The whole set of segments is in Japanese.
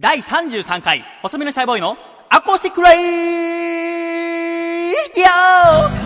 第33回、細身のシャイボーイのアコースティックレイディオ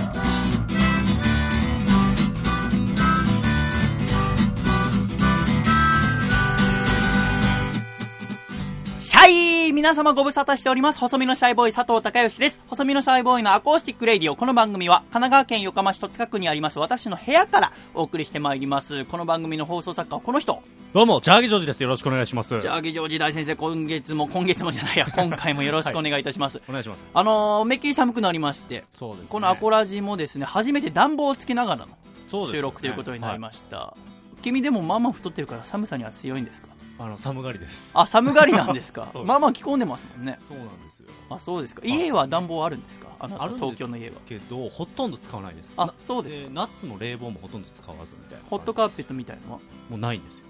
皆様ご無沙汰しております。細身のシャイボーイ佐藤孝義です。細身のシャイボーイのアコースティック radio。この番組は神奈川県横浜市戸塚区にあります私の部屋からお送りしてまいります。この番組の放送作家はこの人。どうも、ジャーギジョージです。よろしくお願いします。じゃあ、議場時代先生、今月も、今月もじゃないや、今回もよろしくお願いいたします。お願いします。あのー、めっきり寒くなりまして、そうですねこのアコラジもですね、初めて暖房をつけながらの収録ということになりました。君でもまあまあ太ってるから寒さには強いんですか？あの、寒がりです。あ、寒がりなんですか？まあまあ着込んでますもんね。そうなんですよ。あ、そうですか。家は暖房あるんですか？あの、東京の家は。けど、ほとんど使わないです。あな、そうですか。夏も冷房もほとんど使わずみたいな。ホットカーペットみたいのは？もうないんですよ。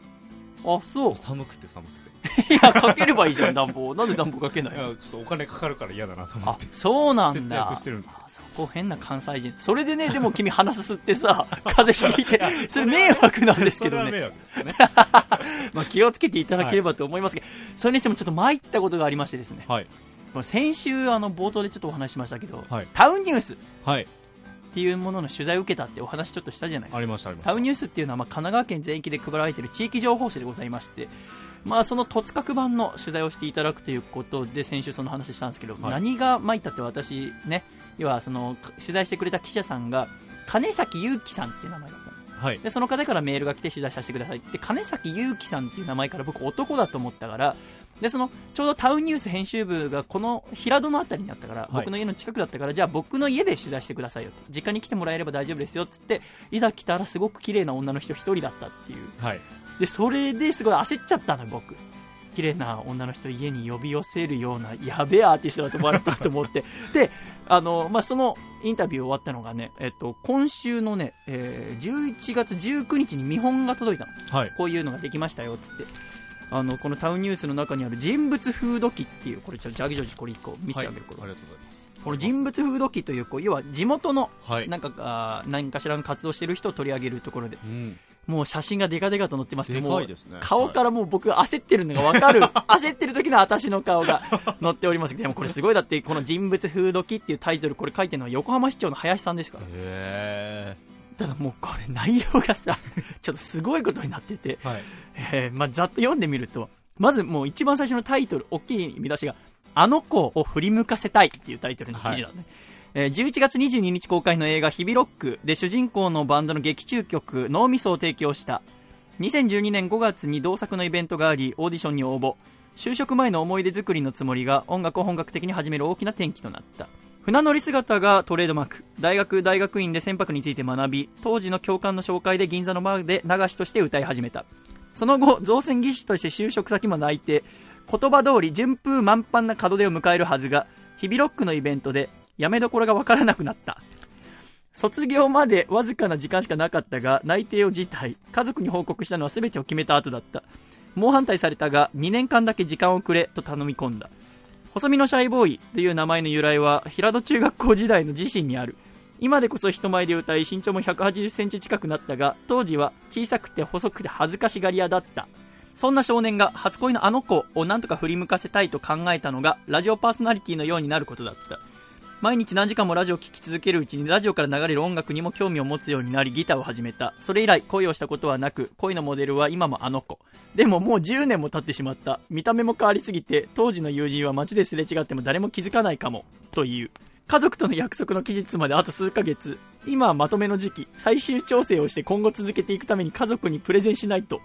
あ、そう。寒くて寒くて。いや、かければいいじゃん、暖房。なんで暖房かけないの？いや、ちょっとお金かかるから嫌だなと思あって。そうなん節だ約してるんですあそこ変な関西人それでねでも君鼻すすってさ 風邪ひいてそれ迷惑なんですけどそれは迷ね、惑ですね。まあ、気をつけていただければと思いますけど、それにしてもちょっと参ったことがありましてですねはい。まあ先週あの冒頭でちょっとお話ししましたけど、はいタウンニュースっはい。ていうものの取材を受けたってお話ちょっとしたじゃないですかありました、ありましタウンニュースっていうのはまあ神奈川県全域で配られている地域情報誌でございまして、まあ、その戸塚区版の取材をしていただくということで先週その話したんですけど、はい何が参ったって私ね要はその取材してくれた記者さんが金崎祐樹さんっていう名前だったのた。はい。でその方からメールが来て取材させてくださいって金崎祐樹さんっていう名前から僕男だと思ったからでそのちょうどタウンニュース編集部がこの平戸のあたりにあったから、い僕の家の近くだったからじゃあ僕の家で取材してくださいよって実家に来てもらえれば大丈夫ですよっつっていざ来たらすごく綺麗な女の人一人だったっていうはい。でそれですごい焦っちゃったの僕綺麗な女の人家に呼び寄せるようなやべえアーティストだと思われたと思って であの、まあ、そのインタビュー終わったのがね、えっと、今週のね、えー11月19日に見本が届いたのはい。こういうのができましたよっつってあのこのタウンニュースの中にある人物フード機っていうこれちょっとジャギジョージこれ1個見せてあげる、はいありがとうございます。この人物フード機というこう要は地元のはい。なんかあー何かしらの活動してる人を取り上げるところでうん。もう写真がデカデカと載ってますけでどね。顔からもう僕焦ってるのが分かる。焦ってる時の私の顔が載っております。でもこれすごい。だってこの人物風土記っていうタイトルこれ書いてるのは横浜市長の林さんですから。へただもうこれ内容がさ ちょっとすごいことになってて、ー。はい。えーまあ、ざっと読んでみるとまずもう一番最初のタイトル大きい見出しがあの子を振り向かせたいっていうタイトルの記事なのね、えー11月22日公開の映画「ヒビロック」で主人公のバンドの劇中曲「脳みそ」を提供した。2012年5月に同作のイベントがありオーディションに応募。就職前の思い出作りのつもりが音楽を本格的に始める大きな転機となった。船乗り姿がトレードマーク。大学大学院で船舶について学び当時の教官の紹介で銀座のバーで流しとして歌い始めた。その後造船技師として就職先も内定。言葉通り順風満帆な門出を迎えるはずが日々ロックのイベントでやめどころがわからなくなった。卒業までわずかな時間しかなかったが内定を辞退。家族に報告したのは全てを決めた後だった。猛反対されたが2年間だけ時間をくれと頼み込んだ。細身のシャイボーイという名前の由来は平戸中学校時代の自身にある。今でこそ人前で歌い身長も1 8 0センチ近くなったが当時は小さくて細くて恥ずかしがり屋だった。そんな少年が初恋のあの子をなんとか振り向かせたいと考えたのがラジオパーソナリティのようになることだった。毎日何時間もラジオを聴き続けるうちにラジオから流れる音楽にも興味を持つようになりギターを始めた。それ以来恋をしたことはなく恋のモデルは今もあの子。でももう10年も経ってしまった。見た目も変わりすぎて当時の友人は街ですれ違っても誰も気づかないかも。という。家族との約束の期日まであと数ヶ月。今はまとめの時期。最終調整をして今後続けていくために家族にプレゼンしないと。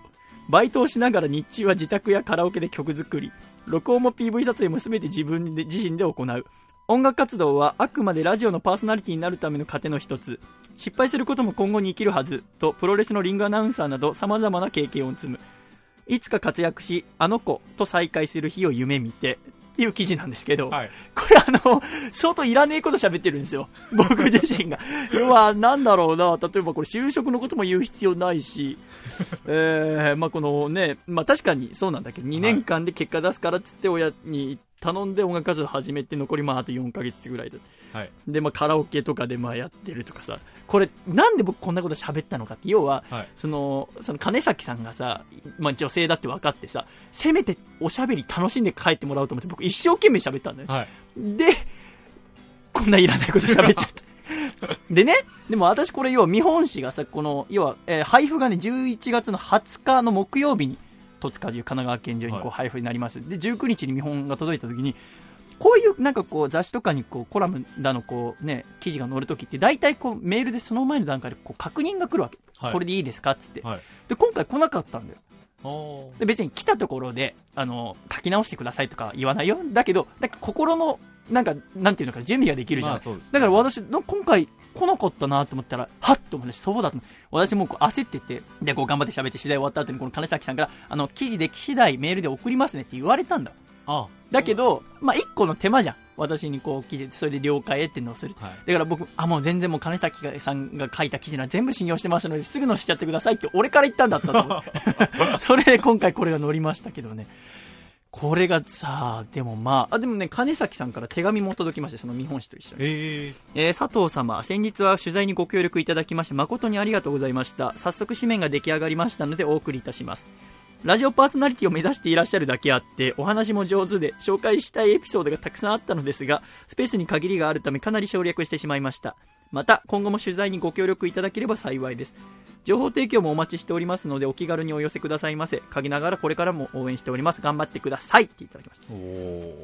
バイトをしながら日中は自宅やカラオケで曲作り。録音も PV 撮影も全て自分で自身で行う。音楽活動はあくまでラジオのパーソナリティになるための糧の一つ失敗することも今後に生きるはずとプロレスのリングアナウンサーなど様々な経験を積むいつか活躍しあの子と再会する日を夢見てっていう記事なんですけど、はい。これあの、相当いらねえこと喋ってるんですよ。僕自身が。要は、なんだろうな、例えばこれ就職のことも言う必要ないし、えー、まあこのね、まあ確かにそうなんだけど、2年間で結果出すからっつって親に言っ頼んで音楽活動始めて残りまああと4ヶ月ぐらいだはい。で、まあ、カラオケとかでまあやってるとかさこれなんで僕こんなこと喋ったのかって要ははい。そのその金崎さんがさ、まあ、女性だって分かってさせめておしゃべり楽しんで帰ってもらおうと思って僕一生懸命喋ったんだよ、はい。でこんないらないこと喋っちゃった でねでも私これ要は見本誌がさこの要は、えー配布がね11月の20日の木曜日に戸塚中神奈川県中にこう配布になります、で19日に見本が届いた時にこういうなんかこう雑誌とかにこうコラムだのこうね記事が載るときって大体こうメールでその前の段階でこう確認が来るわけ、はいこれでいいですかっつって、はい。で今回来なかったんだよで別に来たところであの書き直してくださいとか言わないよだけどなんか心のなんかなんていうのか準備ができるじゃない、まあね。だから私な今回来なかったなと思ったらはっと思ってそうだと私もうこう焦っててでこう頑張って喋って取材終わった後にこの金崎さんからあの記事でき次第メールで送りますねって言われたんだ。あだけど、まあ、一個の手間じゃん。私にこう記事それで了解って載せるはい。だから僕、あ、もう全然もう金崎さんが書いた記事なら全部信用してますので、すぐ載せちゃってくださいって俺から言ったんだったと それで今回これが載りましたけどね。これがさあ、でもまあ、あ、でもね、金崎さんから手紙も届きまして、その見本誌と一緒に。ええー佐藤様、先日は取材にご協力いただきまして誠にありがとうございました。早速紙面が出来上がりましたのでお送りいたします。ラジオパーソナリティを目指していらっしゃるだけあって、お話も上手で、紹介したいエピソードがたくさんあったのですが、スペースに限りがあるためかなり省略してしまいました。また、今後も取材にご協力いただければ幸いです。情報提供もお待ちしておりますので、お気軽にお寄せくださいませ。陰ながらこれからも応援しております。頑張ってくださいっていただきました。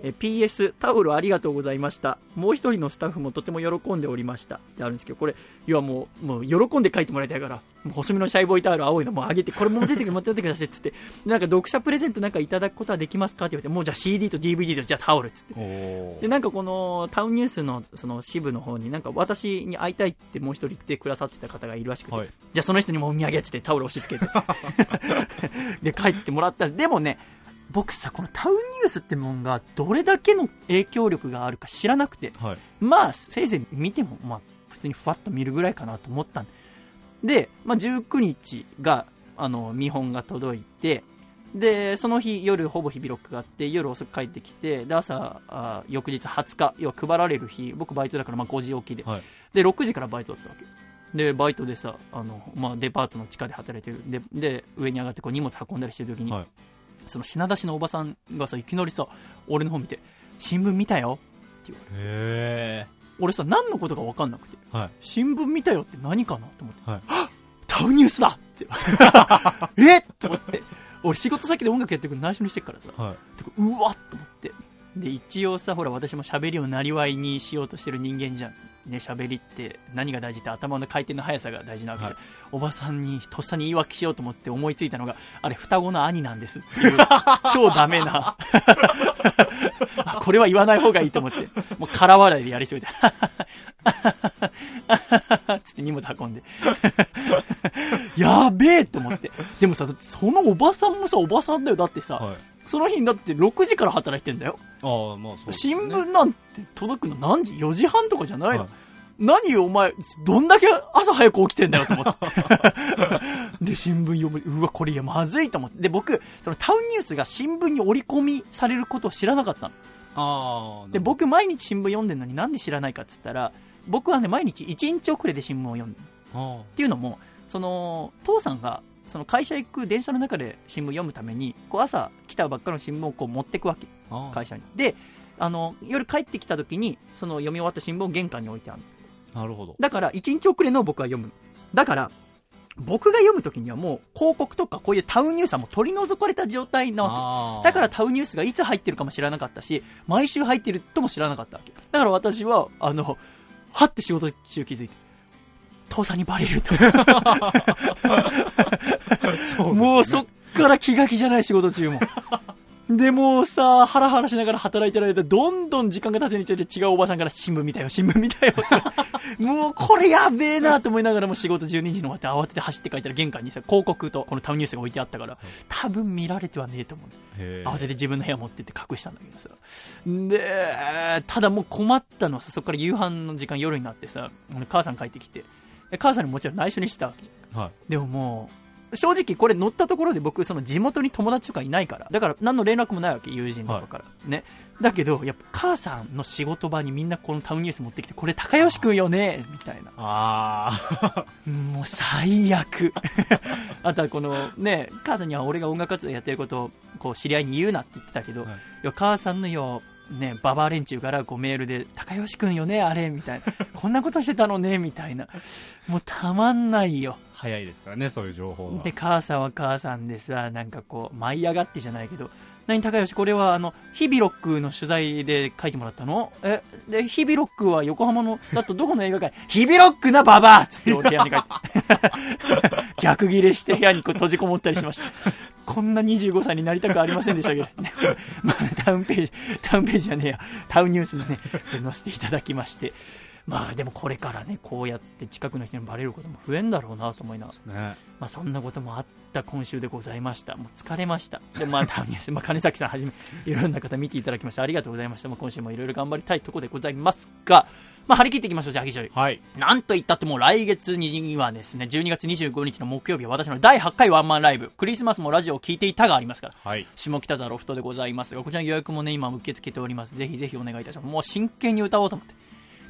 え PS タオルありがとうございましたもう一人のスタッフもとても喜んでおりましたってあるんですけどこれ要はもうもう喜んで書いてもらいたいから細身のシャイボーイタオル青いのもうあげてこれも出てくる持ってってくださいっつってでなんか読者プレゼントなんかいただくことはできますか？って言われてもうじゃあ CD と DVD とじゃあタオルっつって。でなんかこのタウンニュースのその支部の方になんか私に会いたいってもう一人言ってくださってた方がいるらしくて、はい。じゃあその人にもお土産っつってタオル押し付けて。で帰ってもらったでもね僕さこのタウンニュースってもんがどれだけの影響力があるか知らなくて。はい。まあせいぜい見てもまあ普通にふわっと見るぐらいかなと思ったんで、まあ、19日があの見本が届いてでその日夜ほぼ日々ロックがあって夜遅く帰ってきてで朝あ翌日20日要は配られる日僕バイトだからまあ5時起きで。はい。で6時からバイトだったわけ。でバイトでさあの、まあ、デパートの地下で働いてる。でで上に上がってこう荷物運んだりしてる時に、はい。その品出しのおばさんがさいきなりさ俺の方見て「新聞見たよ」へ俺さ何のことか分かんなくてー。はい。新聞見たよって何かなと思って、はい。はっタウンニュースだって。えっ！と思って俺仕事先で音楽やってるの内緒にしてるからさ。はい。うわっと思って。で一応さほら私も喋りをなりわいにしようとしてる人間じゃん。ね喋りって何が大事って頭の回転の速さが大事なわけじゃん、はい。おばさんにとっさに言い訳しようと思って思いついたのがあれ双子の兄なんですっていう。超ダメな。あこれは言わない方がいいと思って もう空笑いでやりすぎて つって荷物運んで やべえと思ってでもさそのおばさんもさおばさんだよだってさ、はい。その日にだって6時から働いてんだよ。ああ、まあそうね。新聞なんて届くの何時 ?4 時半とかじゃないの、はい何よお前、どんだけ朝早く起きてんだよと思って。で、新聞読む。うわ、これいや、まずいと思って。で、僕、そのタウンニュースが新聞に折り込みされることを知らなかったの。で、僕毎日新聞読んでるのになんで知らないかっつったら、僕はね、毎日1日遅れで新聞を読んでる。あっていうのも、その、父さんが、その会社行く電車の中で新聞読むために、こう朝来たばっかの新聞をこう持ってくわけ。あ。会社に。で、あの、夜帰ってきた時に、その読み終わった新聞を玄関に置いてある。なるほど。だから、1日遅れの僕は読む。だから、僕が読む時にはもう広告とかこういうタウンニュースはもう取り除かれた状態なわあけ。だからタウンニュースがいつ入ってるかも知らなかったし、毎週入ってるとも知らなかったわけ。だから私は、あの、はって仕事中気づいて、父さんにバレると。もうそっから気が気じゃない仕事中も。でもうさ、ハラハラしながら働いてる間、どんどん時間が経つにつれて違うおばさんから新聞見たよ、新聞見たよって。もうこれやべえなと思いながらも仕事12時に終わって慌てて走って帰ったら玄関にさ、広告とこのタウンニュースが置いてあったから、多分見られてはねえと思う。へ慌てて自分の部屋持ってって隠したんだけどさ。で、ただもう困ったのはさ、そこから夕飯の時間夜になってさ、母さん帰ってきて、で母さんにもちろん内緒にしてたわけじゃん。はい。でももう、正直これ乗ったところで僕、その地元に友達とかいないから。だから何の連絡もないわけ、友人とかから。ね。だけど、やっぱ母さんの仕事場にみんなこのタウンニュース持ってきて、これ高吉くんよねみたいな。ああ。もう最悪。あとはこのね、母さんには俺が音楽活動やってることをこう知り合いに言うなって言ってたけど、はい母さんのよ、ね、ババア連中からこうメールで、高吉くんよね、あれみたいな。こんなことしてたのねみたいな。もうたまんないよ。早いですからね、そういう情報が。で、母さんは母さんでさ、なんかこう、舞い上がってじゃないけど、何高吉、これはあの、ヒビロックの取材で書いてもらったの？え、で、ヒビロックは横浜の、だとどこの映画館ヒビロックなババアつってお部屋に書いて。逆ギレして部屋にこう閉じこもったりしました。こんな25歳になりたくありませんでしたけど、ね、まあ、タウンページ、タウンページじゃねえや、タウンニュースにね、載せていただきまして、まあでもこれからね、こうやって近くの人にバレることも増えんだろうなと思いながら、ね。まあ、そんなこともあった今週でございました。もう疲れました。で、まあ、まあ、金崎さんはじめ、いろんな方見ていただきましてありがとうございました。まあ、今週もいろいろ頑張りたいところでございますが、まあ、張り切っていきましょう、じゃあ、ギジョイ。はい。なんと言ったってもう来月にはですね、12月25日の木曜日は私の第8回ワンマンライブ、クリスマスもラジオを聞いていたがありますから、はい。下北沢ロフトでございますが、こちらの予約もね、今受け付けております。ぜひぜひお願いいたします。もう真剣に歌おうと思って。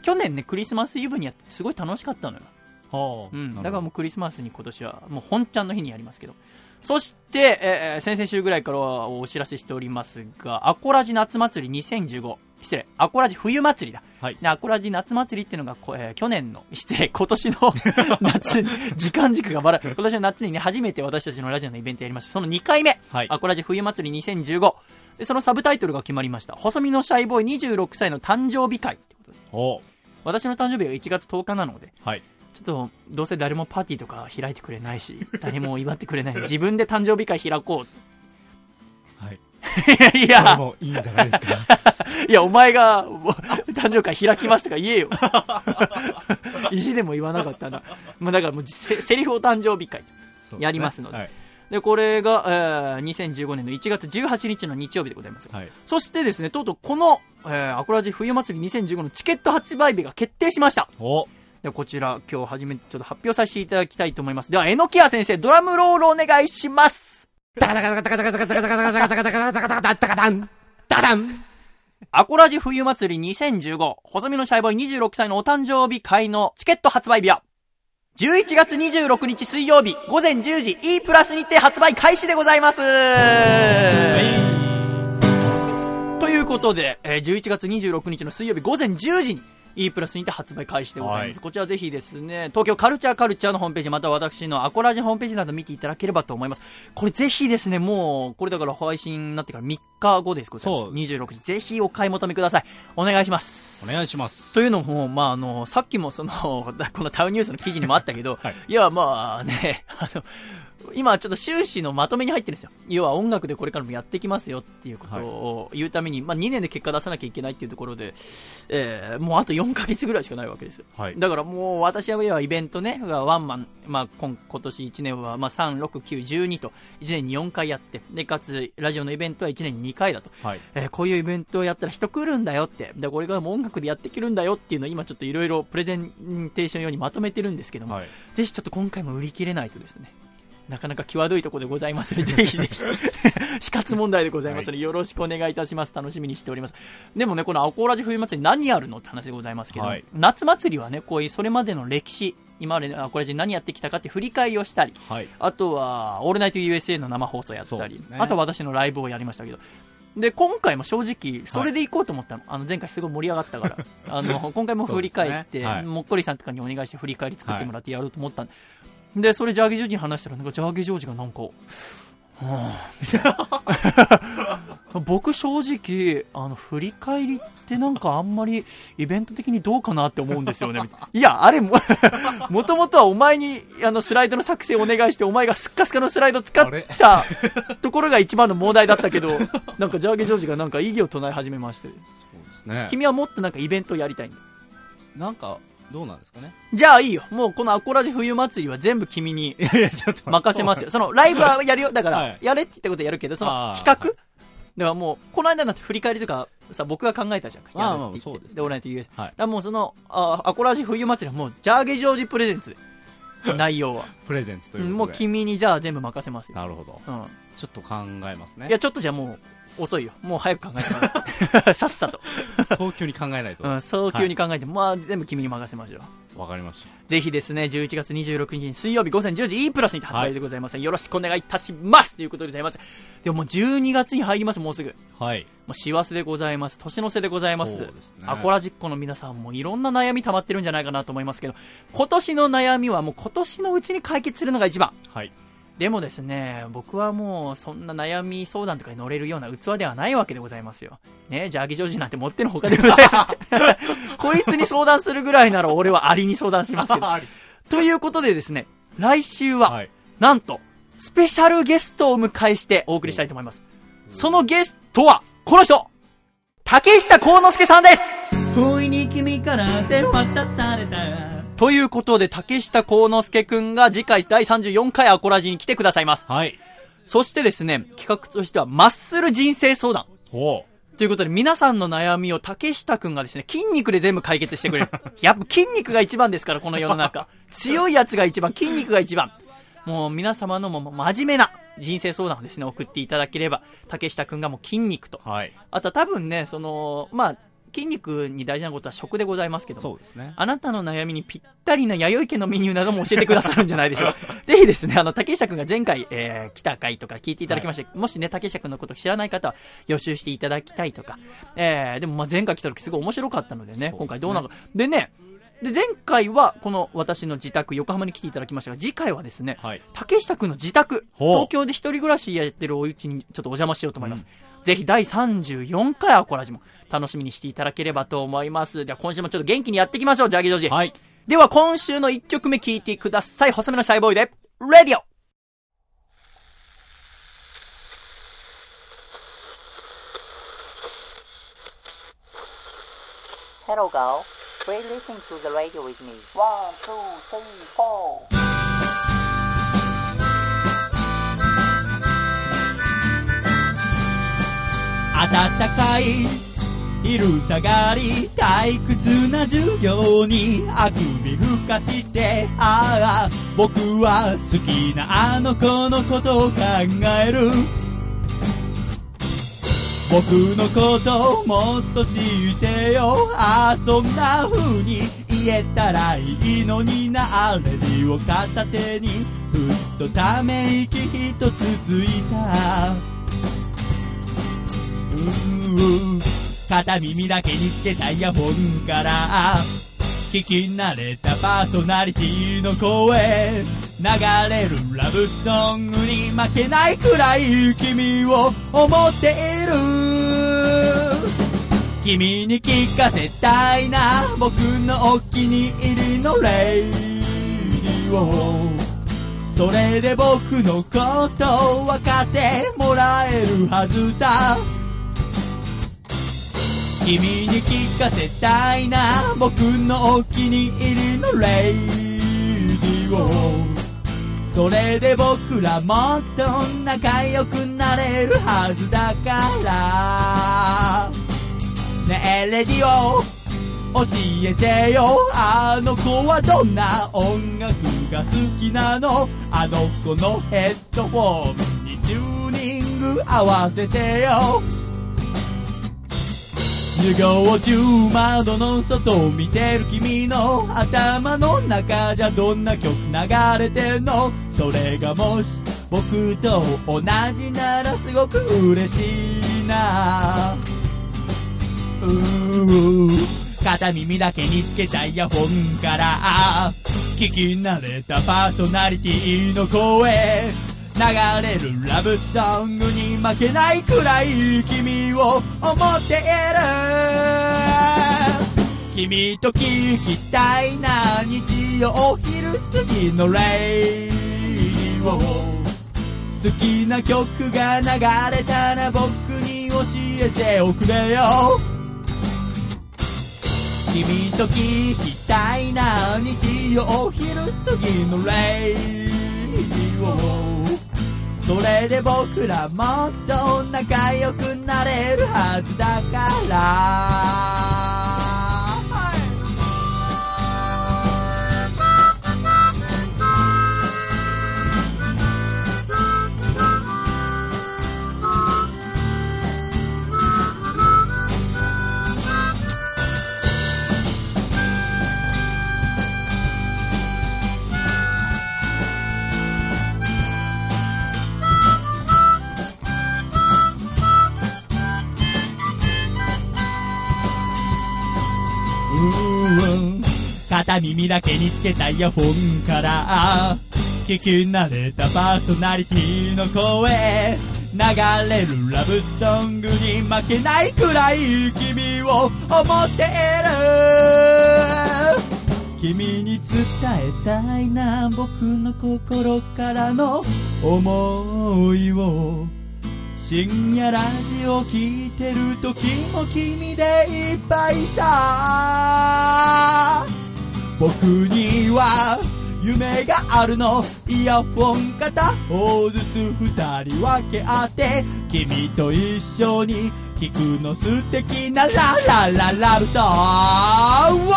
去年ね、クリスマスイブにやってすごい楽しかったのよ。はあ。うん、だからもうクリスマスに今年は、もう本ちゃんの日にやりますけど。そして、えー先々週ぐらいからはお知らせしておりますが、アコラジ夏祭り2015。失礼、アコラジ冬祭りだ。はい。でアコラジ夏祭りっていうのが、こえー去年の、失礼、今年の 夏、時間軸がバラ、今年の夏にね、初めて私たちのラジオのイベントやりました。その2回目、はい。アコラジ冬祭り2015。で、そのサブタイトルが決まりました。細身のシャイボーイ26歳の誕生日会ってことで。お私の誕生日が1月10日なので、はい。ちょっと、どうせ誰もパーティーとか開いてくれないし、誰も祝ってくれない。自分で誕生日会開こはい。う。いやもいいんじゃないですか？いや、お前が、もう誕生会開きますとか言えよ。意地でも言わなかったな。まあだからもうセ、セリフお誕生日会。やりますのではい。で、これが、えー2015年の1月18日の日曜日でございます。はい。そしてですね、とうとうこの、えーアコラジ冬祭り2015のチケット発売日が決定しました。おではこちら、今日初めてちょっと発表させていただきたいと思います。では、えのきや先生、ドラムロールお願いします。アコラジ冬祭り2015、細身のシャイボーイ26歳のお誕生日会のチケット発売日は、11月26日水曜日午前10時 E プラスにて発売開始でございます。ということで、えー11月26日の水曜日午前10時に E プラスにて発売開始でございます。はいこちらぜひですね、東京カルチャーカルチャーのホームページ、または私のアコラジホームページなど見ていただければと思います。これぜひですね、もう、これだから配信になってから3日後です、こちらそう26時。ぜひお買い求めください。お願いします。お願いします。というのも、まあ、あの、さっきもその、このタウンニュースの記事にもあったけど、はいいや、まあね、あの、今ちょっと終始のまとめに入ってるんですよ。要は音楽でこれからもやっていきますよっていうことを言うために、まあ2年で結果出さなきゃいけないっていうところで、えーもうあと4ヶ月ぐらいしかないわけですよ。はい。だからもう私は要はイベントね、ワンマン、まあ今今年1年はまあ3、6、9、12と1年に4回やって、で、かつラジオのイベントは1年に2回だと。はい。えーこういうイベントをやったら人来るんだよって、でこれからもう音楽でやっていけるんだよっていうのを今ちょっといろいろプレゼンテーション用にまとめてるんですけども、はい。ぜひちょっと今回も売り切れないとですね、なかなか際どいところでございますので、ぜひぜひ、死活問題でございますので、よろしくお願いいたします。楽しみにしております。でもね、このアコーラジ冬祭り何やるのって話でございますけど、はい夏祭りはね、こういうそれまでの歴史、今までアコーラジ何やってきたかって振り返りをしたり、はい。あとは、オールナイト USA の生放送やったり、ねあとは私のライブをやりましたけど、で、今回も正直、それで行こうと思ったの。あの、前回すごい盛り上がったから。あの、今回も振り返って、ねはいもっこりさんとかにお願いして振り返り作ってもらってやろうと思ったんで、で、それジャーゲージョージに話したら、なんかジャーゲージョージがなんか、はぁ、みたいな 僕正直、あの、振り返りってなんかあんまりイベント的にどうかなって思うんですよね、いや、あれも、もともとはお前にあのスライドの作成お願いして、お前がスッカスカのスライド使ったところが一番の問題だったけど、なんかジャーゲージョージがなんか異議を唱え始めまして、ね。君はもっとなんかイベントをやりたいんだ。なんか、どうなんですかね？じゃあいいよ。もうこのアコラジ冬祭りは全部君に いやいや、ちょっと任せますよ。そのライブはやるよ。だから、はいやれって言ったことやるけど、その企画？ではもう、この間だって振り返りとか、さ、僕が考えたじゃんか。まあやるって言ってまあそうですねで、オールナイト US。はいだもうその、あアコラジ冬祭りはもう、ジャーゲジョージプレゼンツで。内容は。プレゼンツという。もう君にじゃあ全部任せますよ。なるほど。うん。ちょっと考えますね。いや、ちょっとじゃあもう、遅いよ。もう早く考えてもらって。さっさと。早急に考えないと。うん、早急に考えて、まあ全部君に任せましょう。わかりました。ぜひですね、11月26日に水曜日午前10時 E プラスにて発売でございます、よろしくお願いいたしますということでございます。でももう12月に入ります、もうすぐ。はい。もう師走でございます。年の瀬でございますねアコラジッコの皆さんもいろんな悩み溜まってるんじゃないかなと思いますけど、今年の悩みはもう今年のうちに解決するのが一番。はい。でもですね、僕はもうそんな悩み相談とかに乗れるような器ではないわけでございますよ。ね、ジャーギジョージなんて持ってのほかでございます。こいつに相談するぐらいなら俺はアリに相談しますけど。ということでですね、来週は、はい。なんと、スペシャルゲストをお迎えしてお送りしたいと思います。そのゲストは、この人竹下幸之助さんです不意に君から手渡されたということで、竹下幸之助くんが次回第34回アコラジに来てくださいます。はい。そしてですね、企画としては、マッスル人生相談。おうということで、皆さんの悩みを竹下くんがですね、筋肉で全部解決してくれる。やっぱ筋肉が一番ですから、この世の中。強いやつが一番、筋肉が一番。もう皆様のもう真面目な人生相談をですね、送っていただければ、竹下くんがもう筋肉と。はい。あとは多分ね、その、まあ、筋肉に大事なことは食でございますけどもそうですね。あなたの悩みにぴったりな弥生家のメニューなども教えてくださるんじゃないでしょうか。ぜひですね、あの、竹下くんが前回、えー、来た回とか聞いていただきまして、もしね、竹下くんのこと知らない方は予習していただきたいとか、えー、でもまあ前回来た時すごい面白かったのでね、ね今回どうなのか。でね、で、前回はこの私の自宅、横浜に来ていただきましたが、次回はですね、はい。竹下くんの自宅、東京で一人暮らしやってるお家にちょっとお邪魔しようと思います。ぜひ第34回アコラジも楽しみにしていただければと思います。では今週もちょっと元気にやっていきましょう、ジャーギージョージ。はい。では今週の1曲目聴いてください。細めのシャイボーイで、レディオ Hello, girl. Please listen to the radio with me. One, two, three, four. 暖かい昼下がり退屈な授業にあくびふかしてああ僕は好きなあの子のことを考える。僕のことをもっと知ってよ。ああそんな風に言えたらいいのにな。レディを片手にふっとため息一つついた。うー片耳だけにつけたイヤホンから聞き慣れたパーソナリティの声流れるラブソングに負けないくらい君を思っている。君に聞かせたいな僕のお気に入りのレイディオ。それで僕のこと分かってもらえるはずさ。君に聞かせたいな。僕のお気に入りのレイディオそれで僕らもっと仲良くなれるはずだから。ねえ radio。教えてよ。あの子はどんな音楽が好きなの？あの子のヘッドフォンにチューニング合わせてよ。授業中窓の外を見てる君の頭の中じゃどんな曲流れてんの？それがもし僕と同じならすごく嬉しいな。うー片耳だけにつけたイヤホンから聞き慣れたパーソナリティの声。流れるラブソングに負けないくらい君を思っている君と聞きたいな日曜お昼過ぎのレイディオ好きな曲が流れたら僕に教えておくれよ。君と聞きたいな日曜お昼過ぎのレイディオそれで僕らもっと仲良くなれるはずだから。片耳だけにつけたイヤホンから。聞き慣れたパーソナリティの声。流れるラブソングに負けないくらい君を思っている。君に伝えたいな。僕の心からの思いを。深夜ラジオ聞いてる時も君でいっぱいさ。僕には夢があるの。イヤホン片方ずつ二人分け合って君と一緒に聞くの素敵なララララブソン Wow,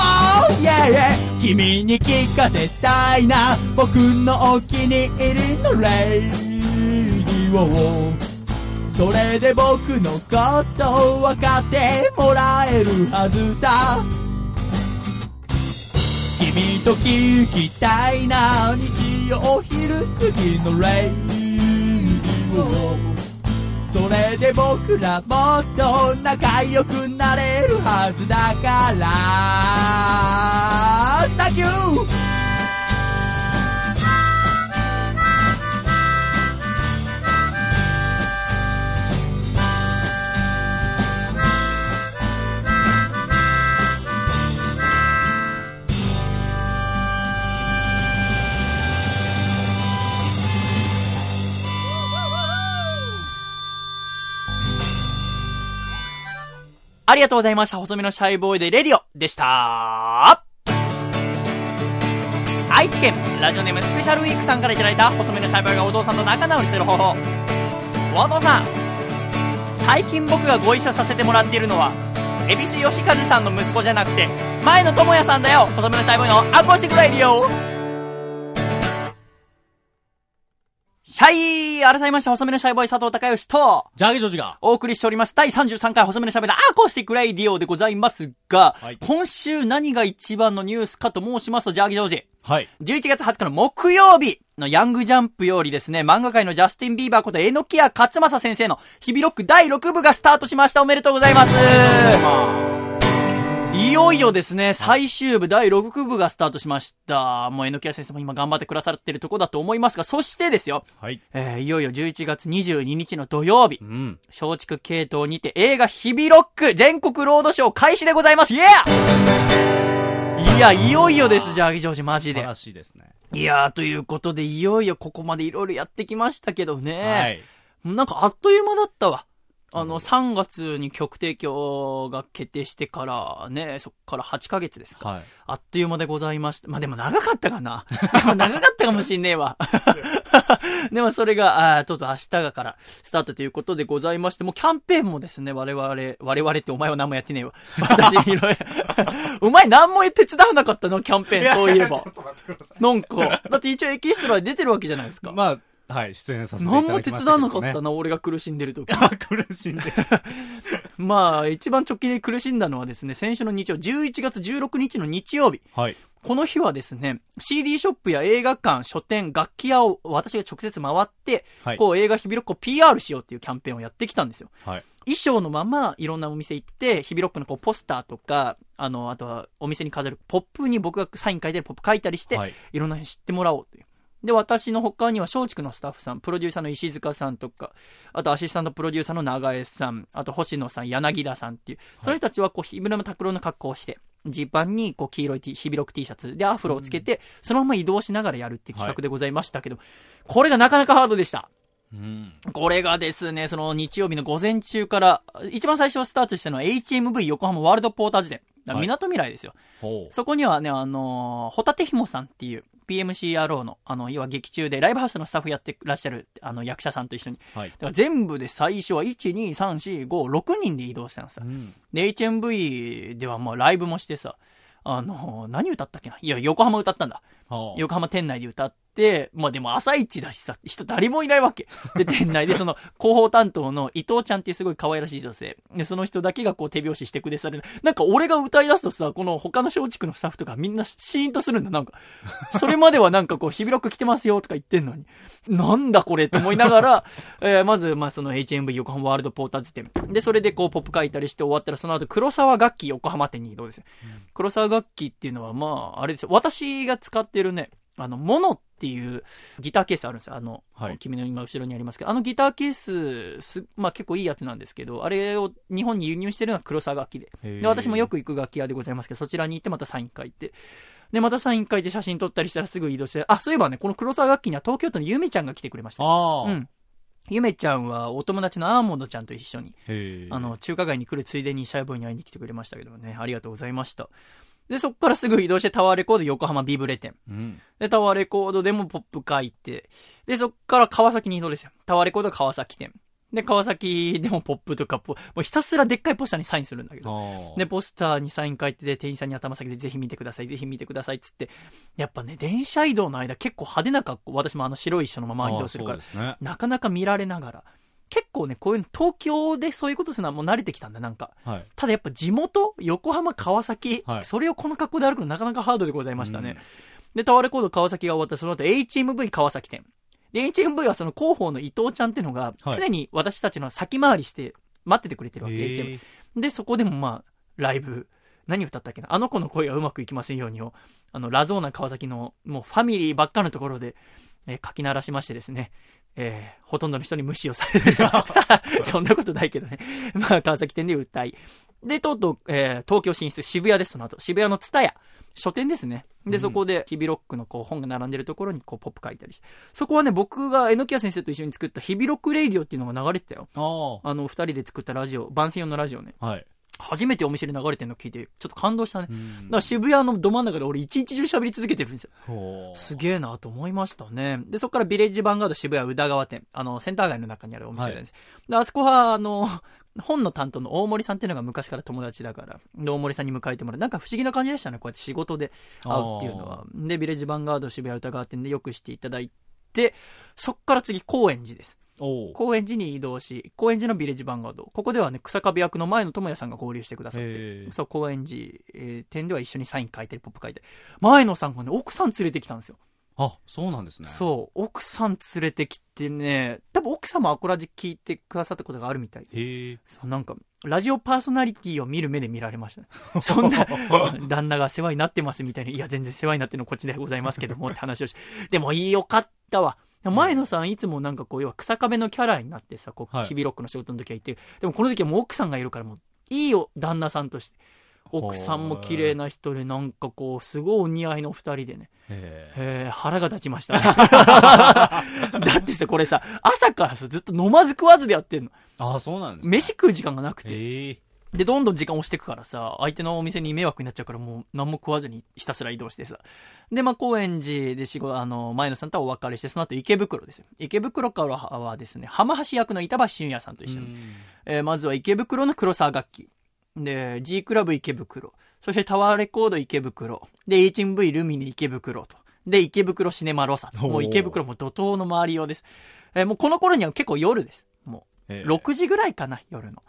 yeah, yeah. 君に聞かせたいな。僕のお気に入りのレイディオそれで僕のこと分かってもらえるはずさ。君と聞きたいな。日曜昼過ぎのレイディそれで僕らもっと仲良くなれるはずだから。サンありがとうございました。細身のシャイボーイでレディオでした。愛知県ラジオネームスペシャルウィークさんからいただいた細身のシャイボーイがお父さんと仲直りする方法。お父さん、最近僕がご一緒させてもらっているのは、蛭子能収さんの息子じゃなくて、前野朋哉さんだよ細身のシャイボーイのアコースティックレディオシャイ改めまして細身のシャイボーイ佐藤孝義と、ジャーギジョージが。お送りしております。第33回細身のシャイボーイのアコースティックレイディオでございますが、はい今週何が一番のニュースかと申しますと、ジャーギジョージ。はい。11月20日の木曜日のヤングジャンプよりですね、漫画界のジャスティン・ビーバーこと、えのきや勝正先生の日々ロック第6部がスタートしました。おめでとうございます。いよいよですね、最終部第6部がスタートしました。もうえのきや先生も今頑張ってくださってるとこだと思いますが、そしてですよ、はい。えー、いよいよ11月22日の土曜日う、ん。松竹系統にて映画日々ロック全国ロードショー開始でございますイエーいや、いよいよです、じゃあ、ジョージ、マジで素晴。らしいですね。いやー、ということで、いよいよここまでいろいろやってきましたけどね。はい。なんかあっという間だったわ。あの、3月に曲提供が決定してからね、そっから8ヶ月ですか。はい。あっという間でございました。まあ、でも長かったかな。でも長かったかもしんねえわ。でもそれが、あーとうとう明日がからスタートということでございまして、もうキャンペーンもですね、我々、我々ってお前は何もやってねえわ。私、いろいろ。お前何も手伝わなかったの？キャンペーン、そういえば。なんか、だって一応エキストラで出てるわけじゃないですか。まあ、はい、出演させていただき何も手ましたけど、ね。伝わなかったな、俺が苦しんでる時。あ 苦しんで。まあ、一番直近で苦しんだのはですね、先週の日曜、11月16日の日曜日。はい。この日はですね、CD ショップや映画館、書店、楽器屋を私が直接回って、はい。こう映画日々ロックを PR しようっていうキャンペーンをやってきたんですよ。はい。衣装のままいろんなお店行って、日々ロックのこうポスターとか、あの、あとはお店に飾るポップに僕がサイン書いてるポップ書いたりして、はい。いろんな人知ってもらおうという。で、私の他には松竹のスタッフさん、プロデューサーの石塚さんとか、あとアシスタントプロデューサーの長江さん、あと星野さん、柳田さんっていう、その人たちはこう、日村拓郎の格好をして、ジーパンにこう黄色い T、日々ロック T シャツでアフロをつけて、そのまま移動しながらやるっていう企画でございましたけど、これがなかなかハードでした。うん。これがですね、その日曜日の午前中から、一番最初はスタートしたのは HMV 横浜ワールドポーターズ店。だからはい港未来ですよ。ほう。そこにはね、あのー、ホタテヒモさんっていう PMCRO の、あの、要は劇中でライブハウスのスタッフやってらっしゃる、あの、役者さんと一緒に。はい。だから全部で最初は1、2、3、4、5、6人で移動したんですよ。うん。で、HMV ではもうライブもしてさ、あのー、何歌ったっけな？いや、横浜歌ったんだ。横浜店内で歌って、まあでも朝一だしさ、人誰もいないわけ。で、店内でその広報担当の伊藤ちゃんっていうすごい可愛らしい女性。で、その人だけがこう手拍子してくれされる。なんか俺が歌い出すとさ、この他の松竹のスタッフとかみんなシーンとするんだ。なんか、それまではなんかこう、日比ロック来てますよとか言ってんのに、なんだこれって思いながら、えーまず、まあその HMV 横浜ワールドポーターズ店。で、それでこう、ポップ書いたりして終わったら、その後黒沢楽器横浜店に移動ですよ。黒沢楽器っていうのは、まあ、あれですよ。私が使ってるね、あの、モノっていうギターケースあるんですよ。あの、はい君の今後ろにありますけど、あのギターケース、すまあ結構いいやつなんですけど、あれを日本に輸入してるのは黒沢楽器で。で、私もよく行く楽器屋でございますけど、そちらに行ってまたサイン書いて。で、またサイン書いて写真撮ったりしたらすぐ移動して、あ、そういえばね、この黒沢楽器には東京都のゆめちゃんが来てくれました。ああ。うん。ゆめちゃんはお友達のアーモンドちゃんと一緒に。あの、中華街に来るついでにシャイボーイに会いに来てくれましたけどね、ありがとうございました。で、そっからすぐ移動してタワーレコード横浜ビブレ店。うん。で、タワーレコードでもポップ書いて、で、そっから川崎に移動ですよ。タワーレコード川崎店。で、川崎でもポップとかポ、もうひたすらでっかいポスターにサインするんだけど。で、ポスターにサイン書いてで、店員さんに頭下げて、ぜひ見てください、ぜひ見てくださいっつって。やっぱね、電車移動の間結構派手な格好、私もあの白い衣装のまま移動するからね。なかなか見られながら。結構ね、こういうの、東京でそういうことするのはもう慣れてきたんだ、なんか。はい。ただやっぱ地元、横浜、川崎、はいそれをこの格好で歩くのなかなかハードでございましたね。で、タワーレコード川崎が終わったその後 HMV 川崎店。で、HMV はその広報の伊藤ちゃんっていうのが、はい常に私たちの先回りして待っててくれてるわけ、へ HMV え。で、そこでもまあ、ライブ、何歌ったっけな？あの子の声がうまくいきませんようにを、あの、ラゾーナ川崎の、もうファミリーばっかのところで、えー書き鳴らしましてですね、えーほとんどの人に無視をされてしまう。そんなことないけどね。まあ、川崎店で歌い。で、とうとう、えー東京進出、渋谷です、その後。渋谷のツタヤ。書店ですね。で、そこで、日々ロックのこう本が並んでるところにこうポップ書いたりして。そこはね、僕が榎屋先生と一緒に作った日々ロックレイディオっていうのが流れてたよ。ああの、二人で作ったラジオ、番宣用のラジオね。あ。はい。初めてお店で流れてるの聞いて、ちょっと感動したね。うんだから渋谷のど真ん中で俺一日中喋り続けてるんですよ。すげえなと思いましたね。で、そこからビレッジヴァンガード渋谷宇田川店、あの、センター街の中にあるお店です。で、あそこは、あの、本の担当の大森さんっていうのが昔から友達だから、で、大森さんに迎えてもらう。なんか不思議な感じでしたね、こうやって仕事で会うっていうのは。で、ビレッジヴァンガード渋谷宇田川店でよくしていただいて、そっから次、高円寺です。高円寺に移動し、高円寺のビレッジヴァンガード。ここではね、草壁役の前の智也さんが合流してくださってそう、高円寺、えー店では一緒にサイン書いたり、ポップ書いたり。前野さんがね、奥さん連れてきたんですよ。あ、そうなんですね。そう、奥さん連れてきてね、多分奥さんもアコラジ聞いてくださったことがあるみたいで。へえ。そう、なんか、ラジオパーソナリティを見る目で見られましたね。そんな、旦那が世話になってますみたいに、いや、全然世話になってるのこっちでございますけどもって話をし、でもいいよかったわ。前野さんいつもなんかこう、要は草壁のキャラになってさ、こう、はい日々ロックの仕事の時は言ってる。でもこの時はもう奥さんがいるからもう、いいよ、旦那さんとして。奥さんも綺麗な人で、なんかこう、すごいお似合いの二人でね。へえ。へえ、腹が立ちましたね。だってさ、これさ、朝からさ、ずっと飲まず食わずでやってんの。ああ、そうなんですね。飯食う時間がなくて。で、どんどん時間押していくからさ、相手のお店に迷惑になっちゃうから、もう何も食わずにひたすら移動してさ。で、まあ、高円寺で仕事、あの、前野さんとはお別れして、その後池袋ですよ。池袋からはですね、浜橋役の板橋俊也さんと一緒に、えーまずは池袋の黒沢楽器。で、G クラブ池袋。そしてタワーレコード池袋。で、HMV ルミネ池袋と。で、池袋シネマロサ。もう池袋も怒涛の周り用です。えーもうこの頃には結構夜です。もう。へえ6時ぐらいかな、夜の。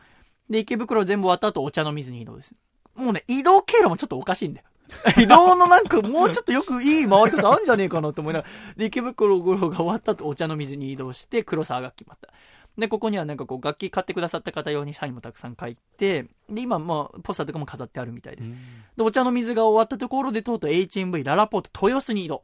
で、池袋全部終わった後、お茶の水に移動です。もうね、移動経路もちょっとおかしいんだよ。移動のなんか、もうちょっとよくいい回り方あるんじゃねえかなと思いながら。で、池袋が終わった後、お茶の水に移動して、黒沢楽器また。で、ここにはなんかこう、楽器買ってくださった方用にサインもたくさん書いて、で、今、まあ、ポスターとかも飾ってあるみたいです。で、お茶の水が終わったところで、とうとう HMV ララポート豊洲に移動。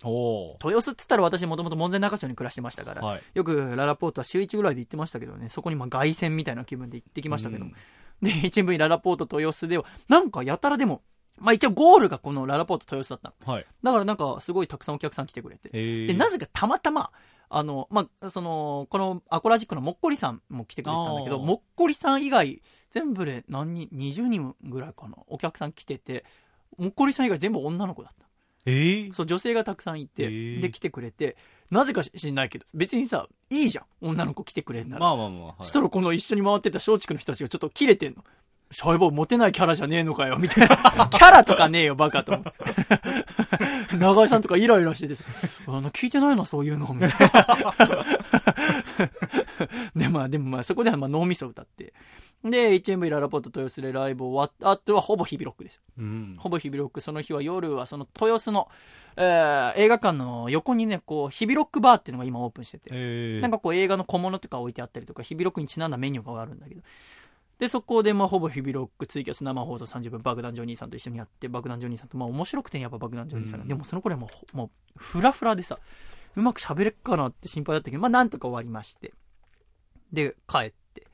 豊洲っつったら私もともと門前仲町に暮らしてましたから、はい。よくララポートは週1ぐらいで行ってましたけどね、そこにまあ凱旋みたいな気分で行ってきましたけど、うんで、HMV ララポート豊洲では、なんかやたらでも、まあ一応ゴールがこのララポート豊洲だったの。はい。だからなんかすごいたくさんお客さん来てくれて。で、なぜかたまたま、あの、まあ、その、このアコラジックのもっこりさんも来てくれたんだけど、もっこりさん以外、全部で何人、20人ぐらいかな、お客さん来てて、もっこりさん以外全部女の子だった。ええ。そう、女性がたくさんいて、へーで、来てくれて、なぜか知んないけど、別にさ、いいじゃん。女の子来てくれんなら。まあまあまあ。はいそしたらこの一緒に回ってた松竹の人たちがちょっと切れてんの。シャイボーイモテないキャラじゃねえのかよ、みたいな。キャラとかねえよ、バカと思って。長井さんとかイライラしててさ、あの、聞いてないな、そういうの、みたいな。で、まあ、でもまあ、そこではまあ脳みそ歌って。で、HMV ララポート豊洲でライブ終わった後はほぼ日々ロックです。うん。ほぼ日々ロック、その日は夜はその豊洲の、えー映画館の横にね、こう、日々ロックバーっていうのが今オープンしてて。えー、なんかこう映画の小物とか置いてあったりとか、日々ロックにちなんだメニューがあるんだけど。で、そこでまあほぼ日々ロック、ツイキャス生放送30分、爆弾ジョニーさんと一緒にやって、爆弾ジョニーさんと、まあ面白くてやっぱ爆弾ジョニーさんが、うんでもその頃はもうほ、もう、フラフラでさ、うまく喋れっかなって心配だったけど、まあなんとか終わりまして。で、帰って。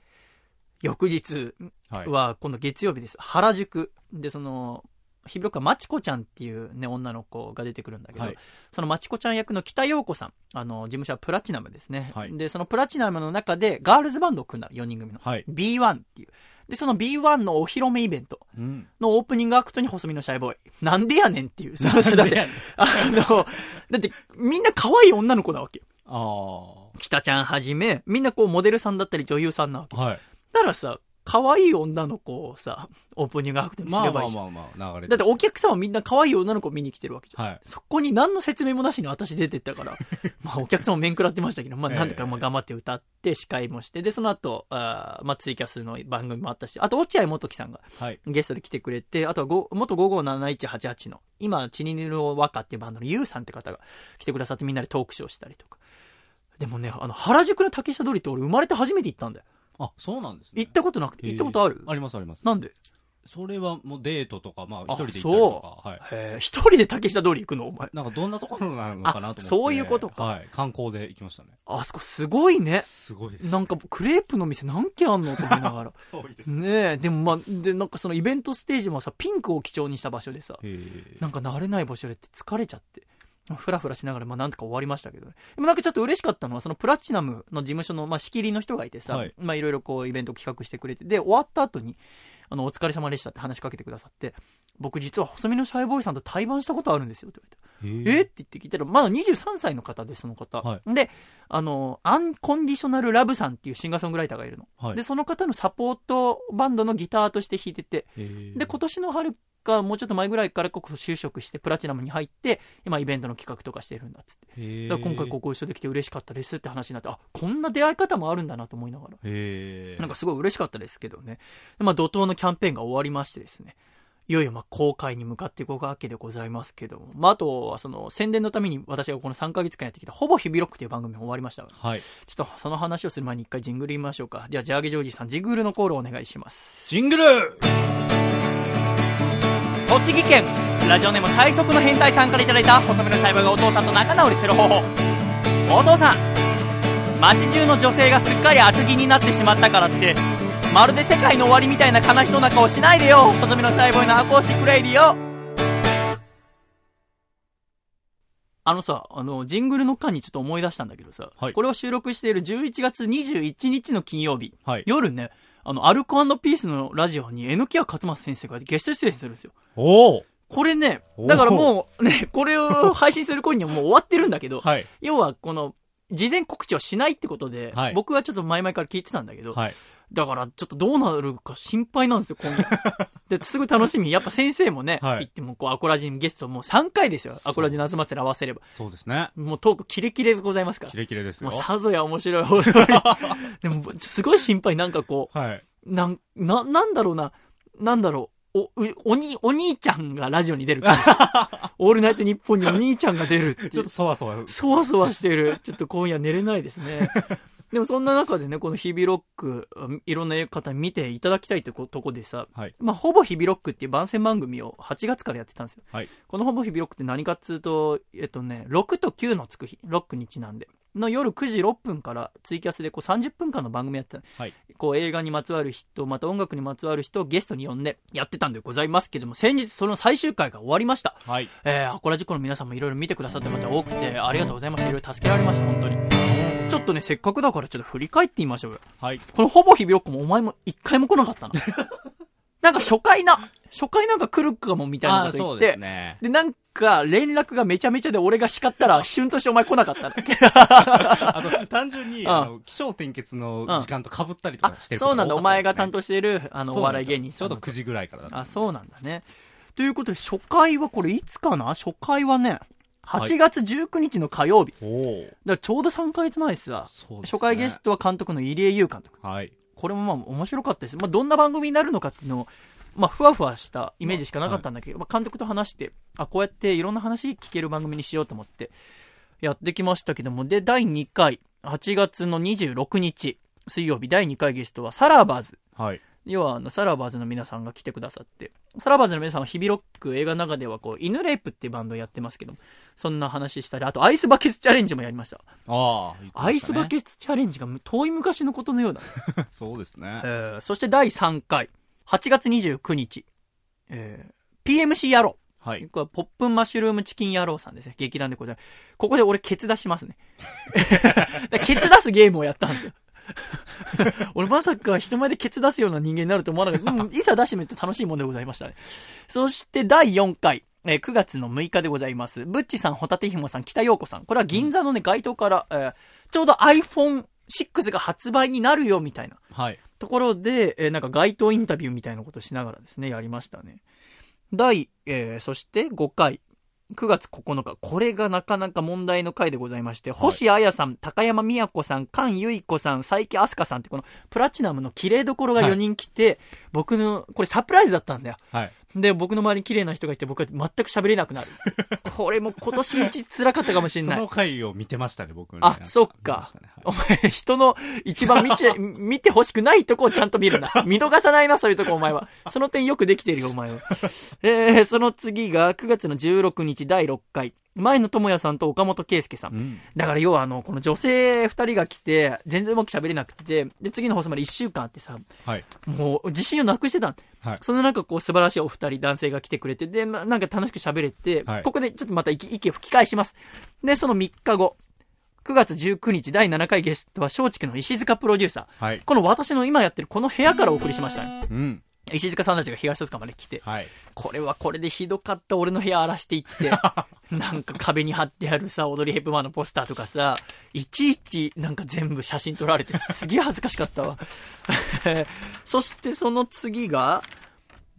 翌日はい。は、今度月曜日です。原宿。で、その、日々ロックはまちこちゃんっていうね、女の子が出てくるんだけど、はいそのまちこちゃん役の北陽子さん、あの、事務所はプラチナムですね。はいで、そのプラチナムの中でガールズバンドを組んだの4人組の。はい。B1 っていう。で、その B1 のお披露目イベントうん。のオープニングアクトに細身のシャイボーイ。なんでやねんっていう。そのだって、あの、だってみんな可愛い女の子だわけよ。あ北ちゃんはじめ、みんなこうモデルさんだったり女優さんなわけ。あ。はい。だからさ、可愛い女の子をさ、オープニングアクトにすまあまればいいじゃん。あまあまあ、流れだってお客さんはみんな可愛い女の子を見に来てるわけじゃん。はい。そこに何の説明もなしに私出てったから、まあお客さんも面食らってましたけど、まあええなんとかまあ頑張って歌って司会もして、で、その後、あーまあツイキャスの番組もあったし、あと落合元樹さんがはい。ゲストで来てくれて、あとはご元557188の、今、チニニルワカっていうバンドのユウさんって方が来てくださってみんなでトークショーしたりとか。でもね、あの、原宿の竹下通りって俺生まれて初めて行ったんだよ。あ、そうなんですね。行ったことなくて、行ったことある？ありますあります。なんで？それはもうデートとか、まあ一あ人で行ったりとか、はい。へえ、一人で竹下通り行くの？お前。なんかどんなところなのかなと思って。あそういうことかはい。観光で行きましたね。あそこすごいね。すごいです。なんかクレープの店何軒あんの？と思いながら。多いです。ねえ、でもまあ、で、なんかそのイベントステージもさ、ピンクを基調にした場所でさ。なんか慣れない場所でって疲れちゃって。ふらふらしながら、まあなんとか終わりましたけどね。でもなんかちょっと嬉しかったのは、そのプラチナムの事務所の、まあ仕切りの人がいてさ、はいまあいろいろこうイベント企画してくれて、で、終わった後に、あの、お疲れ様でしたって話しかけてくださって、僕実は細身のシャイボーイさんと対バンしたことあるんですよって言われて。えって言って聞いたら、まだ23歳の方で、その方。はで、あの、アンコンディショナルラブさんっていうシンガーソングライターがいるの。はいで、その方のサポートバンドのギターとして弾いてて、で、今年の春か、もうちょっと前ぐらいからここ就職して、プラチナムに入って、今イベントの企画とかしてるんだっつって。だから今回ここ一緒できて嬉しかったですって話になって、あ、こんな出会い方もあるんだなと思いながら。なんかすごい嬉しかったですけどね。でまあ、怒涛のキャンペーンが終わりましてですね。いよいよまあ公開に向かっていくわけでございますけども。まあ、あとはその宣伝のために私がこの3ヶ月間やってきたほぼ日々ロックっていう番組も終わりましたから。はい。ちょっとその話をする前に一回ジングル言いましょうか。では、ジャーゲジョージさん、ジングルのコールをお願いします。ジングル栃木県。ラジオネーム最速の変態さんからいただいた細身のシャイボーイがお父さんと仲直りする方法。お父さん街中の女性がすっかり厚着になってしまったからってまるで世界の終わりみたいな悲しそうな顔しないでよ。細身のシャイボーイのアコースティックレイディオあのさ、あの、ジングルの間にちょっと思い出したんだけどさ、はい。これを収録している11月21日の金曜日、はい。夜ね、あの、アルコピースのラジオに、榎谷勝松先生がゲスト出演するんですよ。おおこれね、だからもうね、これを配信する頃にはもう終わってるんだけど、はい。要はこの、事前告知をしないってことで、はい僕はちょっと前々から聞いてたんだけど、はい。だからちょっとどうなるか心配なんですよ、今夜。で、すごい楽しみ。やっぱ先生もね、はい行ってもこう、アコラジにゲストもう3回ですよ。アコラジに集まって合わせれば。そうですね。もうトークキレキレでございますからキ。レキレですよ。もうさぞや面白い放送に。でも、すごい心配。なんかこう、はい。なん、な、なんだろうな、なんだろう、お、うおに、お兄ちゃんがラジオに出る。オールナイトニッポンにお兄ちゃんが出る。ちょっとそわそわ。そわそわしてる。ちょっと今夜寝れないですね。でもそんな中でね、この日々ロック、いろんな方見ていただきたいってことこでさ、はい。まあ、ほぼ日々ロックっていう番宣番組を8月からやってたんですよ。はい。このほぼ日々ロックって何かっつうと、えっとね、6と9のつく日、ロックにちなんで、の夜9時6分からツイキャスでこう30分間の番組やってた。はい。こう映画にまつわる人、また音楽にまつわる人をゲストに呼んでやってたんでございますけども、先日その最終回が終わりました。はい。えー、アコラジコの皆さんもいろいろ見てくださった方多くて、ありがとうございました。いろいろ助けられました、本当に。ちょっとね、せっかくだからちょっと振り返ってみましょうよ。はい。このほぼ日々ロックもお前も一回も来なかったの。なんか初回な、初回なんか来るかもみたいなこと言ってそうです、ね。で、なんか、連絡がめちゃめちゃで俺が叱ったら、旬としてお前来なかったんだっけ あと、単純に、うんあの、気象転結の時間と被ったりとあかして、るそうなんだ。お前が担当当している、あの、お笑い芸人さんの。ちょうど9時ぐらいからだった。あ、そうなんだね。ということで、初回はこれいつかな？初回はね、8月19日の火曜日。おお。だからちょうど3ヶ月前さ、そうですね初回ゲストは監督の入江優監督。はい。これもまあ面白かったです。まあどんな番組になるのかっていうのを、まあふわふわしたイメージしかなかったんだけど、まあ監督と話して、あ、こうやっていろんな話聞ける番組にしようと思ってやってきましたけども、で、第2回、8月の26日、水曜日第2回ゲストはサラバーズ。はい。要はあのサラバーズの皆さんが来てくださってサラバーズの皆さんは日々ロック映画の中ではこう犬レイプっていうバンドをやってますけどそんな話したりあとアイスバケツチャレンジもやりましたああ、ねアイスバケツチャレンジが遠い昔のことのようだ、そうですねえ。ーそして第3回8月29日、えー PMC 野郎はい。これはポップンマッシュルームチキン野郎さんですね。劇団でございます。ここで俺ケツ出しますね。でケツ出すゲームをやったんですよ。俺まさか人前でケツ出すような人間になると思わなかった。うんいざ出してみると楽しいもんでございましたね。そして第4回、えー9月の6日でございます。ブッチさん、ホタテヒモさん、北陽子さん。これは銀座のね、街頭から、えーちょうど iPhone6 が発売になるよみたいなはい。ところで、えーなんか街頭インタビューみたいなことをしながらですね、やりましたね。第、えーそして5回、9月9日、これがなかなか問題の回でございまして、星彩さん、高山美也子さん、菅由衣子さん、佐伯飛鳥さんってこのプラチナムの綺麗どころが4人来て、僕の、これサプライズだったんだよ。はい。で、僕の周りに綺麗な人がいて、僕は全く喋れなくなる。これも今年一辛かったかもしれないその。回を見てましたね、僕ね。あそっかおはい前、人の一番見ち、見て欲しくないとこをちゃんと見るな。見逃さないな、そういうとこ、お前は。その点よくできてるよ、お前は。えー、その次が9月の16日第6回。前野智也さんと岡本圭介さん。うん。だから要はあの、この女性2人が来て、全然うまく喋れなくて、で、次の放送まで1週間あってさ、はい。もう自信をなくしてたんはい。その中こう素晴らしいお二人男性が来てくれて、で、まあ、なんか楽しく喋れて、はいここでちょっとまた息息を吹き返します。で、その3日後、9月19日第7回ゲストは松竹の石塚プロデューサー。はい。この私の今やってるこの部屋からお送りしましたね。うん。石塚さんたちが東戸塚まで来て、はい。これはこれでひどかった俺の部屋荒らしていって、なんか壁に貼ってあるさ、踊りヘップマンのポスターとかさ、いちいちなんか全部写真撮られてすげえ恥ずかしかったわ。そしてその次が、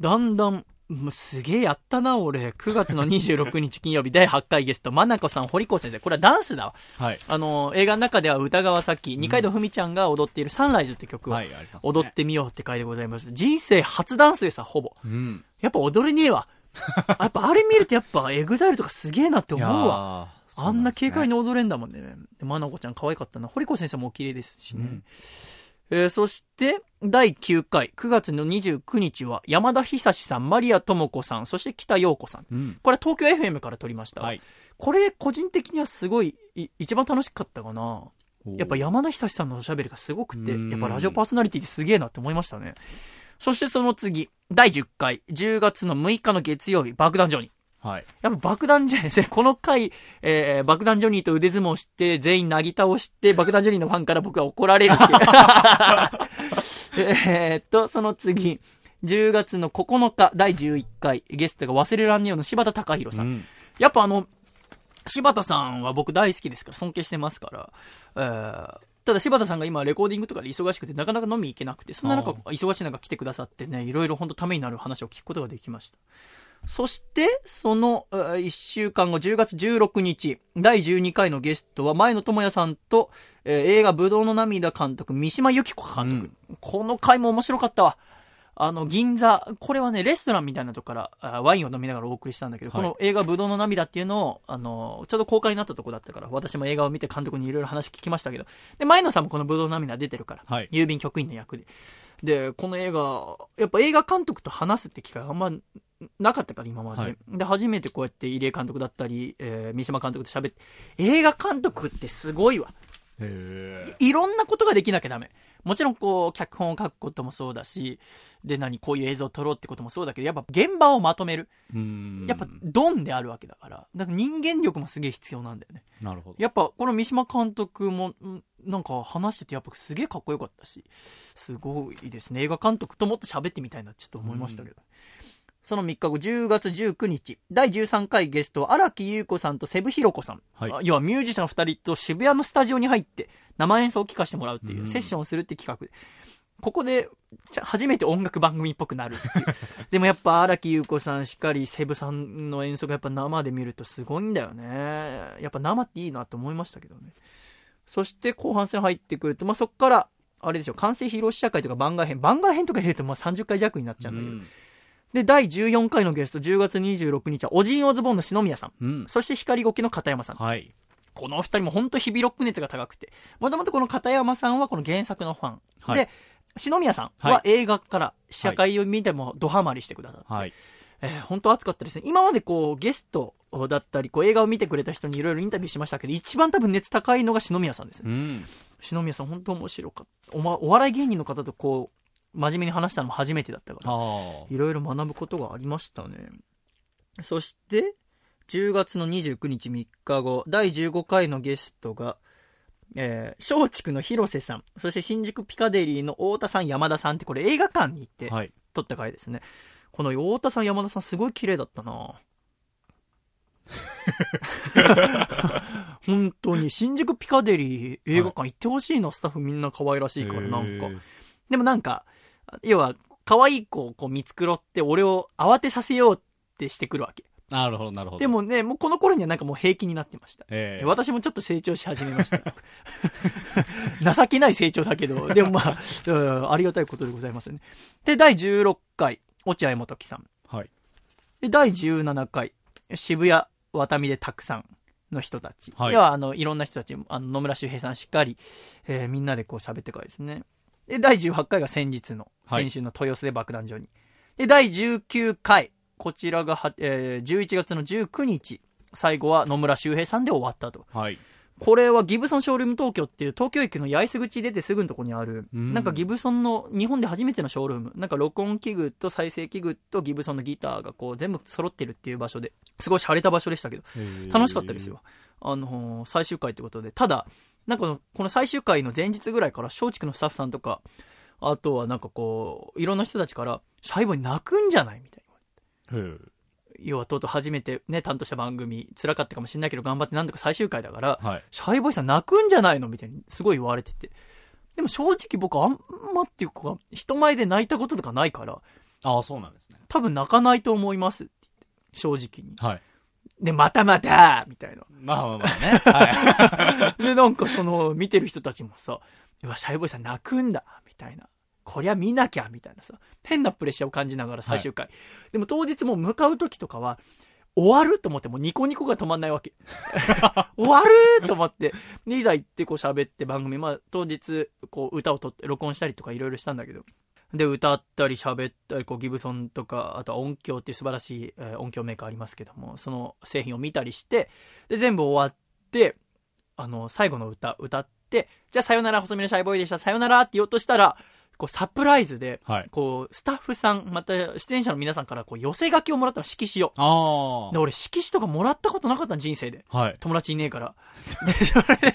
だんだん、もうすげえやったな、俺。9月の26日金曜日第8回ゲスト、まなこさん、堀子先生。これはダンスだわ。はい。あの、映画の中では歌川咲、二階堂ふみちゃんが踊っているサンライズって曲を。踊ってみようって回でございます。人生初ダンスでさ、ほぼ。うん。やっぱ踊れねえわ。やっぱあれ見るとやっぱエグザイルとかすげえなって思うわ。わあんな軽快に。に踊れんだもんね。で、まなこちゃん可愛かったな。堀子先生もお綺麗ですしね。うんえーそして、第9回、9月の29日は、山田久志さん、マリア智子さん、そして北陽子さん。うん。これ東京 FM から撮りました。はい。これ、個人的にはすごい、い一番楽しかったかな。やっぱ山田久志さんのおしゃべりがすごくて、うんやっぱラジオパーソナリティってすげえなって思いましたね。そしてその次、第10回、10月の6日の月曜日、爆弾ジョニー。はい。やっぱ爆弾ジョニーですね。この回、えー、爆弾ジョニーと腕相撲して、全員なぎ倒して、爆弾ジョニーのファンから僕は怒られるっていう。えーっと、その次、10月の9日、第11回、ゲストが忘れらんねえよの柴田隆弘さん。うんやっぱあの、柴田さんは僕大好きですから、尊敬してますから、えーただ柴田さんが今レコーディングとかで忙しくてなかなか飲み行けなくて、そんな中、忙しい中来てくださってね、いろいろ本当ためになる話を聞くことができました。そして、その、1週間後、10月16日、第12回のゲストは、前野智也さんと、えー映画、ぶどうの涙監督、三島由紀子監督。この回も面白かったわ。あの、銀座、これはね、レストランみたいなとこからあワインを飲みながらお送りしたんだけど、はいこの映画、ぶどうの涙っていうのを、あの、ちょうど公開になったとこだったから、私も映画を見て監督にいろいろ話聞きましたけど、で、前野さんもこのぶどうの涙出てるから、はい郵便局員の役で。で、この映画、やっぱ映画監督と話すって機会あんまなかったから、今まで。はいで、初めてこうやって入江監督だったり、えー三島監督と喋って、映画監督ってすごいわ。へいろんなことができなきゃダメ。もちろんこう、脚本を書くこともそうだし、で、何、こういう映像を撮ろうってこともそうだけど、やっぱ現場をまとめる。やっぱ、ドンであるわけだから。だから人間力もすげえ必要なんだよね。なるほど。やっぱ、この三島監督も、んなんか話してて、やっぱすげえかっこよかったし、すごいですね。映画監督ともっと喋ってみたいなちょっと思いましたけど。その3日後、10月19日、第13回ゲストは荒木優子さんとセブヒロコさん。はいあ要はミュージシャン2人と渋谷のスタジオに入って生演奏を聴かせてもらうっていう、うんセッションをするって企画で。ここで、初めて音楽番組っぽくなるっていう。でもやっぱ荒木優子さんしっかりセブさんの演奏がやっぱ生で見るとすごいんだよね。やっぱ生っていいなと思いましたけどね。そして後半戦入ってくると、まあ、そこから、あれでしょ、完成披露試写会とか番外編。番外編とか入れるとまあ30回弱になっちゃうんだけど。うんで、第14回のゲスト、10月26日は、オジンオズボーンの篠宮さん。うん。そして光ゴキの片山さん。はい。このお二人も本当日々ロック熱が高くて。もともとこの片山さんはこの原作のファン。はいで、篠宮さんはは映画から試写会を見てもドハマりしてくださって。はい。えー本当熱かったですね。今までこう、ゲストだったり、こう映画を見てくれた人にいろいろインタビューしましたけど、一番多分熱高いのが篠宮さんですね。うん。篠宮さん本当面白かった。お,、ま、お笑い芸人の方とこう、真面目に話したのも初めてだったから。いろいろ学ぶことがありましたね。そして、10月の29日3日後、第15回のゲストが、えー、松竹の広瀬さん、そして新宿ピカデリーの太田さん、山田さんって、これ映画館に行ってはい。撮った回ですね。この太田さん、山田さん、すごい綺麗だったな 本当に、新宿ピカデリー映画館行ってほしいな、スタッフみんな可愛らしいから、なんか。でもなんか、要は、可愛い子をこう見繕って、俺を慌てさせようってしてくるわけ。なるほど、なるほど。で、もね、もうこの頃にはなんかもう平気になってました。ええ私もちょっと成長し始めました。情けない成長だけど、でもまあ、うんありがたいことでございますね。で、第16回、落合元樹さん。はい。で、第17回、渋谷、渡見でたくさんの人たち。はい要は、あの、いろんな人たち、あの、野村周平さんしっかり、えーみんなでこう喋ってからですね。で、第18回が先日の、はい先週の豊洲で爆弾場に。で、第19回、こちらがは、えー11月の19日、最後は野村周平さんで終わったと。はい。これはギブソンショールーム東京っていう東京駅の八重洲口出てすぐのとこにある、うんなんかギブソンの日本で初めてのショールーム、なんか録音器具と再生器具とギブソンのギターがこう全部揃ってるっていう場所で、すごい洒落た場所でしたけど、楽しかったですよ。あのー最終回ってことで。ただ、なんかこのこの最終回の前日ぐらいから松竹のスタッフさんとか、あとはなんかこう、いろんな人たちから、最後に泣くんじゃないみたいな。要はとうとう初めてね、担当した番組、辛かったかもしれないけど頑張ってなんとか最終回だから、はい。シャイボーイさん泣くんじゃないのみたいにすごい言われてて。でも正直僕あんまっていうか、人前で泣いたこととかないから、ああ、そうなんですね。多分泣かないと思いますって言って、正直に。はい。で、またまたみたいな。まあまあまあね。は で、なんかその、見てる人たちもさ、うわ、シャイボーイさん泣くんだみたいな。こりゃ見なきゃみたいなさ、変なプレッシャーを感じながら最終回。でも当日もう向かう時とかは、終わると思ってもうニコニコが止まんないわけ。終わると思って。で、いざ行ってこう喋って番組、まあ当日こう歌を撮って録音したりとかいろいろしたんだけど。で、歌ったり喋ったり、こうギブソンとか、あとは音響っていう素晴らしい、えー音響メーカーありますけども、その製品を見たりして、で、全部終わって、あの、最後の歌、歌って、じゃあさよなら、細身のシャイボーイでした、さよならって言おうとしたら、こうサプライズで、はい。こう、スタッフさん、また出演者の皆さんからこう寄せ書きをもらったの、色紙を。あで、俺、色紙とかもらったことなかったの、人生で。あ。はい。友達いねえから。で、それで、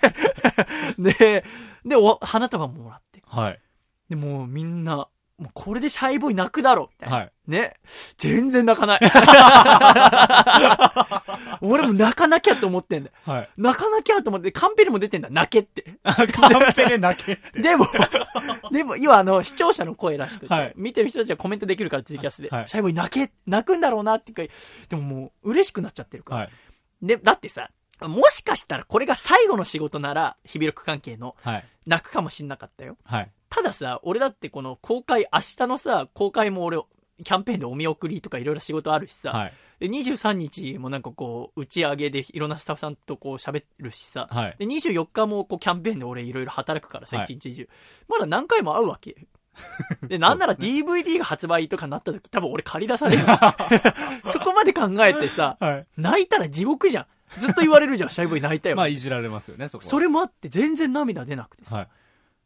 で、で、お花束ももらって。はい。で、もうみんな、もうこれでシャイボーイ泣くだろ、みたいな。はい。ね。全然泣かない。俺も泣かなきゃと思ってんだよ。はい。泣かなきゃと思って、カンペにも出てんだ、泣けって。カンペで泣けって。でも、でも、要はあの、視聴者の声らしくて、はい見てる人たちはコメントできるから、ツイキャスで。はいシャイボーイ泣け、泣くんだろうなってか、でももう、嬉しくなっちゃってるから。はい。で、だってさ、もしかしたらこれが最後の仕事なら、日々力関係の、はい。泣くかもしんなかったよ。はい。たださ、俺だってこの公開、明日のさ、公開も俺、キャンペーンでお見送りとかいろいろ仕事あるしさ、はい。で23日もなんかこう、打ち上げでいろんなスタッフさんとこう喋るしさ、はい。で、24日もこうキャンペーンで俺いろいろ働くからさ、はい一日中。まだ何回も会うわけ。で、なんなら DVD が発売とかなった時多分俺借り出されるし。そこまで考えてさ、はい。泣いたら地獄じゃん。ずっと言われるじゃん、シャイボーイ泣いたよ。まあ、いじられますよね、そこは。それもあって全然涙出なくてさ。はい。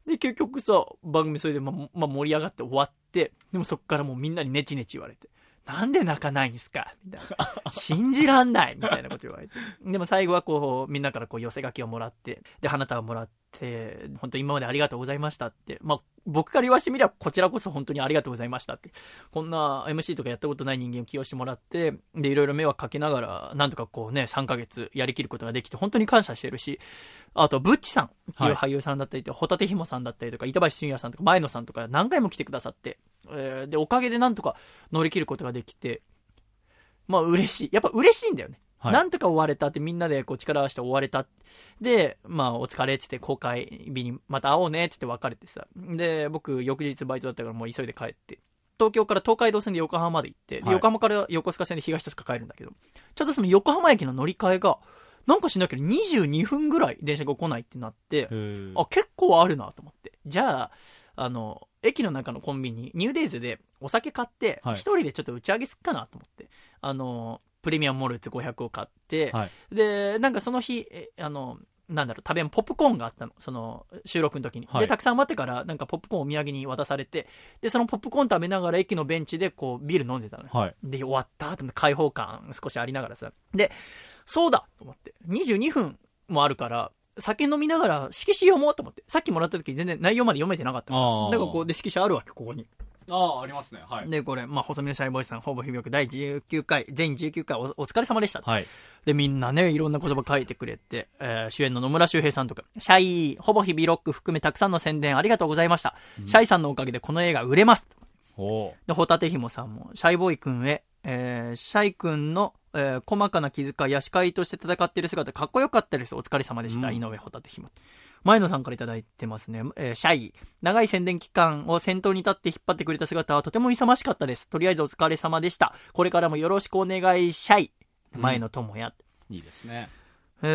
で、結局さ、番組それでま、まあ、盛り上がって終わって、でもそっからもうみんなにネチネチ言われて。なんで泣かないんですか？みたいな。信じらんないみたいなこと言われて。でも最後はこう、みんなからこう寄せ書きをもらって、で、花束をもらって、本当今までありがとうございましたって。まあ、僕から言わしてみれば、こちらこそ本当にありがとうございましたって。こんな MC とかやったことない人間を起用してもらって、で、いろいろ迷惑かけながら、なんとかこうね、3ヶ月やりきることができて、本当に感謝してるし、あと、ブッチさんっていう俳優さんだったりとか、ホタテヒモさんだったりとか、板橋俊也さんとか、前野さんとか、何回も来てくださって、えーで、おかげでなんとか乗り切ることができて、まあ嬉しい。やっぱ嬉しいんだよね。はいなんとか終われたってみんなでこう力を合わせて終われた。で、まあお疲れって言って公開日にまた会おうねって言って別れてさ。で、僕翌日バイトだったからもう急いで帰って。東京から東海道線で横浜まで行って、ではい横浜から横須賀線で東戸塚帰るんだけど、ちょっとその横浜駅の乗り換えが、なんかしなきゃ22分ぐらい電車が来ないってなって、あ、結構あるなと思って。じゃあ、あの、駅の中のコンビニ、ニューデイズでお酒買って、はい一人でちょっと打ち上げすっかなと思って。あの、プレミアムモルツ500を買って、はいで、なんかその日、えあの、なんだろう、食べんポップコーンがあったの。その、収録の時に。はいで、たくさん待ってから、なんかポップコーンをお土産に渡されて、で、そのポップコーン食べながら駅のベンチでこう、ビール飲んでたのよ。はい。で、終わったと思って開放感少しありながらさ。で、そうだと思って。22分もあるから、酒飲みながら色紙読もうと思って。さっきもらった時全然内容まで読めてなかったから。だからこう、で、色紙あるわけ、ここに。ああ、ありますね。は。で、これ、まあ、細身のシャイボーイさん、ほぼ日々第19回、全19回おお疲れ様でした。はい。で、みんなね、いろんな言葉書いてくれて、えー主演の野村周平さんとか、シャイ、ほぼ日々ロック含めたくさんの宣伝ありがとうございました。シャイさんのおかげでこの映画売れます。おで、ホタテヒモさんも、シャイボーイ君へ、えーシャイ君の、えー細かな気遣いや司会として戦っている姿かっこよかったです。お疲れ様でした。うん井上ホタテヒモ。前野さんからいただいてますね。えーシャイ。長い宣伝期間を先頭に立って引っ張ってくれた姿はとても勇ましかったです。とりあえずお疲れ様でした。これからもよろしくお願い、シャイ。前野智也。いいですね。え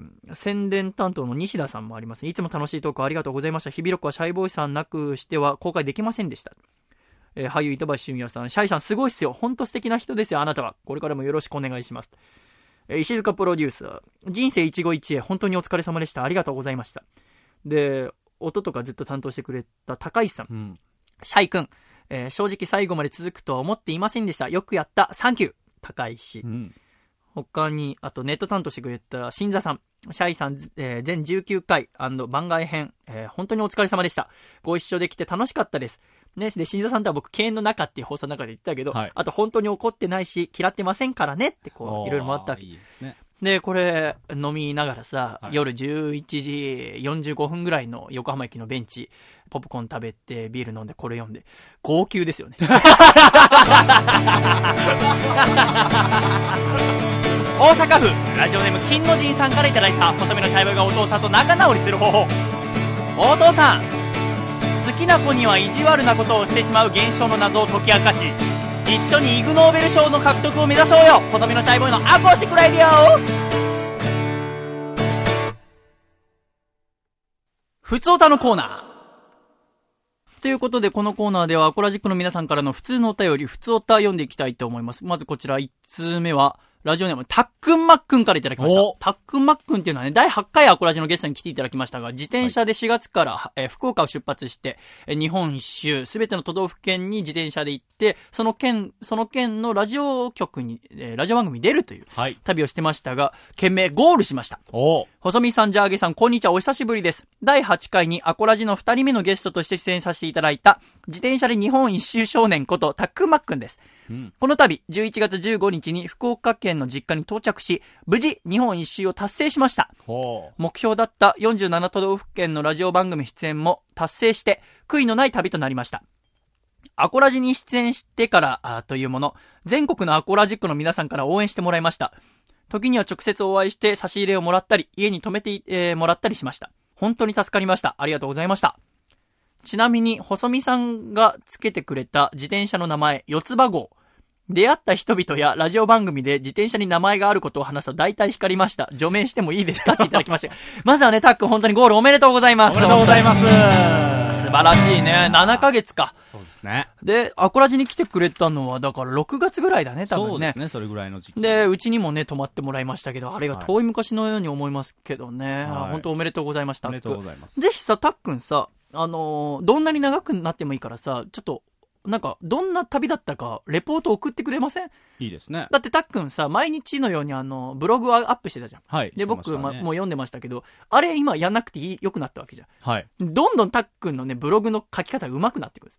ー宣伝担当の西田さんもありますね。いつも楽しいトークありがとうございました。日々ロックはシャイボーイさんなくしては公開できませんでした。えー俳優板橋俊也さん、シャイさんすごいっすよ。ほんと素敵な人ですよ、あなたは。これからもよろしくお願いします。えー石塚プロデューサー、人生一期一会、本当にお疲れ様でした。ありがとうございました。で、音とかずっと担当してくれた高石さん、うん。シャイ君、えー正直最後まで続くとは思っていませんでした。よくやった。サンキュー。高石。うん。他に、あとネット担当してくれた新座さん、シャイさん、えー全19回番外編、えー本当にお疲れ様でした。ご一緒できて楽しかったです。ね、で、新座さんとは僕、敬遠の中っていう放送の中で言ったけど、はいあと本当に怒ってないし、嫌ってませんからねって、こう、いろいろ回ったわけいいですね。で、これ、飲みながらさ、はい夜11時45分ぐらいの横浜駅のベンチ、ポップコーン食べて、ビール飲んで、これ読んで、号泣ですよね。大阪府、ラジオネーム金の神さんからいただいた、細身のシャイボーイがお父さんと仲直りする方法。お父さん、好きな子には意地悪なことをしてしまう現象の謎を解き明かし、一緒にイグ・ノーベル賞の獲得を目指そうよ細身のシャイボーイのアコースティック・ラディオふつおたのコーナー。ということで、このコーナーでは、アコラジックの皆さんからの普通のお便り、普通おた読んでいきたいと思います。まずこちら、1通目は、ラジオネーム、たっくんまっくんからいただきましたお。たっくんまっくんっていうのはね、第8回アコラジのゲストに来ていただきましたが、自転車で4月から、えー福岡を出発して、えー日本一周、すべての都道府県に自転車で行って、その県、その県のラジオ局に、えーラジオ番組に出るというはい。旅をしてましたが、懸命ゴールしました。お細見さん、ジャーゲさん、こんにちは、お久しぶりです。第8回にアコラジの2人目のゲストとして出演させていただいた、自転車で日本一周少年こと、タックンマックンです。うん。この度、11月15日に福岡県の実家に到着し、無事、日本一周を達成しました。ほ目標だった47都道府県のラジオ番組出演も達成して、悔いのない旅となりました。アコラジに出演してからあというもの、全国のアコラジックの皆さんから応援してもらいました。時には直接お会いして差し入れをもらったり、家に泊めて、えーもらったりしました。本当に助かりました。ありがとうございました。ちなみに、細見さんがつけてくれた自転車の名前、四つ葉号。出会った人々やラジオ番組で自転車に名前があることを話すと大体光りました。除名してもいいですかっていただきました。まずはね、タックン本当にゴールおめでとうございまう。おす。めでとうございます。素晴らしいね。7ヶ月か。そうですね。で、アコラジに来てくれたのは、だから6月ぐらいだね、多分ねそうです。ね、それぐらいの時期。で、うちにもね、泊まってもらいましたけど、あれが遠い昔のように思いますけどね。はい本当おめでとうございました。おめでとうございます。ぜひさ、たっくんさ、あのーどんなに長くなってもいいからさ、ちょっと、なんか、どんな旅だったか、レポート送ってくれません？いいですね。だってたっくんさ、毎日のようにあの、ブログをアップしてたじゃん。はい。で、僕、ま、もう読んでましたけど、あれ今やんなくていい、良くなったわけじゃん。はい。どんどんたっくんのね、ブログの書き方が上手くなってくるん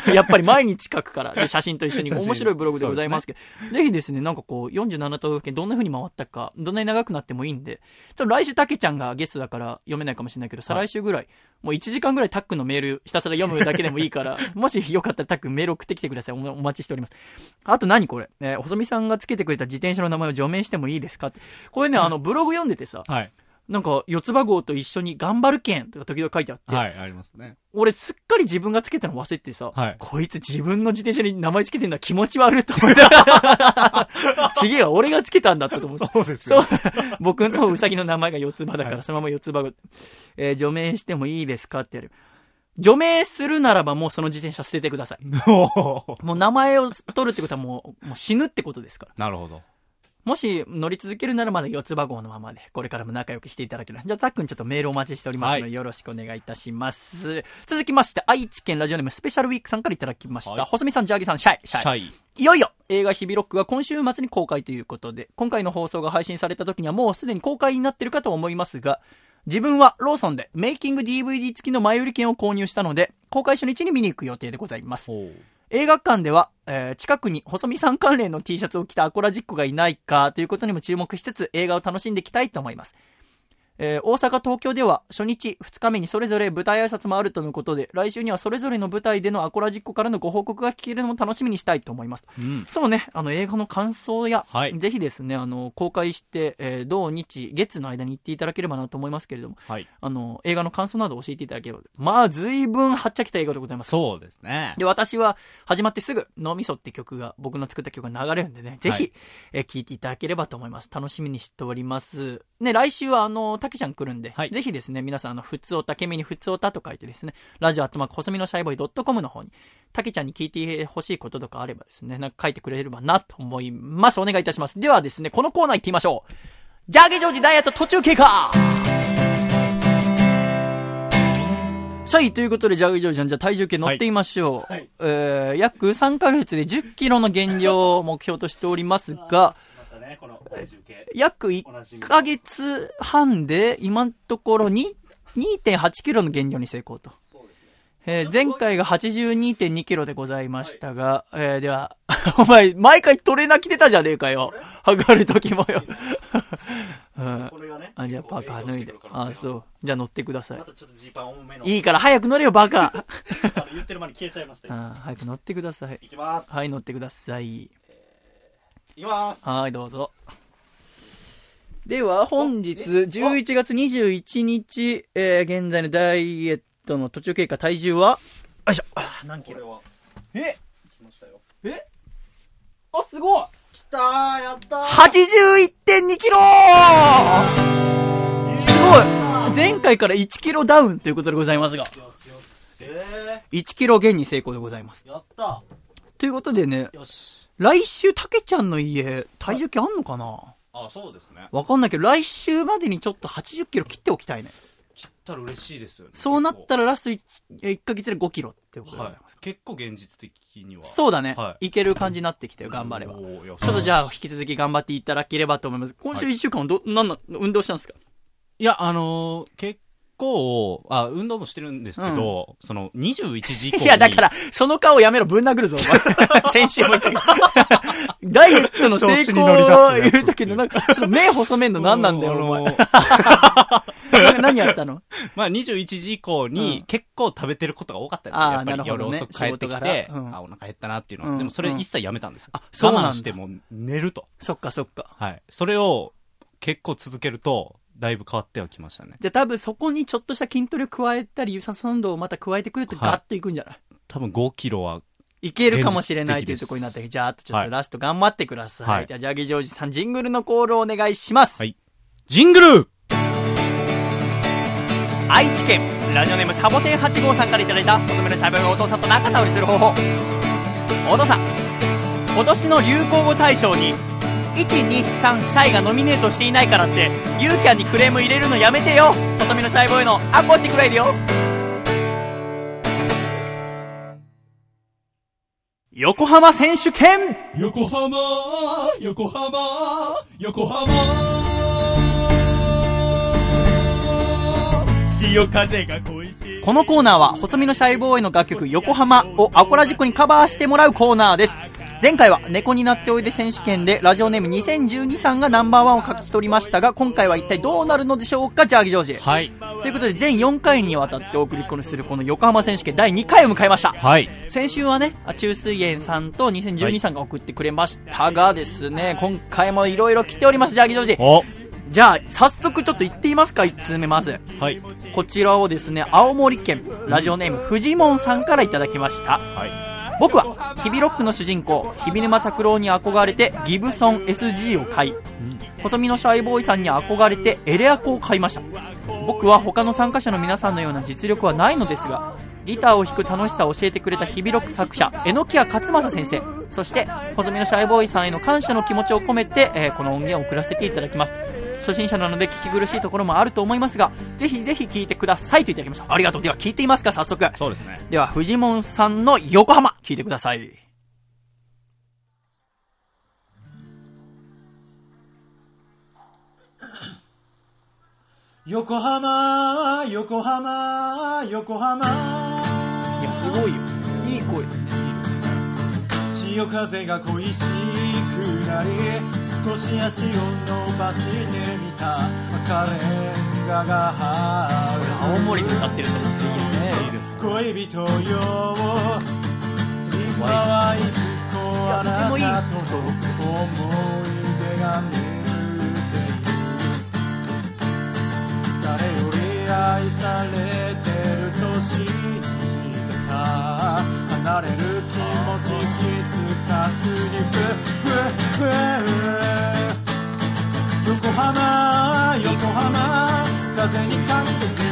です。やっぱり毎日書くから、で写真と一緒に 面白いブログでございますけど、ぜひですね、なんかこう、47都道府県どんな風に回ったか、どんなに長くなってもいいんで、ちょっと来週たけちゃんがゲストだから読めないかもしれないけど、再来週ぐらい、もう1時間ぐらいたっくんのメールひたすら読むだけでもいいから、もしよかったらたっくんメール送ってきてください。おお待ちしております。あと何これ、えー細見さんがつけてくれた自転車の名前を除名してもいいですか？って。これね、あの、ブログ読んでてさ、はい。なんか、四つ葉号と一緒に頑張る券とか時々書いてあって、はい、ありますね。俺すっかり自分がつけたの忘れててさ、はいこいつ自分の自転車に名前つけてんだ気持ち悪いと思って。ちげえわ、俺がつけたんだったと思って。そうですそう。僕のウサギの名前が四つ葉だから、はいそのまま四つ葉号。えー除名してもいいですかってやる。除名するならばもうその自転車捨ててください。もう名前を取るってことはもうもう死ぬってことですから。なるほど。もし乗り続けるならまだ四つ葉号のままで、これからも仲良くしていただける。じゃあ、たっくんちょっとメールお待ちしておりますので、はいよろしくお願いいたします。続きまして、愛知県ラジオネームスペシャルウィークさんからいただきました。はい細見さん、ジャーギさん、シャイ、シャイ。シャイ。いよいよ映画ヒビロックが今週末に公開ということで、今回の放送が配信された時にはもうすでに公開になってるかと思いますが、自分はローソンでメイキング DVD 付きの前売り券を購入したので、公開初日に見に行く予定でございます。お映画館では、えー近くに細見さん関連の T シャツを着たアコラジッコがいないかということにも注目しつつ映画を楽しんでいきたいと思います。えー大阪、東京では初日、2日目にそれぞれ舞台挨拶もあるとのことで、来週にはそれぞれの舞台でのアコラジッコからのご報告が聞けるのも楽しみにしたいと思います。うん。そうね、あの映画の感想や、はいぜひですね、あの、公開して、えー同日、月の間に行っていただければなと思いますけれども、はい。あの、映画の感想など教えていただければ。まあ、随分はっちゃけた映画でございます。そうですね。で、私は始まってすぐ、脳みそって曲が、僕の作った曲が流れるんでね、ぜひ、はいえー聞いていただければと思います。楽しみにしております。ね、来週はあの、たけちゃん来るんで、はいぜひですね、皆さんあの、ふつおた、けめにふつおたと書いてですね、ラジオアットマーク、細身のシャイボーイ .com の方に、たけちゃんに聞いてほしいこととかあればですね、なんか書いてくれればなと思います。お願いいたします。ではですね、このコーナー行ってみましょう。ジャーゲジョージダイエット途中経過シャイということで、ジャーゲジョージさん、じゃあ体重計乗ってみましょう。はいえー、約3ヶ月で10キロの減量を目標としておりますが、ね、この体重計。約1ヶ月半で、今のところに2.8キロの減量に成功と。えー前回が82.2キロでございましたが、えーでは、お前、毎回トレーナー着てたじゃねえかよ。測るときもよ。うんこれがね。あ、じゃあパーカー脱いで。あ、そう。じゃあ乗ってくださいま。いいから早く乗れよ、バカ。言ってる間に消えちゃいました早く乗ってください。いきます。はい、乗ってください。いきます。はい、どうぞ。では、本日、11月21日、えー、現在のダイエットの途中経過体重は、よいしょ。あー何キロ？これは、え？来ましたよ。え？あ、すごいきたーやったー !81.2 キロすごい前回から1キロダウンということでございますが。え1キロ減に成功でございます。ー、やったということでね、よし。来週、たけちゃんの家、体重計あんのかな？あ、そうですね。わかんないけど、来週までにちょっと80キロ切っておきたいね。切ったら嬉しいですよね。そうなったらラスト 1, 1ヶ月で5キロってことでござはいいます。。結構現実的には。そうだね、、はいける感じになってきたよ、頑張れば。ちょっとじゃあ、引き続き頑張っていただければと思います。今週1週間はど、なんなん、運動したんですか？いや、あのー結構、あ、運動もしてるんですけど、その、21時以降に。いや、だから、その顔やめろ、ぶん殴るぞ、お前。先週も言ったけど。ダイエットの成功を言うときの、なんか、その目細めんの何なんだよ、お前。何やったの？まあ、21時以降うんに結構食べてることが多かったですあーやっぱり夜遅く帰ってきて、あ、お腹減ったなっていうのは。うんでもそれ一切やめたんですよ。あそうなんだ我慢しても寝ると。そっかそっか。はい。それを結構続けると、だいぶ変わってはきましたね。じゃあ多分そこにちょっとした筋トレ加えたり、有酸素運動をまた加えてくるとはいガッといくんじゃない、多分5キロは、いけるかもしれないというところになって現実的ですじゃあ、あとちょっはいとラスト頑張ってください。はいじゃあ、ジャギジョージさん、ジングルのコールをお願いします。はいジングル愛知県、ラジオネームサボテン8号さんからいただいた、細めのしゃべるお父さんと仲直りする方法。お父さん、今年の流行語大賞に、123シャイがノミネートしていないからって、ユーキャンにクレーム入れるのやめてよ。細身のシャイボーイのアコースティックレイディオ横浜選手権。横浜横浜横浜。潮風が恋しい。このコーナーは細身のシャイボーイの楽曲横浜をアコラジコにカバーしてもらうコーナーです前回は猫になっておいで選手権でラジオネーム2012さんがナンバーワンを勝ち取りましたが今回は一体どうなるのでしょうか？ジャーギジョージはい。ということで全4回にわたってお送りするこの横浜選手権第2回を迎えましたはい。先週はね、あ中水園さんと2012さんが送ってくれましたがですね、今回もいろいろ来ております、ジャーギジョージ。おじゃあ、早速ちょっと行ってみますか、1通目まず。はい。こちらをですね、青森県、ラジオネーム、フジモンさんからいただきました。はい。僕は、日々ロックの主人公、日々沼拓郎に憧れて、ギブソン SG を買い、細身のシャイボーイさんに憧れて、エレアコを買いました。僕は他の参加者の皆さんのような実力はないのですが、ギターを弾く楽しさを教えてくれた日々ロック作者、榎谷勝正先生、そして、細身のシャイボーイさんへの感謝の気持ちを込めて、えーこの音源を送らせていただきます。初心者なので聞き苦しいところもあると思いますが、ぜひぜひ聞いてくださいといただきました。ありがとう。では聞いていますか、早速。そうですね。では、フジモンさんの横浜、聞いてください。横浜、横浜、横浜。いや、すごいよ。いい声ですね。潮風が恋しくなり、少し足を伸ばしてみた。カレンガが張る。青森で歌ってると思っていいよね。いいです。恋人よ今はいつこあなたと思い出が眠っている誰より愛されてると信じてたなれる気持ち気づかずにふふふ横浜横浜風に感じ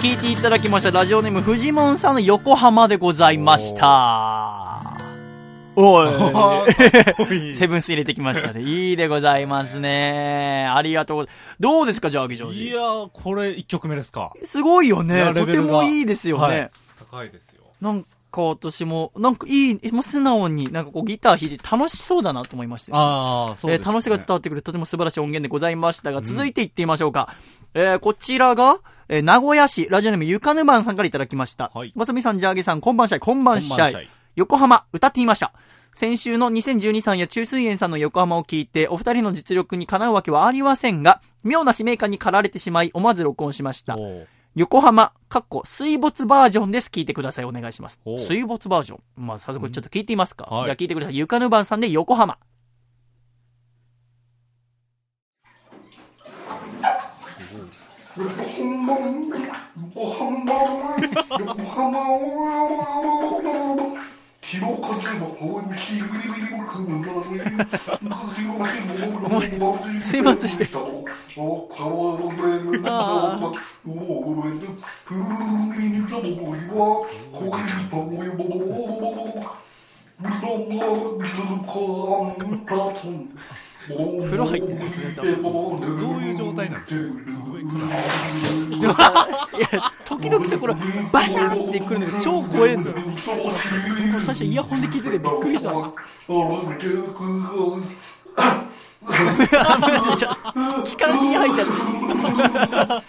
聞いていただきましたラジオネームフジモンさんの横浜でございました。おい。セブンス入れてきましたね。いいでございますね。ありがとう。どうですか、じゃあ、議長いジ。やー、これ1曲目ですか。すごいよね。とてもいいですよね。はい高いですよ。なんか私も、なんかいい、もう素直になんかこうギター弾いて楽しそうだなと思いましたよああ、そうです、ね。えー楽しさが伝わってくるとても素晴らしい音源でございましたが、続いていってみましょうか。えーこちらが、えー名古屋市、ラジオネームゆかぬばんさんからいただきました。はいまさみさん、ジャーゲさん、こんばんしゃい、こんばんしゃい。横浜、歌ってみました。先週の2012さんや中水園さんの横浜を聞いて、お二人の実力にかなうわけはありませんが、妙な使命感に駆られてしまい、思わず録音しました。横浜、かっこ水没バージョンです。聞いてください。お願いします水没バージョン。まあ、早速ちょっと聞いてみますか。はいじゃあ聞いてください。ゆかぬばんさんで横浜。水没して風呂入ってるね多分どういう状態なんですかでもさ、いや、時々さ、これ、バシャンってくるのが超怖えんだよ。最初イヤホンで聞いててびっくりした気管支に入っちゃった。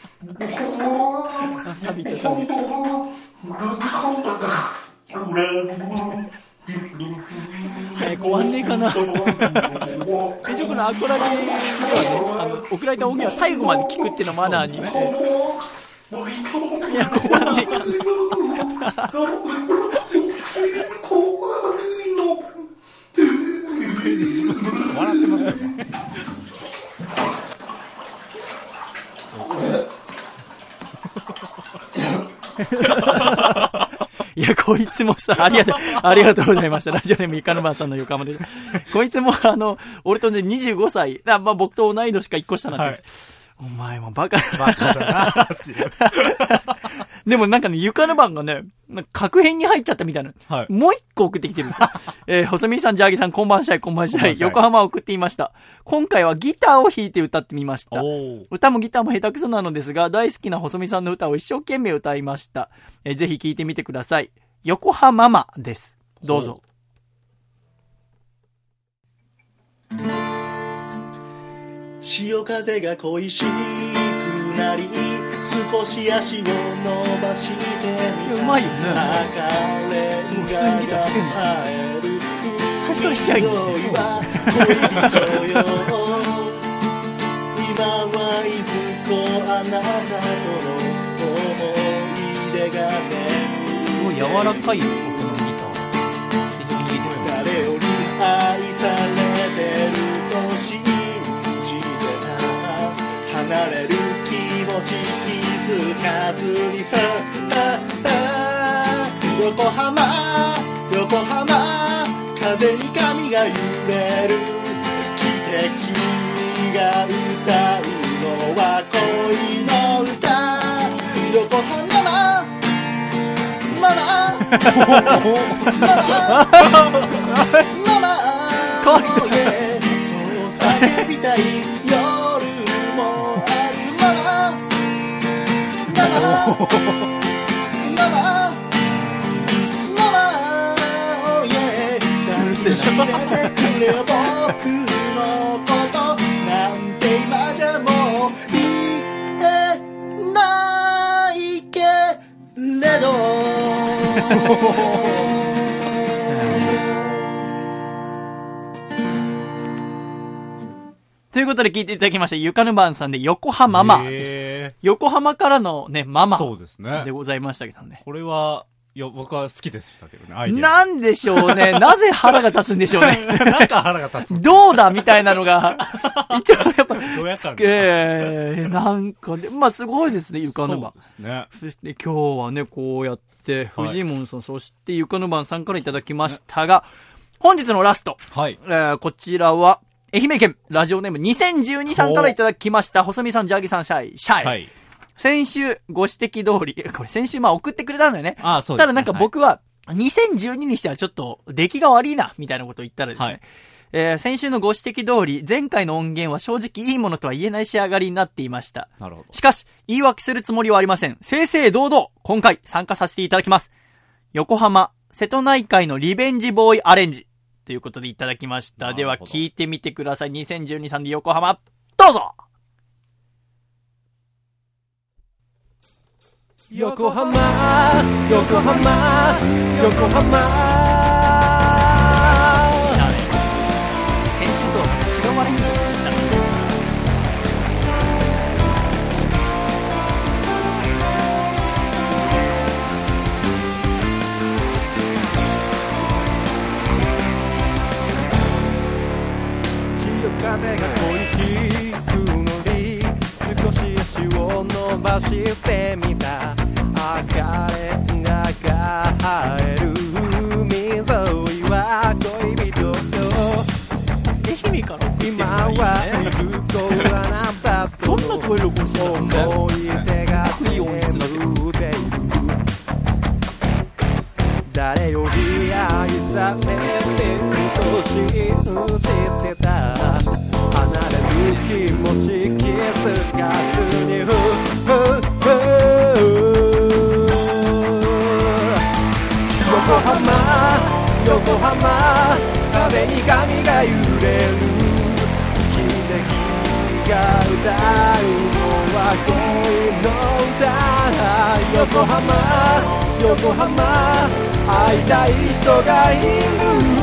あ、サビとサビ。早く終わんねえかな。一応このアコラジではねあの送られた音源は最後まで聞くっていうのマナーに。いや終わんねえかな。自分でちょっと笑ってますよねハハハハや、こいつもさ、ありがとう、ありがとうございました。ラジオネームイカヌバーさんの横浜で。こいつも、あの、俺とね、25歳、あまあ、僕と同い年か1個下なんです。お前もバカだバカだなっていう。でもなんかね、床の番がね、なんか確変に入っちゃったみたいな。はいもう一個送ってきてるんですよ。えー、細見さん、ジャーギーさん、こんばんしゃい、こんばんしゃい。横浜を送っていました。今回はギターを弾いて歌ってみました。歌もギターも下手くそなのですが、大好きな細見さんの歌を一生懸命歌いました。えーぜひ聴いてみてください。横浜マです。どうぞ。潮風が恋しくなり少し足を伸ばしてみた。うまいよね。赤レンガが生える最初から弾きゃいいんだよ今はいずこあなたとの思い出がすごい。柔らかいよ、僕のギター。誰より愛されてると信じてた離れる気持ち気づかずに横浜横浜風に髪が揺れる。汽笛が歌うのは恋の歌。横浜ママママママ。マママママ oh yeah 抱きしめてくれよ僕のことなんて今じゃもう言えないけれどということで聞いていただきました、ゆかぬばんさんで横浜マで横浜からのね、マーマそうですねで。ございましたけどね。これは、いや、僕は好きでしたけどね、アイデア。なんでしょうね。なぜ腹が立つんでしょうね。なんか腹が立つ。どうだみたいなのが、一応やっぱ、どうやったええなんかね、まあすごいですね、ゆかぬばんそう。ですね。そして今日はね、こうやって、はい藤本さん、そしてゆかぬばんさんからいただきましたが、本日のラスト、はい。えーこちらは、愛媛県ラジオネーム2012さんからいただきました、細見さん、ジャーギさん、シャイ、シャイ。はい。先週ご指摘通り、これ先週まあ送ってくれたんだよね。あそうですねただなんか僕は、2012にしてはちょっと出来が悪いな、みたいなことを言ったらですね。はいえー先週のご指摘通り、前回の音源は正直いいものとは言えない仕上がりになっていました。なるほど。しかし、言い訳するつもりはありません。正々堂々、今回参加させていただきます。横浜、瀬戸内海のリベンジボーイアレンジ。ということでいただきました。では聞いてみてください。2012さんで横浜、どうぞ横浜横浜横浜風が恋しく乗り少し足を伸ばしてみた。赤レンガが生える海沿いは恋人よ愛媛から送ってる今はいいね。ずこあなたとどんな声録音してたのね思い出がいい音質だけど眠っている誰より愛されてると信じてた気持ち気づかずにふふふ横浜横浜風に髪が揺れる秀樹が歌うのは恋の歌横浜横浜会いたい人がいる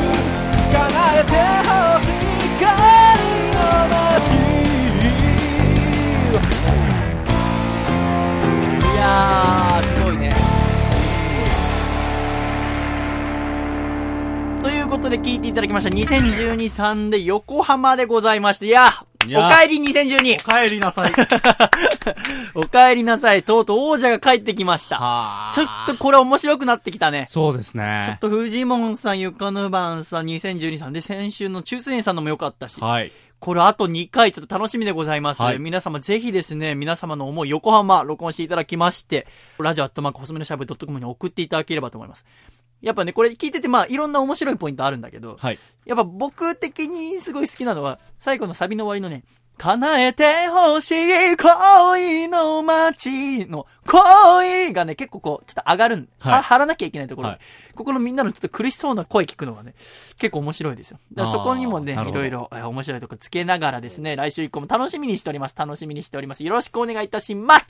いただきました。2012さんで横浜でございまして、いやーいやかえり2012お帰りなさい。おかえりなさい。とうとう王者が帰ってきました。はあちょっとこれ面白くなってきたね。そうですね。ちょっとフジモンさん、ゆかぬばんさん、2012さんで、先週の中水園さんのも良かったし、はい。これあと2回ちょっと楽しみでございます。はい皆様ぜひですね、皆様の思い、横浜、録音していただきまして、ラジオアットマーク、細めのシャブドットコムに送っていただければと思います。やっぱね、これ聞いてて、まあ、いろんな面白いポイントあるんだけど、はい。やっぱ僕的にすごい好きなのは、最後のサビの終わりのね、叶えてほしい恋の街の恋がね、結構こう、ちょっと上がるん、はいは張らなきゃいけないところ、はいここのみんなのちょっと苦しそうな声聞くのがね、結構面白いですよ。だからそこにもね、いろいろえ面白いとこつけながらですね、来週以降も楽しみにしております。楽しみにしております。よろしくお願いいたします。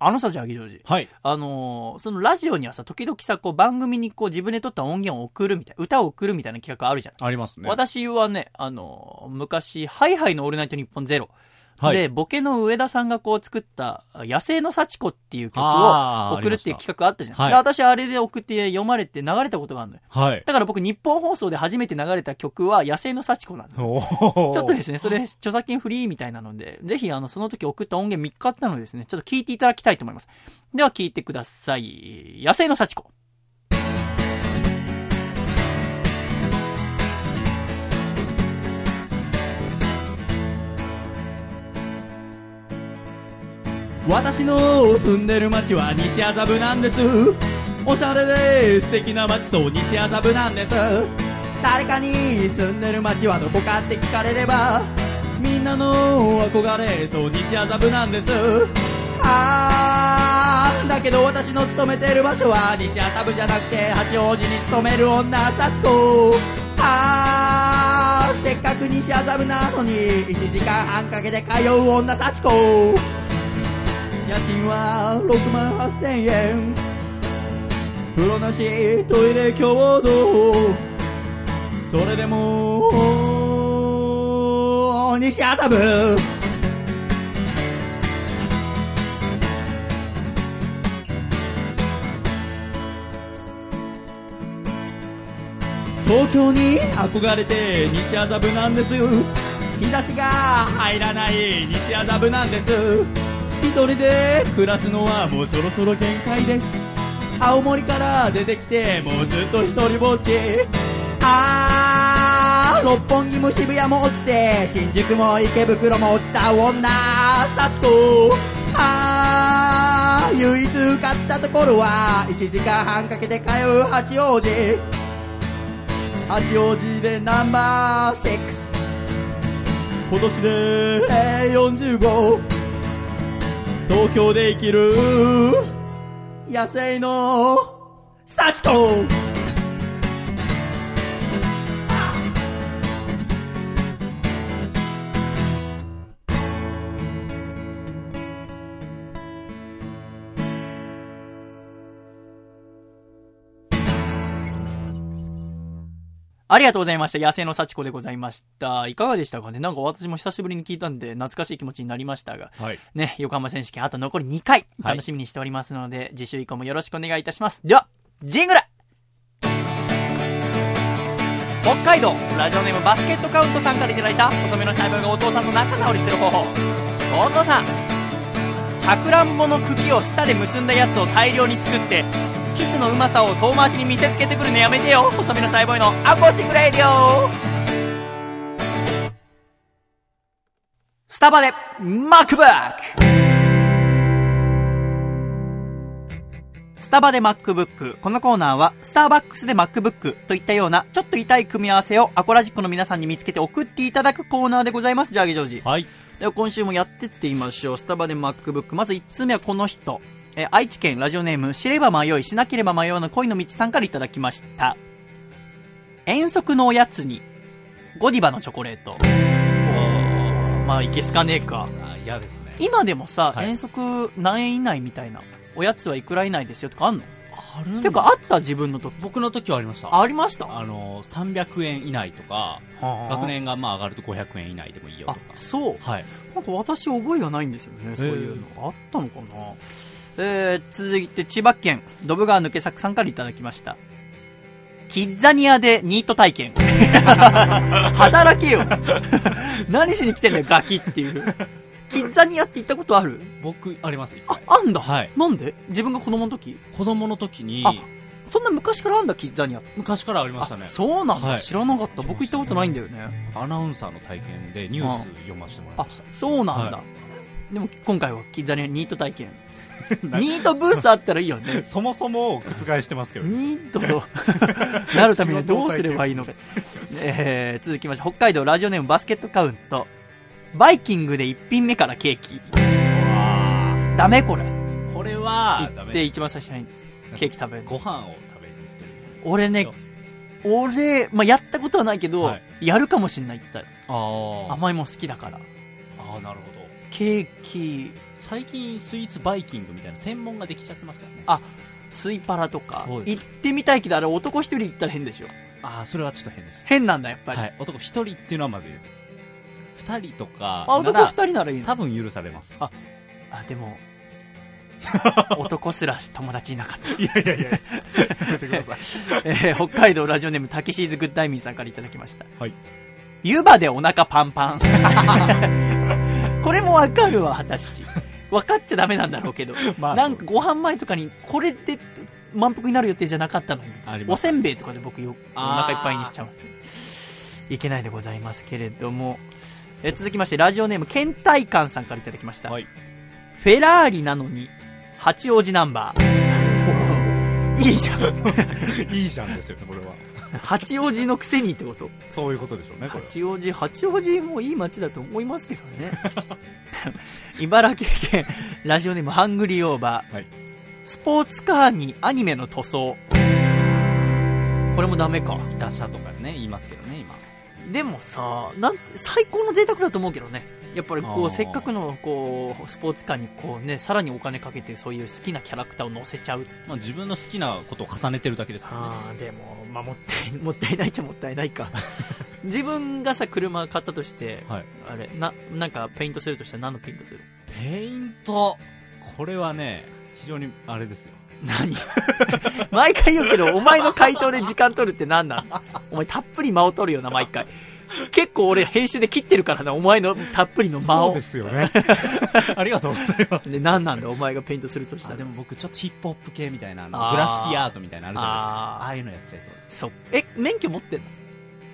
あのさ、じゃあ、ギジョージ。はい。あのーそのラジオにはさ、時々さ、こう番組にこう自分で撮った音源を送るみたいな、歌を送るみたいな企画あるじゃん。ありますね。私はね、あの、昔、ハイハイのオールナイトニッポンゼロ。はいで、ボケの上田さんがこう作った、野生の幸子っていう曲を送るっていう企画あったじゃん。はいで私あれで送って読まれて流れたことがあるのよ。はい。だから僕日本放送で初めて流れた曲は野生の幸子なんだよ。おーちょっとですね、それ著作権フリーみたいなので、ぜひあの、その時送った音源見っかったのでですね、ちょっと聞いていただきたいと思います。では聞いてください。野生の幸子。私の住んでる街は西麻布なんです。おしゃれで素敵な街そう西麻布なんです。誰かに住んでる街はどこかって聞かれればみんなの憧れそう西麻布なんです。あーだけど私の勤めてる場所は西麻布じゃなくて八王子に勤める女幸子。あーせっかく西麻布なのに1時間半かけて通う女幸子。家賃は6万8000円。風呂なしトイレ共同。それでも西麻布東京に憧れて西麻布なんです。日差しが入らない西麻布なんです。一人で暮らすのはもうそろそろ限界です。青森から出てきてもうずっと一人ぼっち。あー六本木も渋谷も落ちて新宿も池袋も落ちた女幸子。あー唯一受かったところは1時間半かけて通う八王子。八王子でナンバー6今年で45東京で生きる野生の幸子。ありがとうございました。野生の幸子でございました。いかがでしたかね？なんか私も久しぶりに聞いたんで、懐かしい気持ちになりましたが。はい。ね、横浜選手権あと残り2回はい楽しみにしておりますので、次週以降もよろしくお願いいたします。では、ジングル北海道ラジオネームバスケットカウントさんからいただいた細めのシャイボがお父さんと仲直りする方法お父さんさくらんぼの茎を舌で結んだやつを大量に作ってキスのうまさを遠回しに見せつけてくるのやめてよ細めのシャイボーイのアコースティックレディオスタバでマックブックスタバで MacBook。このコーナーは、スターバックスで MacBook といったような、ちょっと痛い組み合わせをアコラジックの皆さんに見つけて送っていただくコーナーでございます。ジャーギジョージ。はい。では今週もやってってみましょう。スタバで MacBook。まず1通目はこの人。えー愛知県ラジオネーム、知れば迷い、しなければ迷わぬ恋の道さんからいただきました。遠足のおやつに、ゴディバのチョコレート。おーまあ、いけすかねえか。あ嫌ですね。今でもさ、はい遠足何円以内みたいな、おやつはいくら以内ですよとかあんの？あるていうか、あった自分の時。僕の時はありました。ありました？あの、300円以内とか、学年がまあ上がると500円以内でもいいよとあか。、そう。はい。なんか私覚えがないんですよね、そういうの。あったのかな？えー、続いて千葉県、ドブ川抜け作さんからいただきました。キッザニアでニート体験。働けよ。何しに来てんだよガキっていう。キッザニアって行ったことある？僕、あります、一あ回。あんだ、はい。なんで？自分が子供の時？子供の時に、あそんな昔からあんだキッザニア。って昔からありましたね。あ。そうなんだ、はい。知らなかった。僕行ったことないんだよね。アナウンサーの体験でニュース読ませてもらいあました。そうなんだ、はでも今回はキッザニアニート体験 ニートブースあったらいいよね。そもそも覆してますけどね。ニートの なるためにはどうすればいいのか、えー、続きまして北海道ラジオネームバスケットカウント。バイキングで1品目からケーキ。ダメこれ。これは、行って一番最初にケーキ食べる。ご飯を食べに行ってる。俺ね俺、まあ、やったことはないけど、はい。やるかもしんないった。らああ。甘いもん好きだから。ああ、なるほど。ケーキ最近スイーツバイキングみたいな専門ができちゃってますからね。あスイパラとかそうです行ってみたいけどあれ男一人行ったら変でしょああ、それはちょっと変です。変なんだやっぱり、はい。男一人っていうのはまずいです。二人とかあ男二人ならいいの？多分許されます。ああでも 男すら友達いなかった、いやいやいや、やめてください。えー北海道ラジオネームタキシーズグッダイミンさんからいただきましたはい湯葉でお腹パンパン これもわかるわ私分 かっちゃダメなんだろうけど、まあなんかご飯前とかにこれで満腹になる予定じゃなかったのに。おせんべいとかで僕よお腹いっぱいにしちゃういけないでございますけれども、えー続きましてラジオネーム倦怠感さんからいただきました、はい。フェラーリなのに八王子ナンバー。いいじゃん。いいじゃんですよね、これは。八王子のくせにってこと。そういうことでしょうね。八王子八王子もいい街だと思いますけどね。茨城県ラジオネームハングリーオーバー、はい。スポーツカーにアニメの塗装。これもダメか。打車とかね、言いますけどね、今。でもさなんて最高の贅沢だと思うけどねやっぱりこうせっかくのこうスポーツカーにこうねさらにお金かけてそういう好きなキャラクターを乗せちゃう。まあ自分の好きなことを重ねてるだけですからね。あーでも、まあ、もったい もったいないっちゃもったいないか。自分がさ車買ったとして、はい。あれななんかペイントするとしたら何のペイントする？ペイント、これはね、非常にあれですよ。何？毎回言うけどお前の回答で時間取るって何なん？お前たっぷり間を取るよな毎回 結構俺編集で切ってるからなお前のたっぷりの間を。すよね。ありがとうございます。で何なんだお前がペイントするとしたら。あでも僕ちょっとヒップホップ系みたいなグラフィティアートみたいなのあるじゃないですか。あー。ああいうのやっちゃいそうです。そう。え免許持ってんの？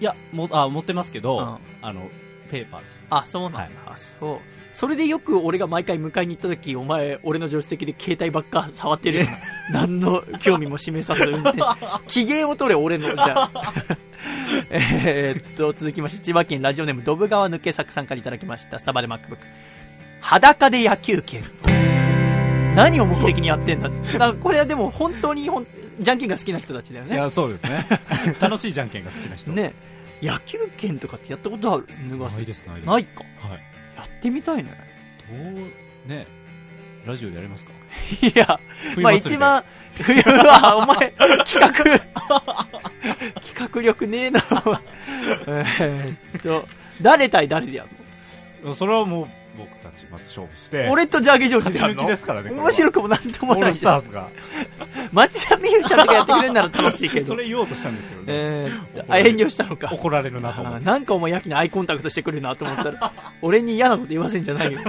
いやもあ持ってますけど、うん。あのペーパーですあそうなんだ、はい。あそうそれでよく俺が毎回迎えに行った時お前俺の助手席で携帯ばっか触ってるよ何の興味も示さず運転。機嫌を取れ俺の。じゃあ。えーっと続きまして千葉県ラジオネームドブ川抜け作さんからいただきました。スタバで MacBook 裸で野球拳何を目的にやってんだ だこれはでも本当にほんじゃんけんが好きな人たちだよね。いやそうですね。楽しいじゃんけんが好きな人。ね。野球拳とかってやったことある？ないですないです。ないか。はい。やってみたいね。どうねラジオでやりますか？いや、まあ一番、冬は、お前、企画、企画力ねえな。えーっと、誰対誰でやるそれはもう僕たちまず勝負しての俺とジャーゲジョージでですからね 面白くもなんともオールないじゃん。スターズが町田美優ちゃんとかやってくれるなら楽しいけど。それ言おうとしたんですけどね、えーあ、遠慮したのか。怒られるなと思なんかお前やけにアイコンタクトしてくるなと思ったら、俺に嫌なこと言わせんじゃないよ。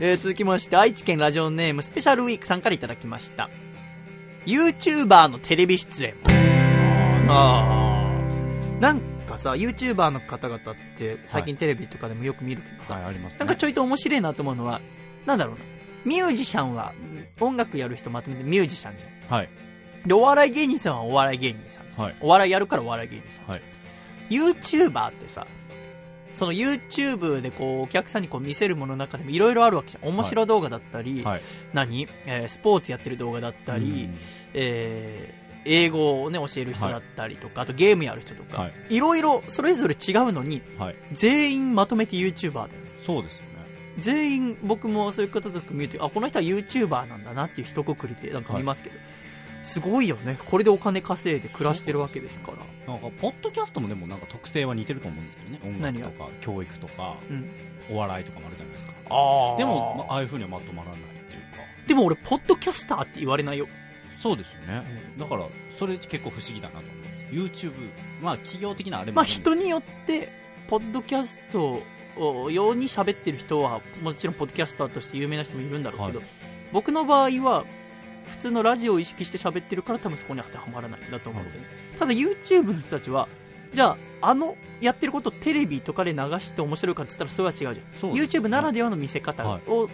えー続きまして、愛知県ラジオネームスペシャルウィークさんからいただきました。YouTuber のテレビ出演。あーなんかさ、YouTuber の方々って最近テレビとかでもよく見るけどさ、はいありますねなんかちょいと面白いなと思うのは、なんだろうな。ミュージシャンは、音楽やる人まとめてミュージシャンじゃん。はいで、お笑い芸人さんはお笑い芸人さん。はいお笑いやるからお笑い芸人さん。はい YouTuber ってさ、その YouTube でこうお客さんにこう見せるものの中でもいろいろあるわけじゃん。面白動画だったり、はい何、えースポーツやってる動画だったり、えー英語をね、教える人だったりとか、あとゲームやる人とか、はい。いろいろそれぞれ違うのに、うんはい。全員まとめて YouTuber だよ。そうですよね。全員僕もそういう方とか見るとあこの人は YouTuber なんだなっていう一括りでなんか見ますけど、すごいよね。これでお金稼いで暮らしてるわけですから。なんかポッドキャストもでもなんか特性は似てると思うんですけどね。音楽とか教育とかうん。お笑いとかもあるじゃないですか。あでも、まあああいうふうにはまとまらないっていうか。でも俺ポッドキャスターって言われないよそうですよね。だからそれ結構不思議だなと思うんですよ。YouTube、まあ企業的なあれもまあ人によって、ポッドキャストを用に喋ってる人は、もちろんポッドキャスターとして有名な人もいるんだろうけど、はい。僕の場合は、普通のラジオを意識して喋ってるから多分そこに当てはまらないんだと思うんですよね。ただ YouTube の人たちは、じゃあ、あのやってることをテレビとかで流して面白いかって言ったらそれは違うじゃん。そうです YouTube ならではの見せ方はい。を、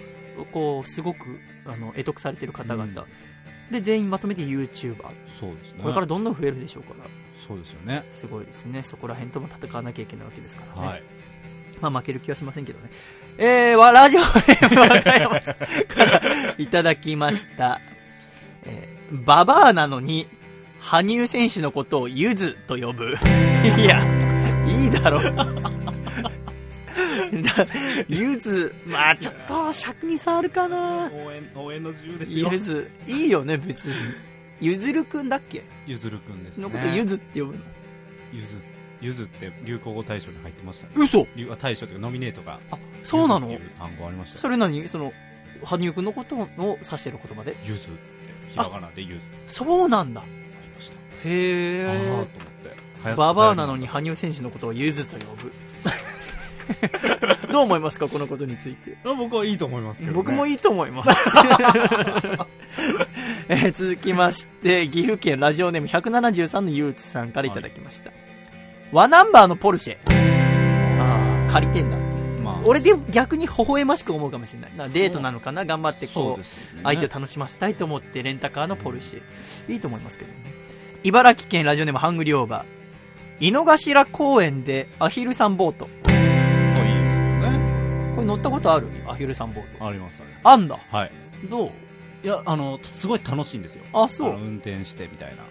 こう、すごく、あの、得得されてる方々。うんで、全員まとめて YouTuber。そうですね。これからどんどん増えるでしょうから。そうですよね。すごいですね。そこら辺とも戦わなきゃいけないわけですからね。はい。まあ負ける気はしませんけどね。えー、わ、ラジオネーム和歌山さんか？らいただきました。えー、ババアなのに、羽生選手のことをゆずと呼ぶ。いや、いいだろ。だ ゆず、まあちょっと尺に触るかな。応援、応援の自由ですよ。ゆず、いいよね、別に。ゆずるくんだっけ？ゆずるくんですね。のことゆずって呼ぶの？ゆず、ゆずって流行語大賞に入ってましたね。嘘流あ大賞というかノミネートが。あ、そうなの？っていう単語ありましたよそれ何？その、羽生くんのことを指してる言葉で？ゆずって、ひらがなでゆずそうなんだ。ありました。へああーと思え。って。ババアなのに羽生選手のことをゆずと呼ぶ。どう思いますかこのことについて？あ僕はいいと思いますけど、ね。僕もいいと思います。えー続きまして、岐阜県ラジオネーム173のゆうつさんからいただきました。ワナンバーのポルシェ。ああ、借りてんだって。まあ、俺で逆に微笑ましく思うかもしれない。なデートなのかな？頑張ってこう、ね。相手を楽しませたいと思ってレンタカーのポルシェ。いいと思いますけどね。茨城県ラジオネームハングリーオーバー。井の頭公園でアヒルさんボート。乗ったことある？アヒルさんボート。あります、ありまあんだ？す。はい。どう？いや、あの、すごい楽しいんですよ。あ、そう。運転してみたいな。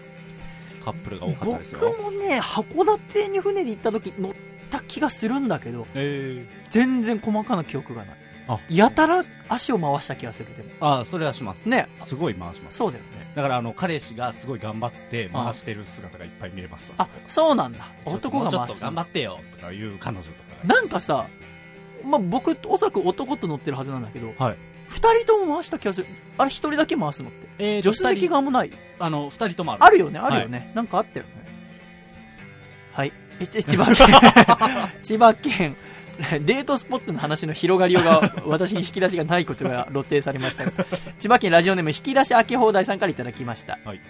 カップルが多かったですよ。僕もね、函館に船で行った時乗った気がするんだけど、え全然細かな記憶がない。あやたら足を回した気がする、でも。あそれはします。ね、すごい回します。そうだよね。だから、あの、彼氏がすごい頑張って回してる姿がいっぱい見れます。あ、そうなんだ。男が回すちょっと。頑張ってよとかいう彼女とかなんかさ、まあ、僕、おそらく男と乗ってるはずなんだけど、はい二人とも回した気がする。あれ一人だけ回すのって。えー助手席側もない。あの、二人ともある。あるよね、あるよね。なんかあったよね。はい。え、ち 千葉県、千葉県、デートスポットの話の広がりが、私に引き出しがないことが露呈されましたが、千葉県ラジオネーム引き出し開け放題さんからいただきました。はい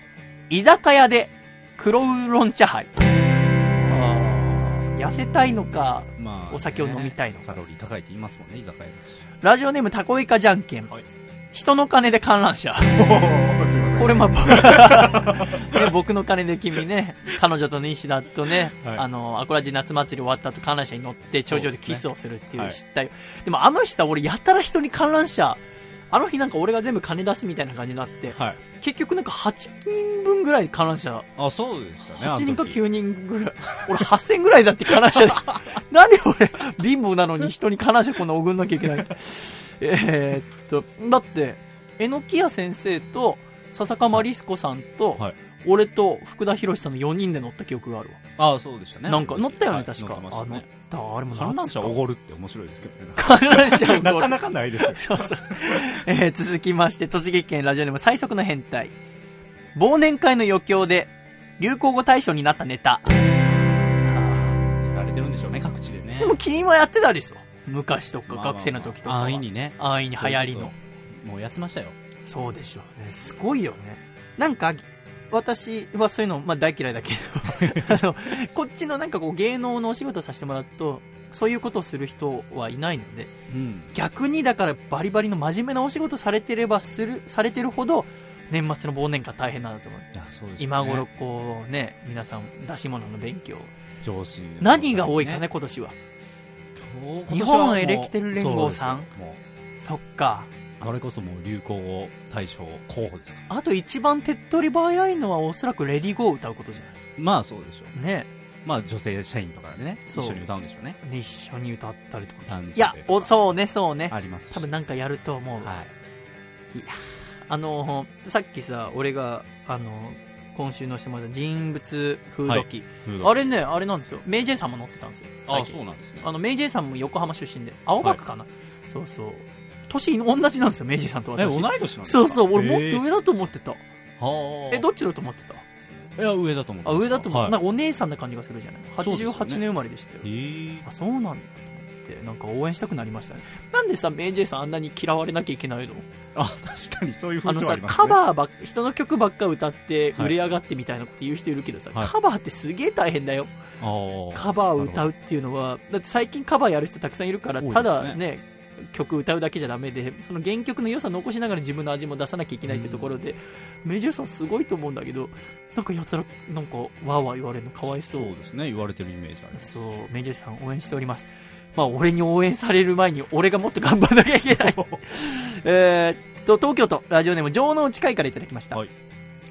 居酒屋で黒ウーロン茶杯。あー痩せたいのか、まあ、お酒を飲みたいのカロリー高いって言いますもんね、居酒屋だし。ラジオネームタコイカじゃんけん。はい人の金で観覧車。これまあ、ね、僕の金で君ね、彼女と西田とね、はいあの、アコラジ夏祭り終わった後観覧車に乗って頂上でキスをするっていうはい知ったよ。でもあの日さ、俺やたら人に観覧車、あの日なんか俺が全部金出すみたいな感じになって、はい。結局なんか8人分ぐらい観覧車、あ、そうでしたね。8人かあの時9人ぐらい。俺8000ぐらいだって観覧車で。なんで俺、貧乏なのに人に観覧車こんな送んなきゃいけない？えーっと、だって、榎谷先生と、笹川リス子さんと、はい俺と福田博さんの4人で乗った記憶があるわ。あ、そうでしたね。なんか乗ったよね、はい確か。乗ってましたあ、乗っね。た。あれも観覧車おる。ごるって面白いですけどね。観覧車おごるなかなかないですよ。そうそうえー続きまして、栃木県ラジオネーム最速の変態。忘年会の余興で、流行語大賞になったネタ。やられてるんでしょうね、各地でね。でも君もやってたでしょ昔とか、まあまあまあ学生の時とか。安易にね。安易に流行りのそういう。こと。もうやってましたよ。そうでしょうね。すごいよね。なんか、私はそういうの、まあ大嫌いだけど、あの、こっちのなんかこう芸能のお仕事させてもらうと、そういうことをする人はいないので、うん。逆にだからバリバリの真面目なお仕事されてればする、されてるほど、年末の忘年会大変なんだと思う。うね今頃こうね、皆さん出し物の勉強。上司。何が多いかね、今年は。今日本エレキテル連合さんそっか。うあれこそもう流行語大賞候補ですか？あと一番手っ取り早いのはおそらくレディーゴーを歌うことじゃまあそうでしょう。ないね。まあ女性社員とかでね、一緒に歌うんでしょうね。一緒に歌ったりとか。いや、お、う。そうね、そうね。ありますし多分なんかやると思う。はい。あのー、さっきさ、俺が、あのー、今週のしてもらった人物風土記。あれね、あれなんですよ。メイジェイさんも乗ってたんですよ。あ、そうなんですね。あの、メイジェイさんも横浜出身で、青葉区かな、そうそう。年同じなんですよ、メイジェイさんとえ、私。同い年なんですか？そうそう、俺もっと上だと思ってた。はあえ、どっちだと思ってた？いや、上だと思ってあ、上だと思う。はいなんかお姉さんな感じがするじゃない？そうですよね ?88 年生まれでしたよ。えーあ、そうなんだって、なんか応援したくなりましたね。なんでさ、メイジェイさんあんなに嫌われなきゃいけないの？あ、確かにそういう風あのさ、潮ありますね。カバーばっ、人の曲ばっか歌ってはい売れ上がってみたいなこと言う人いるけどさ、はいカバーってすげえ大変だよ。カバーを歌うっていうのは、だって最近カバーやる人たくさんいるから、ただね、曲歌うだけじゃダメで、その原曲の良さ残しながら自分の味も出さなきゃいけないってところで、メジューさんすごいと思うんだけど、なんかやったら、なんか、わーわー言われるのかわいそう。そうですね、言われてるイメージあり。そう、メジューさん応援しております。まあ、俺に応援される前に、俺がもっと頑張らなきゃいけない。えーっと、東京都、ラジオネーム、城之内海からいただきました。はい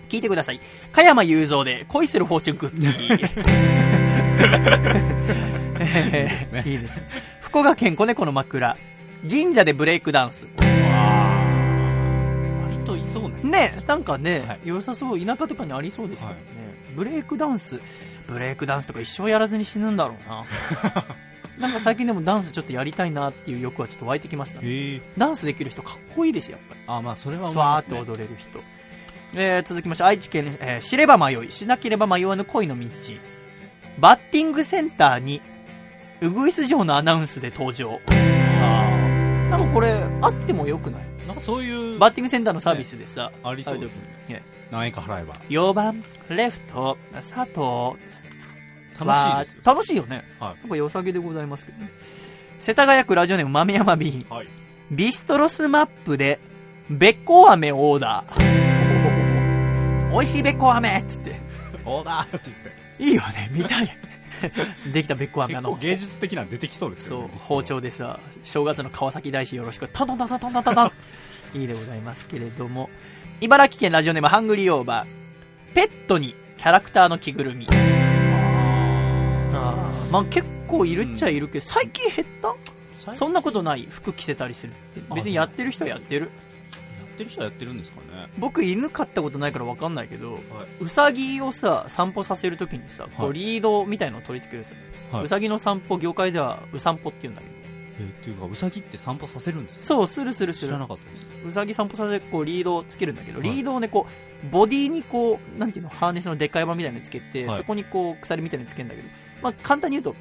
聞いてください。加山雄三で、恋するフォーチュンクッキー。えー いいです。福岡県子猫の枕。神社でブレイクダンス。割といそうね。ねなんかね、はい良さそう、田舎とかにありそうですけどね、ブレイクダンス、ブレイクダンスとか一生やらずに死ぬんだろうな。なんか最近でもダンスちょっとやりたいなっていう欲はちょっと湧いてきましたね。ええダンスできる人かっこいいですよ、やっぱり。あ、まあ、それはス思いますね。ワーッと踊れる人。えー、続きまして、愛知県、えー知れば迷い、しなければ迷わぬ恋の道。バッティングセンターに、ウグイス城のアナウンスで登場。あなんかこれ、あってもよくない？ーなんかそういう、バッティングセンターのサービスでさ、ありそうですねね。何円か払えば。4番、レフト、佐藤。楽しいですよ。楽しいよね。はいなんか良さげでございますけどね。世田谷区ラジオネーム豆山 B。はい。ビストロスマップで、べっこう飴をオーダー。美味しいべっこう飴っつって。オーダーって言って。いいよね、見たい。できたべっこ飴の。芸術的な出てきそうですよね包丁でさ正月の川崎大師よろしく。トントントントントントントン。いいでございますけれども。茨城県ラジオネームハングリーオーバー。ペットにキャラクターの着ぐるみ。あまあ結構いるっちゃいるけど、うん、最近減った？そんなことない。服着せたりするって。別にやってる人はやってる。やってる人はやってるんですかね。僕犬飼ったことないから分かんないけど、うさぎをさ、散歩させるときにさ、こうはいリードみたいのを取り付けるんですよ。はいうさぎの散歩、業界ではう散歩って言うんだけど。えーっていうか、ウサギって散歩させるんですかそう、するするする知ら。なかったです。うさぎ散歩させて、こう、リードをつけるんだけど、はいリードをね、こう、ボディにこう、なんていうの、ハーネスのでっかい版みたいなのつけて、はいそこにこう、鎖みたいなのつけるんだけど、まあ、簡単に言うと、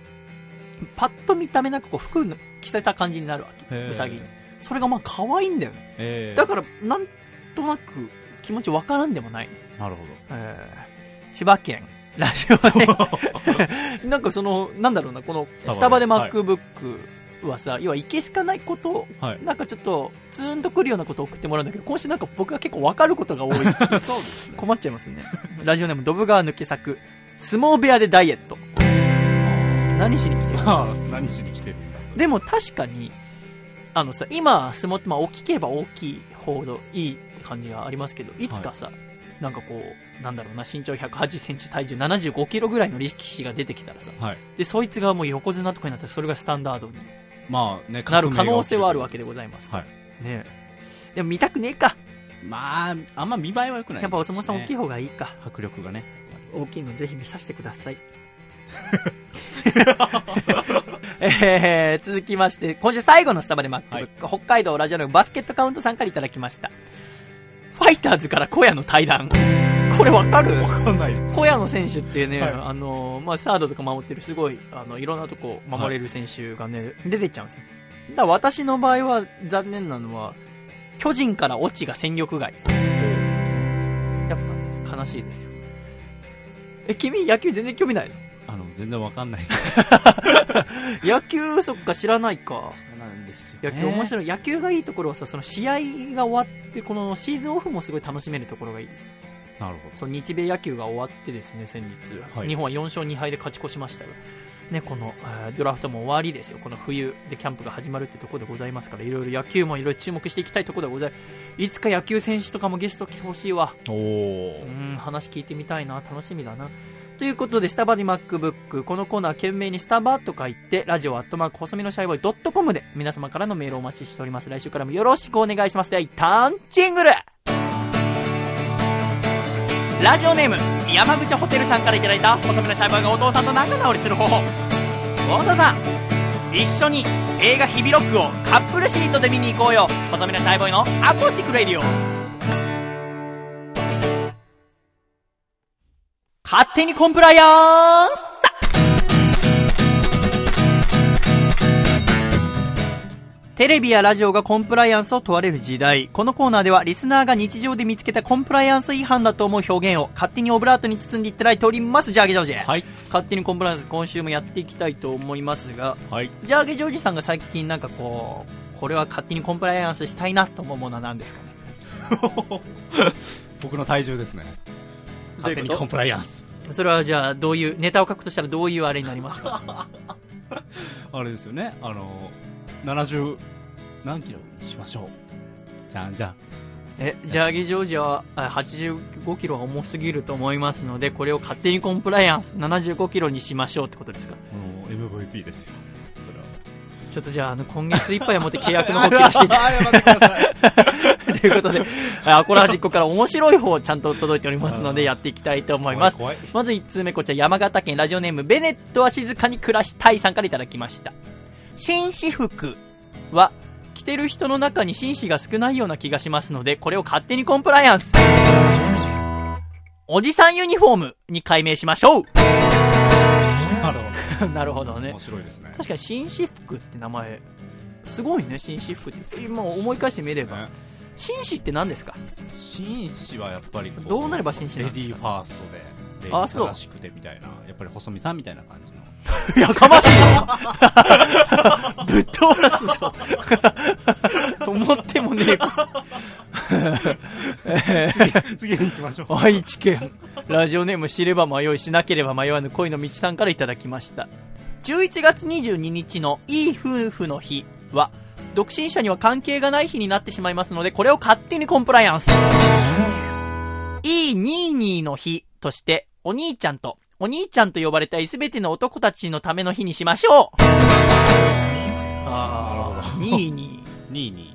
パッと見た目なくこう、服の着せた感じになるわけ。へーうさぎに。それがまあ、可愛いんだよね。えーだから、なんとなく、気持ちわからんでもない。なるほえー千葉県、ラジオで、なんかその、なんだろうな、この、ススタバでタバではい MacBook はさ、要はいけすかないこと。はい。なんかちょっと、ツーンとくるようなことを送ってもらうんだけど、今週なんか僕が結構わかることが多い。そうですね。困っちゃいますね。ラジオネーム、ドブ川抜け作。相撲部屋でダイエット。何しに来てる 何しに来てるでも確かに、あのさ、今、相撲ってまあ大きければ大きいほどいいって感じがありますけど、いつかさ、なんかこう、なんだろうな、身長180センチ、体重75キロぐらいの力士が出てきたらさ、はい。で、そいつがもう横綱とかになったらそれがスタンダードにまあね、なる可能性はあるわけでございます。はい。ねえでも見たくねえか。まあ、あんま見栄えは良くない、やっぱお相撲さん大きい方方がいいか。迫力がね。大きいのぜひ見させてください。えー、続きまして、今週最後のスタバで MacBook、はい北海道ラジオのバスケットカウントさんからいただきました。ファイターズから小屋の対談。これわかる？わかんないです。小屋の選手ってね、はいあのまあ、サードとか守ってるすごい、あの、いろんなとこ守れる選手がね、出てっちゃうんですよ。だ私の場合は残念なのは、巨人から落ちが戦力外。やっぱね、悲しいですよ。え、君野球全然興味ないの？あの、全然わかんない。野球そっか知らないか。そうなんですよ、野球面白い。野球がいいところはさ、その試合が終わって、このシーズンオフもすごい楽しめるところがいいです。なるほど。その日米野球が終わってですね、先日、はい日本は4勝2敗で勝ち越しましたが、ね、この、えードラフトも終わりですよ。この冬でキャンプが始まるってところでございますから、いろいろ野球もいろいろ注目していきたいところでございます。いつか野球選手とかもゲスト来てほしいわ。おーうん、話聞いてみたいな。楽しみだな。ということで、スタバに MacBook。このコーナー、懸命にスタバと書いて、ラジオアットマーク、細身のシャイボーイドットコムで、皆様からのメールをお待ちしております。来週からもよろしくお願いします。では、一旦、ジングルラジオネーム、山口ホテルさんからいただいた、細身のシャイボーイがお父さんと仲直りする方法。お父さん、一緒に映画日々ロックをカップルシートで見に行こうよ。細身のシャイボーイのアコースティックレディオ。勝手にコンプライアンステレビやラジオがコンプライアンスを問われる時代。このコーナーではリスナーが日常で見つけたコンプライアンス違反だと思う表現を勝手にオブラートに包んでいただいております。ジャーゲジョージ。はい。勝手にコンプライアンス今週もやっていきたいと思いますが、はい。ジャーゲジョージさんが最近なんかこう、これは勝手にコンプライアンスしたいなと思うものは何ですかね？僕の体重ですね。勝手にコンプライアンス。それはじゃあどういう、ネタを書くとしたらどういうあれになりますか？あれですよね。あの、70何キロにしましょう。じゃんじゃん。え、ジャーゲジョージはあ85キロは重すぎると思いますので、これを勝手にコンプライアンス75キロにしましょうってことですか？MVP ですよ。ちょっとじゃあ、あの、今月いっぱいをもって契約の方切らしていた い。ということで、アコラジッコから面白い方をちゃんと届いておりますので、やっていきたいと思います。まず1通目、こちら山形県ラジオネーム、ベネットは静かに暮らしたいさんからいただきました。紳士服は、着てる人の中に紳士が少ないような気がしますので、これを勝手にコンプライアンス。おじさんユニフォームに改名しましょうなるほどど。ね面。白いですね。確かに紳士服って名前、すごいね、紳士服って。今思い返してみれば。ね紳士って何ですか？紳士はやっぱりこどうなれば紳士なんですか？レディーファーストで、レあそう正しくてみたいな、やっぱり細見さんみたいな感じの。やかましい ぶっ飛ばすぞ思ってもねえか。次に行きましょう。愛知県ラジオネーム知れば迷いしなければ迷わぬ恋の道さんからいただきました。11月22日のいい夫婦の日は独身者には関係がない日になってしまいますのでこれを勝手にコンプライアンス。いいニーニーの日としてお兄ちゃんとお兄ちゃんと呼ばれたいすべての男たちのための日にしましょう。あー。ニーニー。2位に。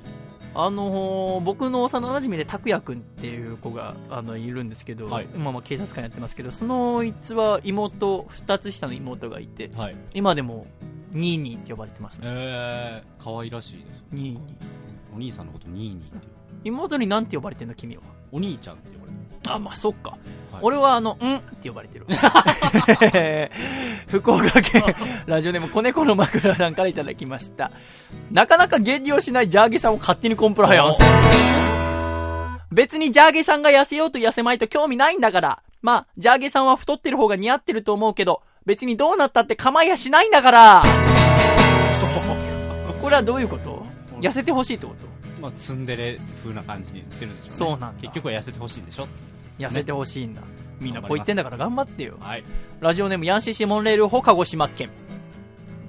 あのー僕の幼馴染で拓也くんっていう子があのいるんですけど、はい今も警察官やってますけどそのいつは妹2つ下の妹がいてはい。今でもニーニーって呼ばれてますねえー、可愛らしいです。ニーニーお兄さんのことニーニーって。妹になんて呼ばれてんの君は？お兄ちゃんって呼ばれ。あまあそっか、はい。俺はあのんって呼ばれてる。福岡県ラジオネーム子猫の枕さんからいただきました。なかなか減量しないジャーゲさんを勝手にコンプライアンス。別にジャーゲさんが痩せようと痩せまいと興味ないんだから。まあ、ジャーゲさんは太ってる方が似合ってると思うけど、別にどうなったって構いやしないんだから。これはどういうこと？痩せてほしいってこと？まあ、ツンデレ風な感じにするんでしょうね。そうなんだ結局は痩せてほしいんでしょ？痩せてほしいんだ。みんなこう言ってんだから頑張ってよ。はい。ラジオネームヤンシーシモンレールホ鹿児島県。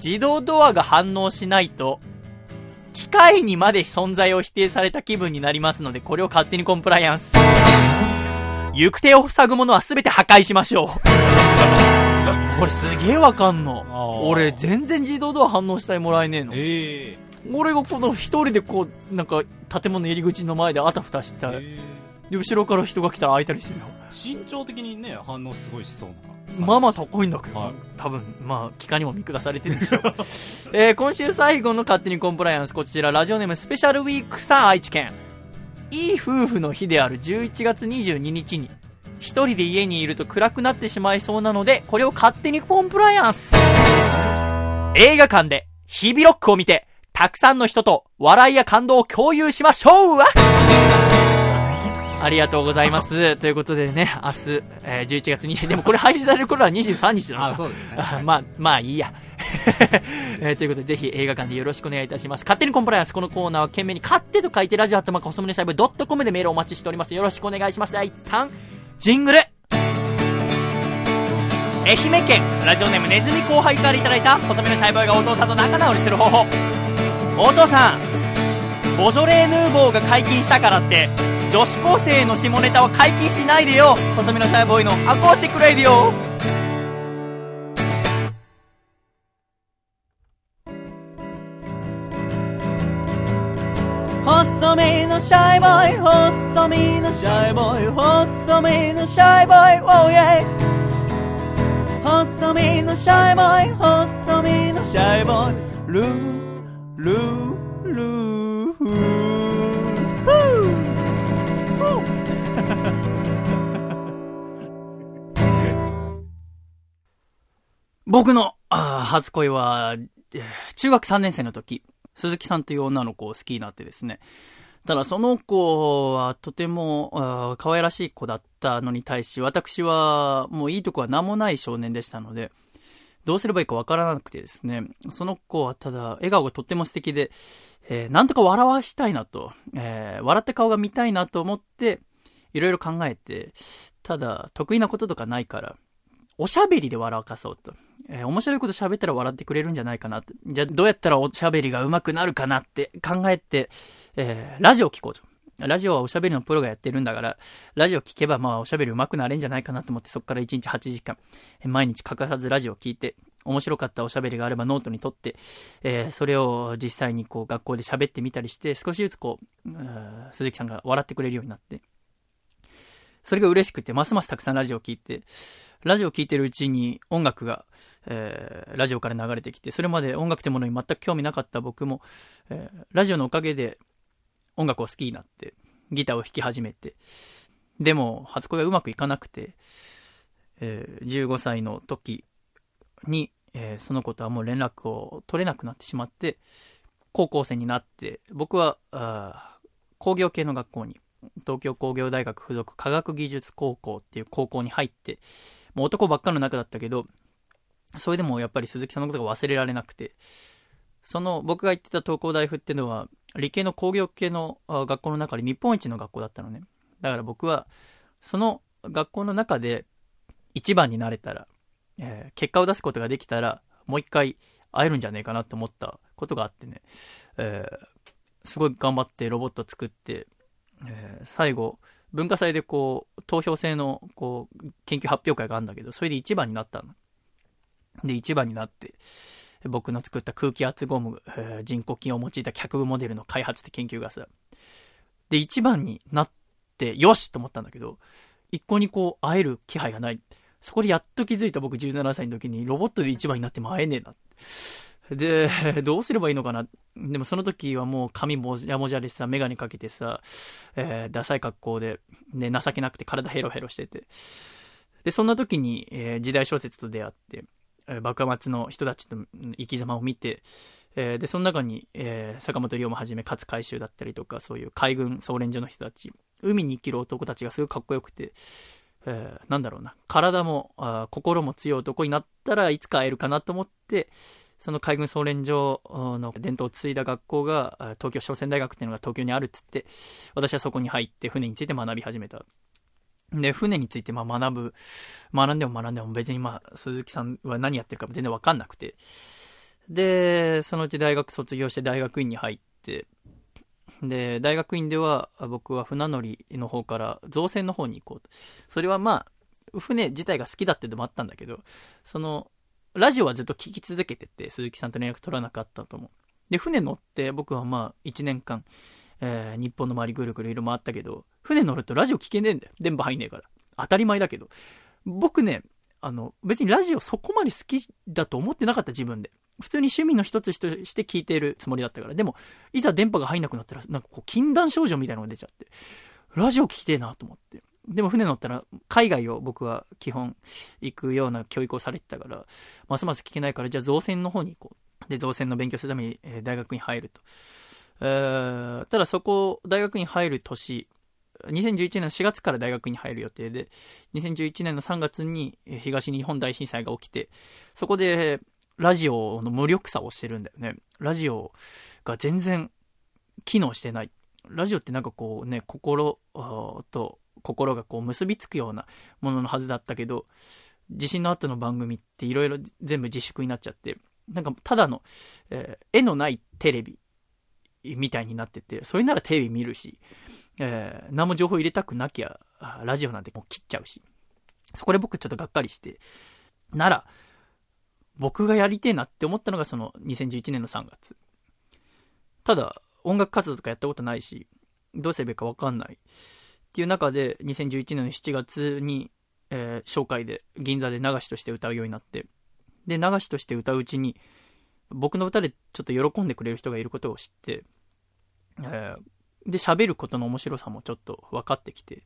自動ドアが反応しないと、機械にまで存在を否定された気分になりますので、これを勝手にコンプライアンス。行く手を塞ぐものは全て破壊しましょう。これすげえわかんの。俺全然自動ドア反応したいもらえねえの。え俺がこの一人でこう、なんか建物入り口の前であたふたしたで、後ろから人が来たら開いたりするよ。ー身長的にね、反応すごいしそうな。まあまあ高いんだけど、はい多分、まあ、機械にも見下されてるんでしょう。えー、今週最後の勝手にコンプライアンス、こちら、ラジオネームスペシャルウィークさん、愛知県。いい夫婦の日である11月22日に、一人で家にいると暗くなってしまいそうなので、これを勝手にコンプライアンス。映画館で、ヒビロックを見て、たくさんの人と笑いや感動を共有しましょうわありがとうございます。ということでね、明日、えー11月20日、でもこれ配信される頃は23日なのかあ、そうですね。あまあ、まあいいや。えーということで、ぜひ映画館でよろしくお願いいたします。勝手にコンプライアンス、このコーナーは懸命に勝手と書いてラジオアットマーク細めのシャイブドットコムでメールをお待ちしております。よろしくお願いします。では一旦、ジングル愛媛県ラジオネームネズミ後輩からいただいた細身のシャイボーイがお父さんと仲直りする方法お父さんボジョレーヌーボーが解禁したからって女子高生の下ネタは解禁しないでよ。細身のシャイボーイのアコースティックレディオ細身のシャイボーイ細身のシャイボーイ細身のシャイボーイ Oh yeah 細身のシャイボーイ細身のシャイボーイルールールーフー僕の、あ初恋は、中学3年生の時、鈴木さんという女の子を好きになってですね。ただその子はとてもあー可愛らしい子だったのに対し、私はもういいとこは何もない少年でしたので、どうすればいいかわからなくてですね、その子はただ笑顔がとっても素敵で、えーなんとか笑わしたいなと、えー笑った顔が見たいなと思って、いろいろ考えて、ただ得意なこととかないから、おしゃべりで笑かそうと。えー面白いこと喋ったら笑ってくれるんじゃないかなって。じゃあどうやったらおしゃべりが上手くなるかなって考えて、えーラジオ聞こうと。ラジオはおしゃべりのプロがやってるんだから、ラジオ聞けばまあおしゃべり上手くなれんじゃないかなと思って、そこから1日8時間、毎日欠かさずラジオを聞いて、面白かったおしゃべりがあればノートに取って、えーそれを実際にこう学校で喋ってみたりして、少しずつこう、う鈴木さんが笑ってくれるようになって、それが嬉しくて、ますますたくさんラジオを聞いて、ラジオを聴いてるうちに音楽が、えーラジオから流れてきて、それまで音楽ってものに全く興味なかった僕も、えーラジオのおかげで音楽を好きになって、ギターを弾き始めて、でも、初恋がうまくいかなくて、えー15歳の時に、えーその子とはもう連絡を取れなくなってしまって、高校生になって、僕は、あ工業系の学校に、東京工業大学附属科学技術高校っていう高校に入って、もう男ばっかの中だったけど、それでもやっぱり鈴木さんのことが忘れられなくて、その僕が行ってた東工大附っていうのは、理系の工業系の学校の中で日本一の学校だったのね。だから僕は、その学校の中で一番になれたら、えー結果を出すことができたら、もう一回会えるんじゃねえかなと思ったことがあってね、えーすごい頑張ってロボット作って、えー最後、文化祭でこう、投票制のこう、研究発表会があるんだけど、それで一番になったの。で、一番になって、僕の作った空気圧ゴム、えー人工筋を用いた脚部モデルの開発って研究がさ、で、一番になって、よしと思ったんだけど、一向にこう、会える気配がない。そこでやっと気づいた僕17歳の時に、ロボットで一番になっても会えねえな。で、どうすればいいのかな。でもその時はもう髪もじゃもじゃでさ、メガネかけてさ、えーダサい格好で、ね、情けなくて体ヘロヘロしてて。で、そんな時に、えー時代小説と出会って、えー幕末の人たちの生き様を見て、えーで、その中に、えー坂本龍馬はじめ勝海舟だったりとか、そういう海軍総連所の人たち、海に生きる男たちがすごいかっこよくて、えーなんだろうな、体もあ心も強い男になったらいつか会えるかなと思って、その海軍総連所の伝統を継いだ学校が、東京商船大学っていうのが東京にあるっつって、私はそこに入って船について学び始めた。で、船についてまあ学ぶ、学んでも学んでも別にまあ、鈴木さんは何やってるか全然わかんなくて。で、そのうち大学卒業して大学院に入って、で、大学院では僕は船乗りの方から造船の方に行こうと。それはまあ、船自体が好きだってのもあったんだけど、その、ラジオはずっと聞き続けてて、鈴木さんと連絡取らなかったと思う。で、船乗って僕はまあ、1年間、えー日本の周りぐるぐるいろ回ったけど、船乗るとラジオ聞けねえんだよ。電波入んねえから。当たり前だけど。僕ね、あの、別にラジオそこまで好きだと思ってなかった自分で。普通に趣味の一つとして聞いてるつもりだったから。でも、いざ電波が入んなくなったら、なんかこう、禁断症状みたいなのが出ちゃって。ラジオ聞きてえなと思って。でも船乗ったら、海外を僕は基本行くような教育をされてたから、ますます聞けないから、じゃあ造船の方に行こう。で、造船の勉強するために、大学に入ると。ただそこ、大学に入る年、2011年の4月から大学に入る予定で、2011年の3月に東日本大震災が起きて、そこでラジオの無力さをしてるんだよね。ラジオが全然機能してない。ラジオってなんかこうね、心と心がこう結びつくようなもののはずだったけど、地震の後の番組っていろいろ全部自粛になっちゃって、なんかただの、えー絵のないテレビみたいになってて、それならテレビ見るし、えー何も情報入れたくなきゃ、ラジオなんてもう切っちゃうし。そこで僕ちょっとがっかりして、なら、僕がやりてえなって思ったのがその2011年の3月。ただ、音楽活動とかやったことないし、どうすればいいかわかんない。っていう中で、2011年の7月に、えー紹介で、銀座で流しとして歌うようになって、で、流しとして歌ううちに、僕の歌でちょっと喜んでくれる人がいることを知って、えーで、喋ることの面白さもちょっと分かってきて、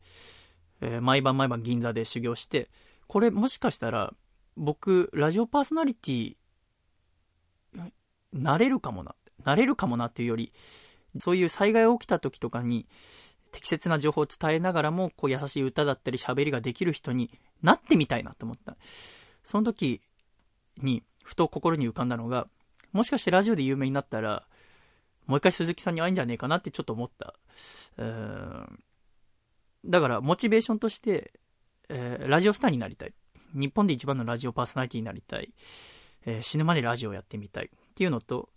えー毎晩毎晩銀座で修行して、これもしかしたら、僕、ラジオパーソナリティ、なれるかもな。なれるかもなっていうより、そういう災害が起きた時とかに、適切な情報を伝えながらも、こう優しい歌だったり喋りができる人になってみたいなと思った。その時に、ふと心に浮かんだのが、もしかしてラジオで有名になったら、もう一回鈴木さんに会えんじゃねえかなってちょっと思った。だから、モチベーションとして、えーラジオスターになりたい。日本で一番のラジオパーソナリティになりたい。えー死ぬまでラジオをやってみたい。っていうのと、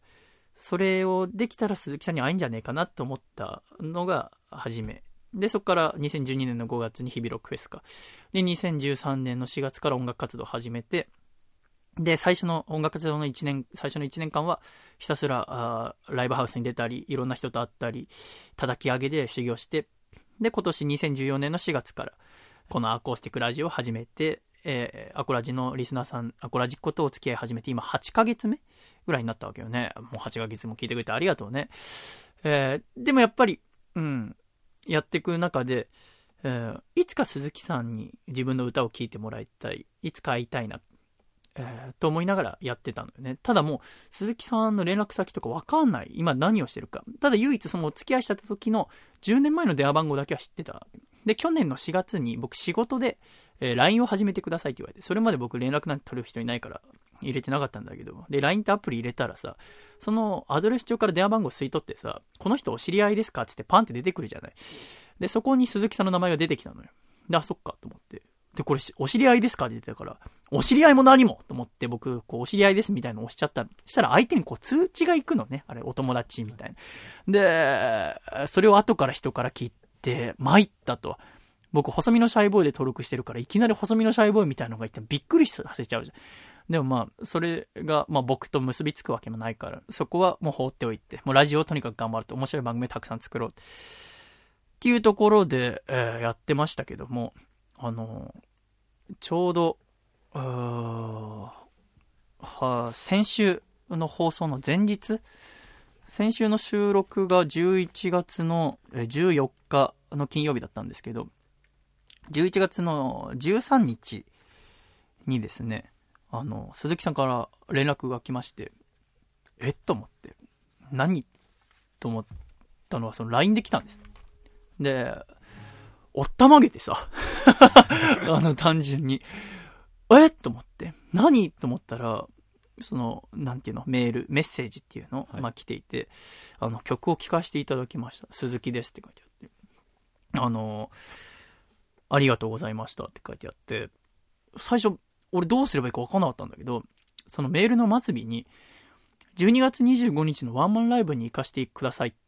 それをできたら鈴木さんに会えんじゃねえかなと思ったのが初め。で、そこから2012年の5月に日々ロックフェスか。で、2013年の4月から音楽活動を始めて、で、最初の音楽活動の1年、最初の1年間は、ひたすらライブハウスに出たり、いろんな人と会ったり、叩き上げで修行して、で、今年2014年の4月から、このアコースティックラジオを始めて、えーアコラジのリスナーさん、アコラジっ子とお付き合い始めて、今8ヶ月目ぐらいになったわけよね。もう8ヶ月も聞いてくれてありがとうね。えーでもやっぱり、うん、やっていく中で、えーいつか鈴木さんに自分の歌を聴いてもらいたい、いつか会いたいな、えーと思いながらやってたのよね。ただもう、鈴木さんの連絡先とかわかんない。今何をしてるか。ただ唯一そのお付き合いした時の10年前の電話番号だけは知ってた。で、去年の4月に僕仕事で、えー LINE を始めてくださいって言われて、それまで僕連絡なんて取る人いないから入れてなかったんだけど、で、LINE ってアプリ入れたらさ、そのアドレス帳から電話番号吸い取ってさ、この人お知り合いですか？っつってパンって出てくるじゃない。で、そこに鈴木さんの名前が出てきたのよ。で、あ、そっかと思って。で、これ、お知り合いですか？って出てたから、お知り合いも何も？と思って僕、こう、お知り合いですみたいなのを押しちゃった。したら相手にこう通知が行くのね。あれ、お友達みたいな。で、それを後から人から聞いて、参ったと。僕、細身のシャイボーイで登録してるから、いきなり細身のシャイボーイみたいなのがいてびっくりさせちゃうじゃん。でもまあ、それが、まあ僕と結びつくわけもないから、そこはもう放っておいて、もうラジオをとにかく頑張ると、面白い番組たくさん作ろう。っていうところで、えーやってましたけども、あのちょうど、うは先週の放送の前日、先週の収録が11月の14日の金曜日だったんですけど、11月の13日にですね、あの、鈴木さんから連絡が来まして、えっ？と思って、何？と思ったのは、その LINE で来たんです。で、おったまげてさ、あの、単純に、え？っと思って、何？と思ったら、その、なんていうの、メール、メッセージっていうの、はい。まあ来ていて、あの、曲を聴かせていただきました。鈴木ですって書いてあって。あの、ありがとうございましたって書いてあって、最初、俺どうすればいいか分からなかったんだけど、そのメールの末尾に、12月25日のワンマンライブに行かせてくださいって、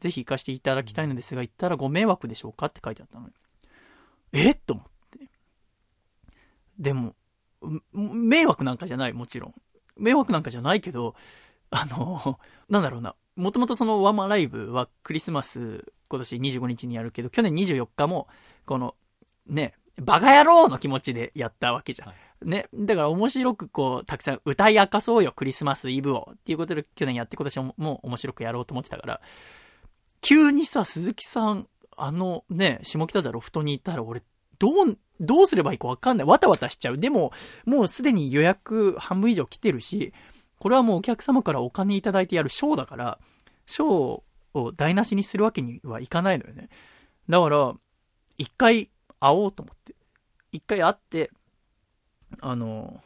ぜひ行かせていただきたいのですが、行ったらご迷惑でしょうかって書いてあったのよ。えっ？と思って。でも、ん迷惑なんかじゃない、もちろん。迷惑なんかじゃないけど、あの、なんだろうな。もともとそのワンマンライブはクリスマス今年25日にやるけど、去年24日も、この、ね、バカ野郎の気持ちでやったわけじゃん。はいね。だから面白くこう、たくさん歌い明かそうよ、クリスマスイブを。っていうことで去年やって今年ももう面白くやろうと思ってたから、急にさ、鈴木さん、あのね、下北沢ロフトに行ったら俺、どう、どうすればいいかわかんない。わたわたしちゃう。でも、もうすでに予約半分以上来てるし、これはもうお客様からお金いただいてやるショーだから、ショーを台無しにするわけにはいかないのよね。だから、一回会おうと思って。一回会って、あの、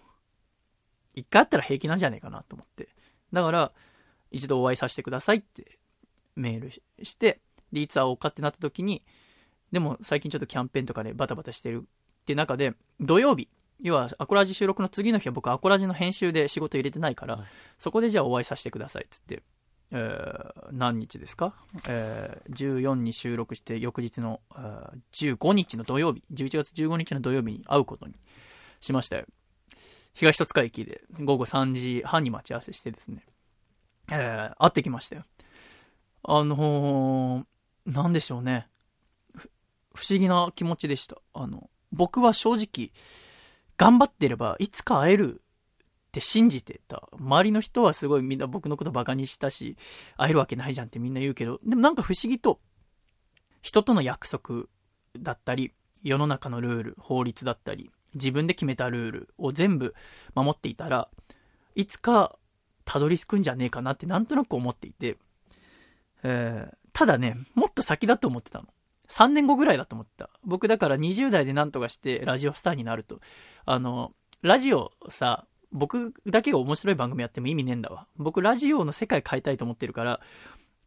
一回会ったら平気なんじゃねえかなと思って。だから、一度お会いさせてくださいってメールしして、で、いつ会おうかってなった時に、でも最近ちょっとキャンペーンとかでバタバタしてるって中で、土曜日、要はアコラジ収録の次の日は僕アコラジの編集で仕事入れてないから、はいそこでじゃあお会いさせてくださいって言って、えー何日ですか、えー14に収録して翌日の、えー15日の土曜日、11月15日の土曜日に会うことにしましたよ。東戸塚駅で午後3時半に待ち合わせしてですね、えー会ってきましたよ。あのーなんでしょうね。不思議な気持ちでした。あの、僕は正直、頑張ってればいつか会えるって信じてた。周りの人はすごいみんな僕のことバカにしたし、会えるわけないじゃんってみんな言うけど、でもなんか不思議と、人との約束だったり、世の中のルール、法律だったり、自分で決めたルールを全部守っていたら、いつかたどり着くんじゃねえかなってなんとなく思っていて、えー、ただね、もっと先だと思ってたの。3年後ぐらいだと思ってた。僕だから20代で何とかしてラジオスターになると。あの、ラジオさ、僕だけが面白い番組やっても意味ねえんだわ。僕ラジオの世界変えたいと思ってるから、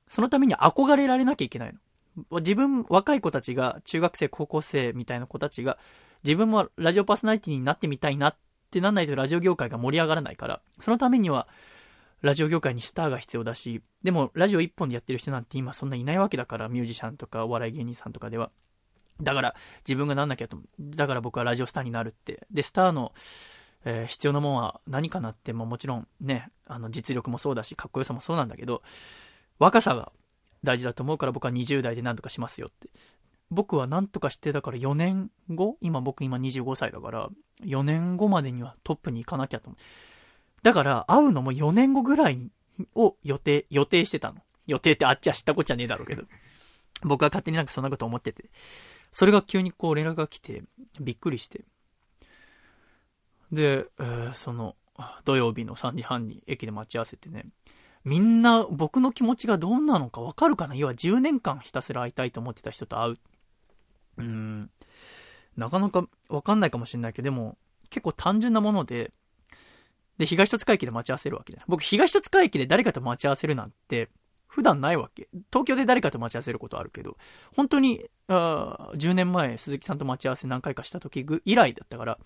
そのために憧れられなきゃいけないの。自分、若い子たちが、中学生、高校生みたいな子たちが、自分もラジオパーソナリティになってみたいなってなんないとラジオ業界が盛り上がらないから、そのためには、ラジオ業界にスターが必要だし、でもラジオ一本でやってる人なんて今そんないないわけだから、ミュージシャンとかお笑い芸人さんとかでは。だから、自分がなんなきゃと、だから僕はラジオスターになるって。で、スターの、えー必要なもんは何かなって、ももちろんね、あの、実力もそうだし、かっこよさもそうなんだけど、若さが大事だと思うから僕は20代で何とかしますよって。僕は何とかして、だから4年後？今僕今25歳だから、4年後までにはトップに行かなきゃと思う。だから、会うのも4年後ぐらいを予定、予定してたの。予定ってあっちは知ったこっちゃねえだろうけど。僕は勝手になんかそんなこと思ってて。それが急にこう連絡が来て、びっくりして。で、えーその、土曜日の3時半に駅で待ち合わせてね、みんな僕の気持ちがどんなのかわかるかな？要は10年間ひたすら会いたいと思ってた人と会う。うーん。なかなかわかんないかもしれないけど、でも結構単純なもので、で、東戸塚駅で待ち合わせるわけじゃない。僕、東戸塚駅で誰かと待ち合わせるなんて、普段ないわけ。東京で誰かと待ち合わせることあるけど、本当に、あ10年前、鈴木さんと待ち合わせ何回かした時以来だったから、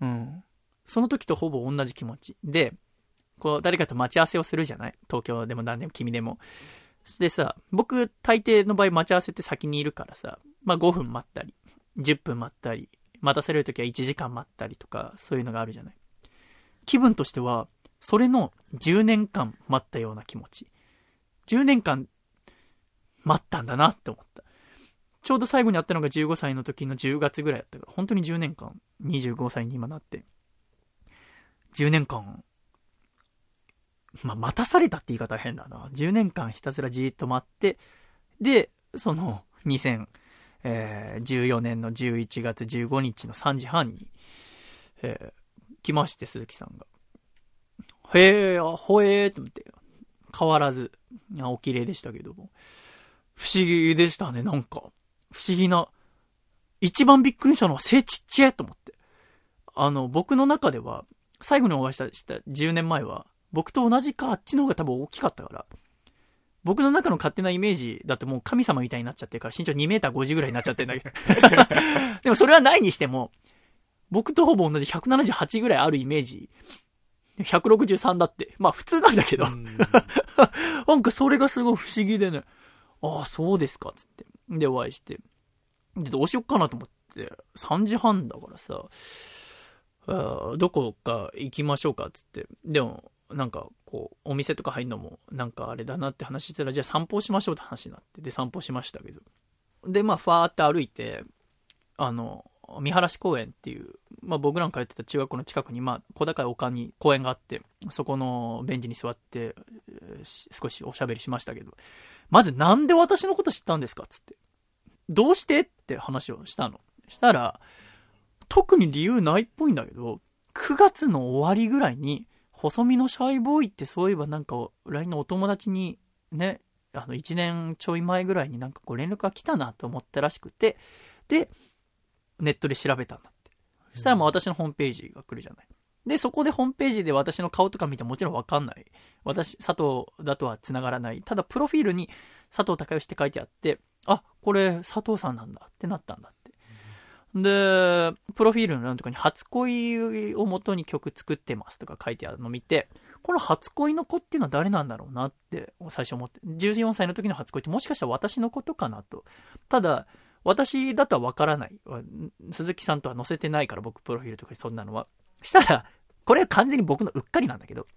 うん。その時とほぼ同じ気持ち。で、こう、誰かと待ち合わせをするじゃない？東京でも何でも君でも。でさ、僕、大抵の場合待ち合わせって先にいるからさ、まあ5分待ったり、10分待ったり、待たされる時は1時間待ったりとか、そういうのがあるじゃない？気分としては、それの10年間待ったような気持ち。10年間待ったんだなって思った。ちょうど最後に会ったのが15歳の時の10月ぐらいだったから、本当に10年間、25歳に今なって、10年間、まあ、待たされたって言い方変だな。10年間ひたすらじーっと待って、で、その2014年の11月15日の3時半に、えー来まして、鈴木さんが。へえ、あ、ほえーって思って、変わらず、あお綺麗でしたけども。不思議でしたね、なんか。不思議な。一番びっくりしたのは背ちっちゃいと思って。あの、僕の中では、最後にお会いしたした10年前は、僕と同じかあっちの方が多分大きかったから。僕の中の勝手なイメージだってもう神様みたいになっちゃってるから身長2メーター50ぐらいになっちゃってんだけど。でもそれはないにしても、僕とほぼ同じ178ぐらいあるイメージ。163だって。まあ普通なんだけど。なんかそれがすごい不思議でね。ああ、そうですか、つって。で、お会いして。で、どうしよっかなと思って。3時半だからさ、あーどこか行きましょうか、つって。でも、なんか、こう、お店とか入るのも、なんかあれだなって話してたら、じゃあ散歩しましょうって話になって。で、散歩しましたけど。で、まあ、ファーって歩いて、あの、見晴らし公園っていう、まあ僕らが通ってた中学校の近くに、まあ小高い丘に公園があって、そこのベンチに座って、少しおしゃべりしましたけど、まずなんで私のこと知ったんですか？つって。どうして？って話をしたの。したら、特に理由ないっぽいんだけど、9月の終わりぐらいに、細身のシャイボーイってそういえばなんか、LINE のお友達にね、あの1年ちょい前ぐらいになんかこう連絡が来たなと思ったらしくて、で、ネットで調べたんだって。そしたらもう私のホームページが来るじゃない。で、そこでホームページで私の顔とか見てもちろんわかんない。私、佐藤だとは繋がらない。ただ、プロフィールに佐藤孝義って書いてあって、あ、これ佐藤さんなんだってなったんだって。で、プロフィールの欄とかに初恋を元に曲作ってますとか書いてあるのを見て、この初恋の子っていうのは誰なんだろうなって最初思って。14歳の時の初恋ってもしかしたら私のことかなと。ただ、私だとはわからない。鈴木さんとは載せてないから、僕、プロフィールとかそんなのは。したら、これは完全に僕のうっかりなんだけど、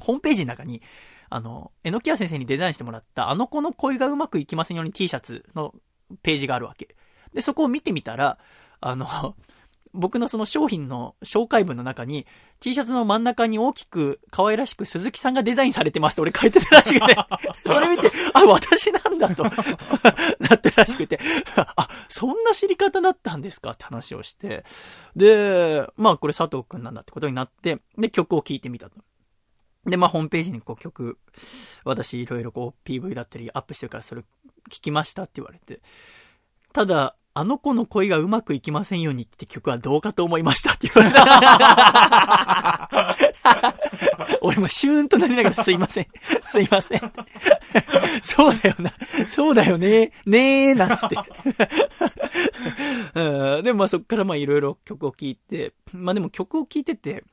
ホームページの中に、あの、えのきや先生にデザインしてもらった、あの子の恋がうまくいきませんように T シャツのページがあるわけ。で、そこを見てみたら、あの、僕のその商品の紹介文の中に、T シャツの真ん中に大きく可愛らしく鈴木さんがデザインされてますって俺書いてたらしくて、それ見て、あ、私なんだと、なってらしくて、あ、そんな知り方だったんですかって話をして、で、まあこれ佐藤くんなんだってことになって、で、曲を聴いてみたと。で、まあ、ホームページにこう曲、私いろいろこう PV だったりアップしてるからそれ聞きましたって言われて。ただ、あの子の恋がうまくいきませんようにって曲はどうかと思いましたって言われた。俺もシューンとなりながらすいません。すいません。そうだよな。そうだよね。ねえ、なんつって。うんでもまあそっからまあいろいろ曲を聴いて、まあでも曲を聴いてて、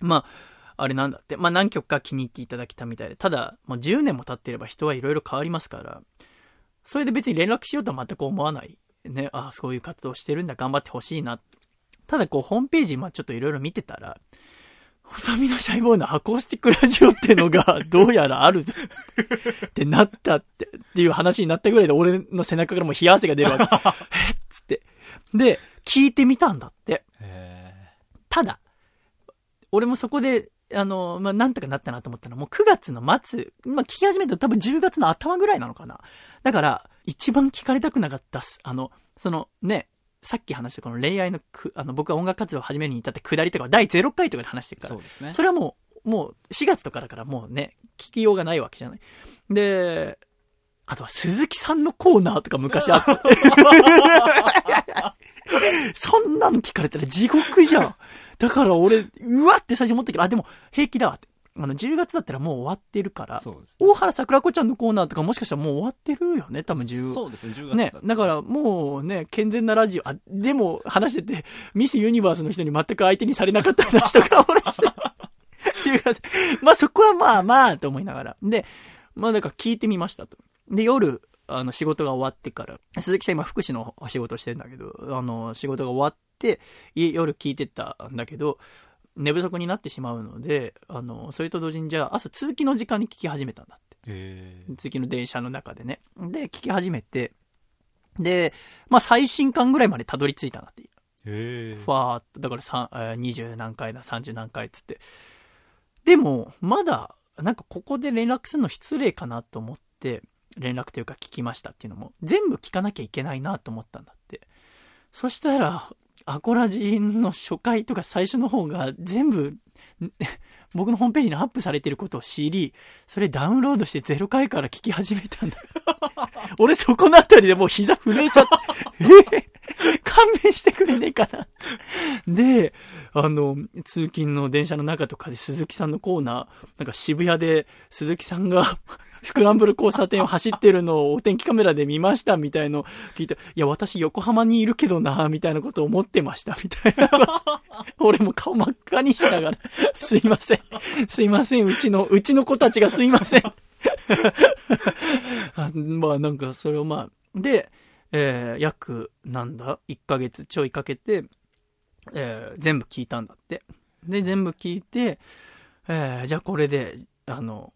まあ、あれなんだって、まあ何曲か気に入っていただけたみたいで、ただ、もう10年も経ってれば人はいろいろ変わりますから、それで別に連絡しようとは全く思わない。ね、あそういう活動してるんだ、頑張ってほしいな。ただこう、ホームページ、まあちょっといろいろ見てたら、細身のシャイボーイのアコースティックラジオってのが、どうやらあるぞってなったって、っていう話になったぐらいで、俺の背中からもう冷や汗が出るわけ。えっつって。で、聞いてみたんだって。へただ、俺もそこで、あの、まあ、なんとかなったなと思ったのは、もう9月の末、まあ、聞き始めたの多分10月の頭ぐらいなのかな。だから、一番聞かれたくなかったっす。あの、そのね、さっき話したこの恋愛のく、あの、僕が音楽活動を始めるに至って下りとか、第0回とかで話してるからそう、ですね。それはもう、もう4月とかだからもうね、聞きようがないわけじゃない。で、あとは鈴木さんのコーナーとか昔あって。そんなの聞かれたら地獄じゃん。だから俺、うわって最初思ったけど、あ、でも平気だわって。あの、10月だったらもう終わってるから、ね。大原桜子ちゃんのコーナーとかもしかしたらもう終わってるよね、多分10。そうですね、10月ねだ、だからもうね、健全なラジオ、あ、でも話してて、ミスユニバースの人に全く相手にされなかった話とか俺して、10月。まあそこはまあまあと思いながら。で、まあだから聞いてみましたと。で、夜、あの仕事が終わってから、鈴木さん今福祉の仕事してるんだけど、あの仕事が終わって、い夜聞いてたんだけど、寝不足になってしまうので、あの、それと同時にじゃあ朝通勤の時間に聞き始めたんだって。へ通勤の電車の中でね。で、聞き始めて、で、まあ最新刊ぐらいまでたどり着いたなっていう。ふわーっと、だからさんえー20何回だ、30何回っつって。でも、まだ、なんかここで連絡するの失礼かなと思って、連絡というか聞きましたっていうのも、全部聞かなきゃいけないなと思ったんだって。そしたら、アコラジの初回とか最初の方が全部、ん 僕のホームページにアップされてることを知り、それダウンロードして0回から聞き始めたんだ。俺そこのあたりでもう膝震えちゃって、えー？勘弁してくれねえかな。で、あの、通勤の電車の中とかで鈴木さんのコーナー、なんか渋谷で鈴木さんがスクランブル交差点を走ってるのをお天気カメラで見ましたみたいの聞いて、いや、私横浜にいるけどな、みたいなことを思ってました、みたいな。俺も顔真っ赤にしながら、すいません。すいません、うちの、うちの子たちがすいません。まあなんかそれをまあ、で、えー約なんだ ?1 ヶ月ちょいかけて、えー全部聞いたんだって。で、全部聞いて、えーじゃあこれで、あの、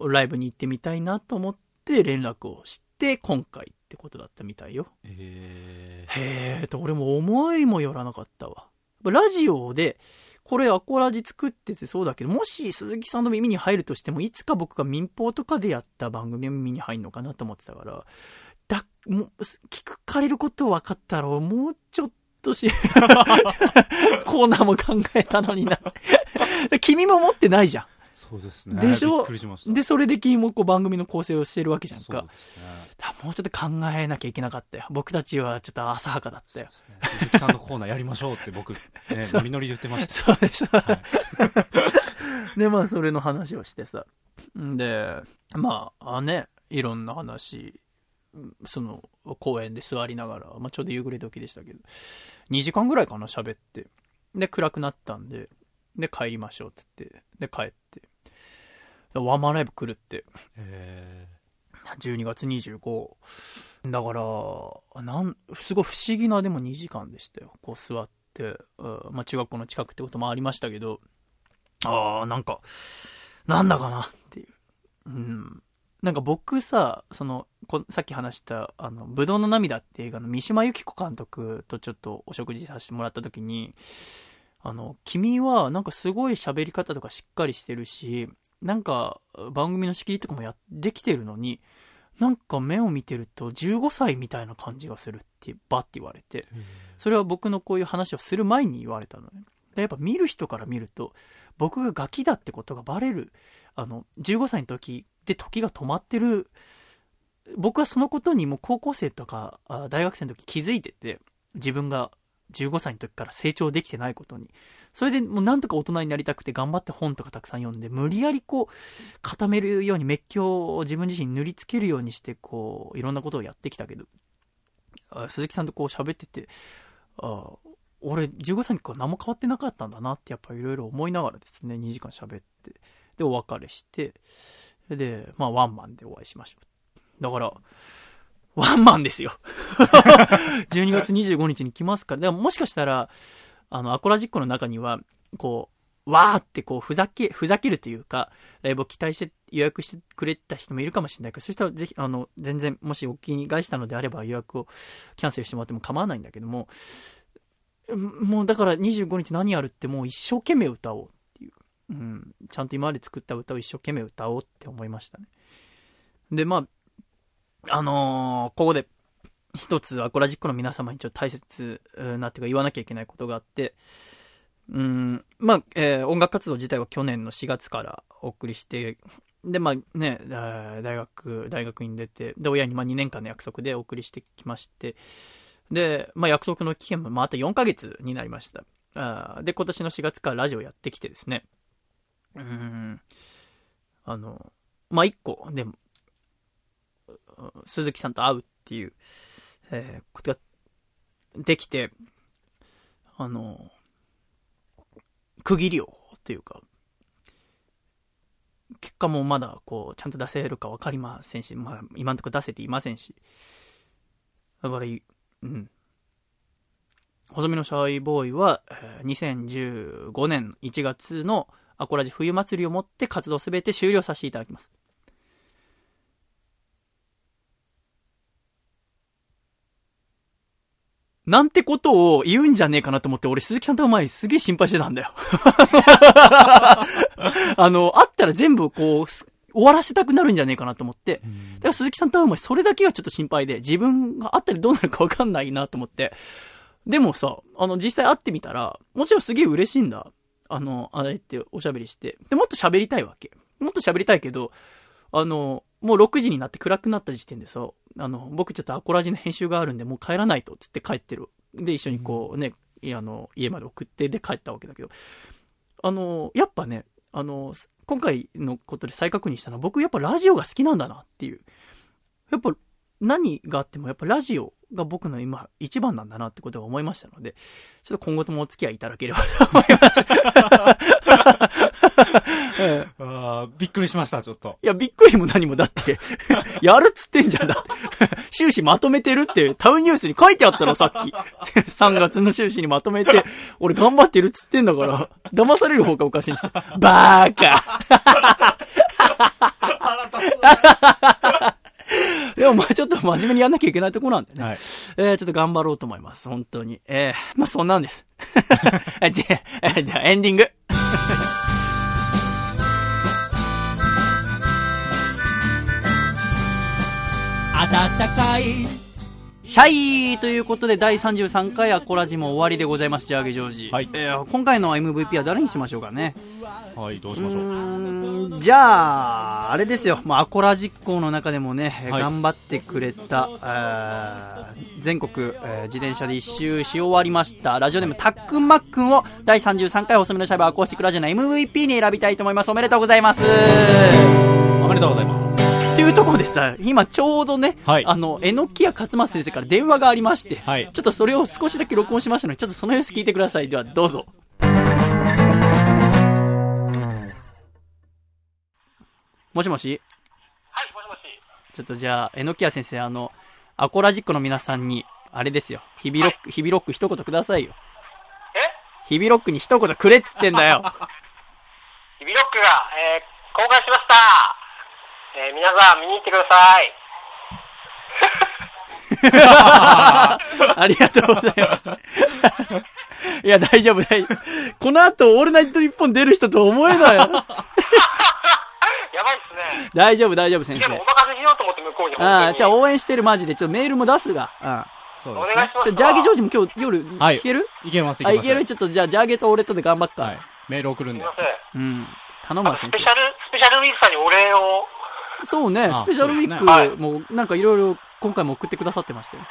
ライブに行ってみたいなと思って連絡をして、今回ってことだったみたいよ。へへえと、俺も思いもよらなかったわ。ラジオで、これアコラジ作っててそうだけど、もし鈴木さんの耳に入るとしても、いつか僕が民放とかでやった番組の耳に入るのかなと思ってたから、だ、もう、聞かれること分かったら、もうちょっとし、コーナーも考えたのにな。君も持ってないじゃそうですね。でしょ？し。で、それで君もこう番組の構成をしてるわけじゃんか。ね。もうちょっと考えなきゃいけなかったよ。僕たちはちょっと浅はかだったよね。鈴木さんのコーナーやりましょうって僕、ね、ノリノリで言ってました。そうです。で、まあ、それの話をしてさ。んで、まあ、ね、いろんな話、うんその、公園で座りながら、まあ、ちょうど夕暮れ時でしたけど、2時間ぐらいかな、喋って。で、暗くなったんで、で、帰りましょう、つって。で、帰って。でワンマンライブ来るって、へ12月25。だから、なん、すごい不思議なでも2時間でしたよ。こう座って、うんまあ中学校の近くってこともありましたけど、ああ、なんか、なんだかなっていう。うん。なんか僕さ、その、こさっき話した、あの、ぶどうの涙って映画の三島由紀子監督とちょっとお食事させてもらった時に、あの、君はなんかすごい喋り方とかしっかりしてるし、なんか番組の仕切りとかもやできてるのに、なんか目を見てると15歳みたいな感じがするって、バッて言われて、それは僕のこういう話をする前に言われたのね。でやっぱ見る人から見ると、僕がガキだってことがバレる。あの、15歳の時で時が止まってる。僕はそのことにもう高校生とかあ大学生の時気づいてて、自分が15歳の時から成長できてないことに。それでもうなんとか大人になりたくて頑張って本とかたくさん読んで、無理やりこう、固めるように熱狂を自分自身に塗りつけるようにして、こう、いろんなことをやってきたけど、鈴木さんとこう喋ってて、あ俺15歳の時から何も変わってなかったんだなってやっぱいろいろ思いながらですね、2時間喋って、で、お別れして、で、まあワンマンでお会いしましょう。だから、ワンマンですよ。12月25日に来ますから、でももしかしたら、あの、アコラジックの中には、こう、わーってこう、ふざけ、ふざけるというか、ライブを期待して予約してくれた人もいるかもしれないから、そしたらぜひ、あの、全然、もしお気に返したのであれば予約をキャンセルしてもらっても構わないんだけども、もうだから25日何やるってもう一生懸命歌おうっていう。うん。ちゃんと今まで作った歌を一生懸命歌おうって思いましたね。で、まあ、あのーここで一つアコラジックの皆様にちょっと大切なっていうか言わなきゃいけないことがあって、うん、まあ、えー音楽活動自体は去年の4月からお送りして、で、まあね、大学、大学に出て、で、親にまあ2年間の約束でお送りしてきまして、で、まあ約束の期限もまああと4ヶ月になりました。あで、今年の4月からラジオやってきてですね、うん、あの、まあ一個、でも、鈴木さんと会うっていう、えーことができて、あの、区切りを、というか、結果もまだ、こう、ちゃんと出せるか分かりませんし、まあ、今のところ出せていませんし、だから、うん。細身のシャイボーイは、2015年1月のアコラジ冬祭りをもって活動すべて終了させていただきます。なんてことを言うんじゃねえかなと思って、俺鈴木さんと前にすげえ心配してたんだよ。あの、会ったら全部こう、す終わらせたくなるんじゃねえかなと思って。だから鈴木さんと会う前、それだけはちょっと心配で、自分が会ったらどうなるかわかんないなと思って。でもさ、あの、実際会ってみたら、もちろんすげえ嬉しいんだ。あの、あれっておしゃべりして。で、もっと喋りたいわけ。もっと喋りたいけど、あの、もう6時になって暗くなった時点でさ、あの、僕ちょっとアコラジの編集があるんで、もう帰らないと、つって帰ってる。で、一緒にこうね、あの、家まで送って、で帰ったわけだけど、あの、やっぱね、あの、今回のことで再確認したのは、僕やっぱラジオが好きなんだなっていう。やっぱ何があってもやっぱラジオが僕の今一番なんだなってことが思いましたので、ちょっと今後ともお付き合いいただければと思います。え えあーびっくりしました、ちょっと。いや、びっくりも何もだって、やるっつってんじゃんだって。収支まとめてるって、タウンニュースに書いてあったの、さっき。3月の収支にまとめて、俺頑張ってるっつってんだから、騙される方がおかしいんですよ。バーカでもまあちょっと真面目にやんなきゃいけないところなんでね。はい。えー、ちょっと頑張ろうと思います。本当に。えー、まあそんなんです。じゃあエンディング。暖かいシャイということで第33回アコラジも終わりでございます、ジャーゲジョージ。はいえー今回の MVP は誰にしましょうかね？はい、どううしましょう？じゃあ、あれですよ。まあ、アコラ実行の中でもね、えーはい頑張ってくれた、えー全国、えー自転車で一周し終わりました。ラジオネームタックンマックンを第33回細身のシャイバーアコースティックラジオの MVP に選びたいと思います。おめでとうございます。おめでとうございます。というところでさ、今ちょうどね、はいあの、えのきや勝松先生から電話がありまして、はいちょっとそれを少しだけ録音しましたので、ちょっとその様子聞いてください。では、どうぞ。もしもし？はい、もしもし。ちょっとじゃあ、えのきや先生、あの、アコラジックの皆さんに、あれですよ、日々ロック、日々ロック一言くださいよ。え？日々ロックに一言くれっつってんだよ。ヒビロックが、えー、公開しました。えー皆さん見に行ってください。ありがとうございます。いや、大丈夫、大丈夫。この後、オールナイトニッポン出る人と思えないよ。やばいっすね。大丈夫、大丈夫、先でもお生。任せしようと思って向こうに。ああ、じゃあお応援してる、マジで。ちょっとメールも出すが。うん。そうですね。願いしますジャーゲジョージも今日夜、はい聞ける？いけます、いあ、けます。いける？ちょっと、じゃあ、ジャーゲと俺とで頑張っか。はい。メール送るんですいま。せん。うん。頼むわ、先生スペシ。ャル、スペシャルウィークさんにお礼を。そうね、あスペシャルウィークも、なんかいろいろ今回も送ってくださってましたよ。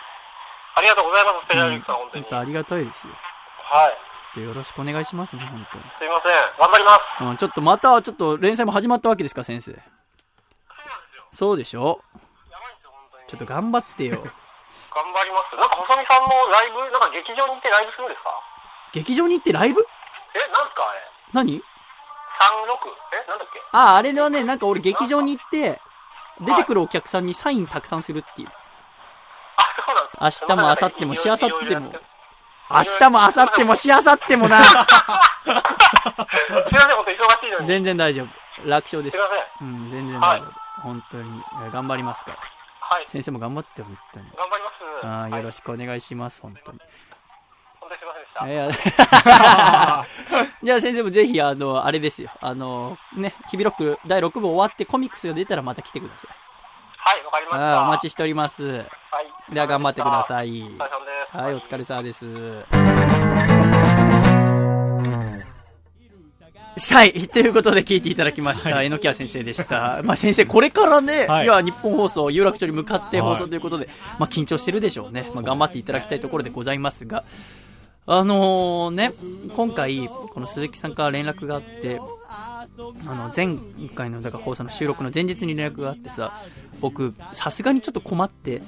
ありがとうございます、スペシャルウィうんークさん、本当に。本当ありがたいですよ。はい。ちょっとよろしくお願いしますね、本当に。すいません。頑張ります。うん、ちょっとまた、ちょっと連載も始まったわけですか、先生。そうでしょ？やばいですよ、本当に。ちょっと頑張ってよ。頑張ります。なんか、細見さんもライブ、なんか劇場に行ってライブするんですか？劇場に行ってライブ？え、なんすかあれ。何？36? え、なんだっけ？あ、あれはね、なんか俺劇場に行って、出てくるお客さんにサインたくさんするっていう。あ、そうなんです明日も明後日もしあさっても明日も明後日もしあさってもな。すいません、本当忙しいのに。全然大丈夫。楽勝ですすい。ません。うん、全然大丈夫。本当に、え頑張りますから。はい。先生も頑張って、本当に。頑張ります。よろしく。しくお願いします、本当に。本当にすいませんでした。いや じゃあ先生もぜひ、あの、あれですよ。あの、ね、日々ロック第6部終わってコミックスが出たらまた来てください。はい、わかりました。お待ちしております。はい。では頑張ってください。い。お疲れ様です。はい、お疲れ様です。はい。ということで聞いていただきました。はいえのきや先生でした。まあ先生、これからね、はいい、や、日本放送、有楽町に向かって放はい送ということで、まあ緊張してるでしょうね。まあ頑張っていただきたいところでございますが、あのね、今回、この鈴木さんから連絡があって、あの、前回の、だから放送の収録の前日に連絡があってさ、僕、さすがにちょっと困って、っ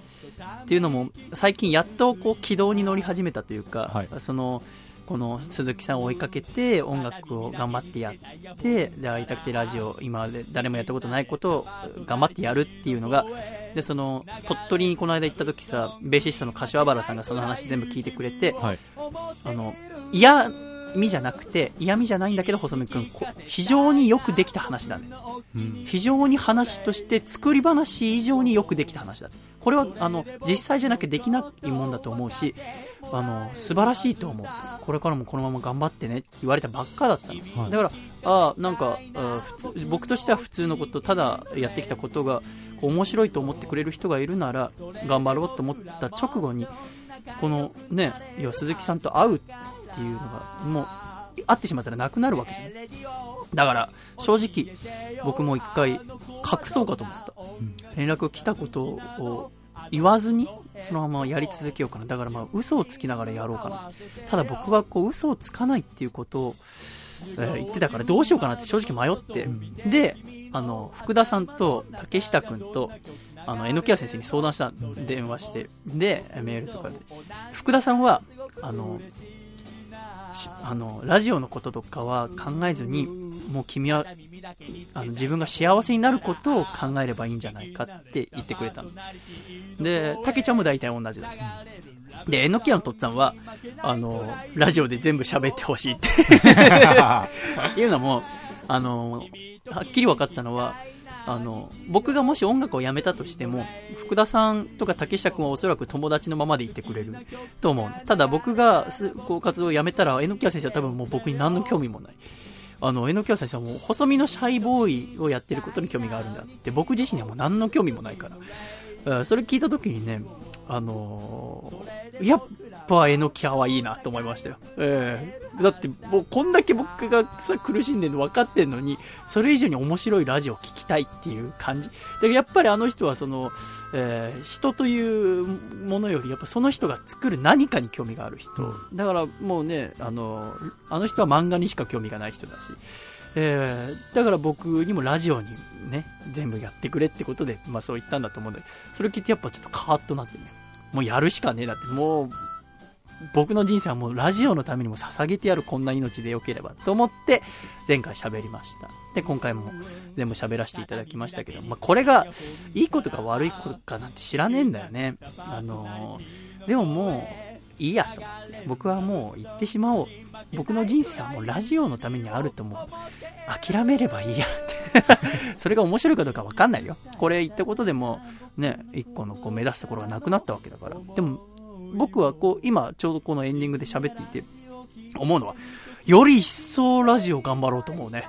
ていうのも、最近やっとこう軌道に乗り始めたというか、はい。その、この鈴木さんを追いかけて音楽を頑張ってやってで会いたくてラジオ今まで誰もやったことないことを頑張ってやるっていうのがでその鳥取にこの間行った時さベーシストの柏原さんがその話全部聞いてくれてはい。あの嫌味じゃなくて嫌味じゃないんだけど細見君こ非常によくできた話だねうん。非常に話として作り話以上によくできた話だこれはあの実際じゃなきゃできないもんだと思うしあの素晴らしいと思う。これからもこのまま頑張ってねって言われたばっかだったの、はい。だからああなんかあ普通僕としては普通のことただやってきたことが面白いと思ってくれる人がいるなら頑張ろうと思った直後にこのねいや鈴木さんと会うっていうのがもう会ってしまったらなくなるわけじゃないだから正直僕も一回隠そうかと思った。連絡来たことを言わずにそのままやり続けようかな。だからまあ嘘をつきながらやろうかな。ただ僕はこう嘘をつかないっていうことを、えー言ってたからどうしようかなって正直迷って。であの福田さんと竹下君とあの榎谷先生に相談した電話して。でメールとかで。福田さんはあのあのラジオのこととかは考えずにもう君はあの自分が幸せになることを考えればいいんじゃないかって言ってくれたの。でたけちゃんも大体同じだ。で榎谷のとっつぁんはあのラジオで全部喋ってほしいって。いうのもあのはっきり分かったのはあの僕がもし音楽をやめたとしても福田さんとか竹下君はおそらく友達のままでいてくれると思うただ僕がすこう活動をやめたら榎谷先生は多分もう僕に何の興味もないあの榎先生はもう細身のシャイボーイをやってることに興味があるんだって僕自身にはもう何の興味もないから。うんそれ聞いた時にねあのーやっぱ榎谷はいいなと思いましたよ、ええ。だってもうこんだけ僕がさ苦しんでるの分かってんのにそれ以上に面白いラジオを聞きたいっていう感じ。でやっぱりあの人はその、えー人というものよりやっぱその人が作る何かに興味がある人、だからもうねあのあの人は漫画にしか興味がない人だし、えーだから僕にもラジオにね全部やってくれってことで、まあ、そう言ったんだと思うんだけどそれ聞いてやっぱちょっとカーッとなってね。もうやるしかねえだって。もう僕の人生はもうラジオのためにも捧げてやるこんな命でよければと思って前回喋りましたで今回も全部喋らせていただきましたけど、まあ、これがいいことか悪いことかなんて知らねえんだよねあのーでももういいやと思って僕はもう行ってしまおう僕の人生はもうラジオのためにあると思う。諦めればいいやって。それが面白いかどうかわかんないよ。これ言ったことでも、ね、一個のこう目指すところがなくなったわけだから。でも、僕はこう、今ちょうどこのエンディングで喋っていて、思うのは、より一層ラジオ頑張ろうと思うね。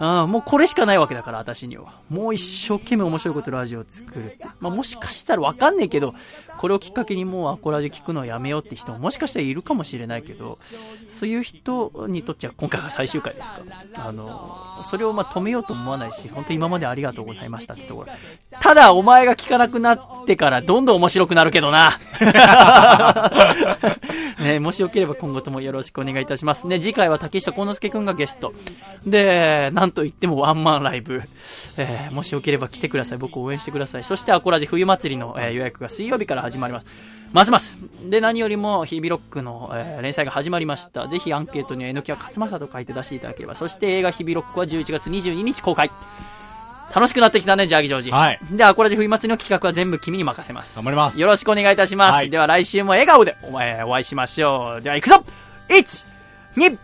ああ、もうこれしかないわけだから、私には。もう一生懸命面白いことラジオ作る。まあ、もしかしたらわかんねえけど、これをきっかけにもうアコラジ聞くのをやめようって人ももしかしたらいるかもしれないけど、そういう人にとっては今回が最終回ですか。あの、それをま止めようと思わないし、本当今までありがとうございましたってところ。ただ、お前が聞かなくなってからどんどん面白くなるけどな。ね、もしよければ今後ともよろしくお願いいたします。ね、次回は竹下幸之助くんがゲスト。で、なんといってもワンマンライブ。えーもしよければ来てください。僕を応援してください。そしてアコラジ冬祭りの、えー予約が水曜日から始まります。ますます。で、何よりも、ヒービロックの、えー連載が始まりました。ぜひアンケートには、えのきは勝正と書いて出していただければ。そして映画ヒビロックは11月22日公開。楽しくなってきたね、ジャーギジョージ。はいで、アコラジ冬祭りの企画は全部君に任せます。頑張りますよろしくお願いいたします。はいでは来週も笑顔でお前お会いしましょう。では行くぞ !1、2、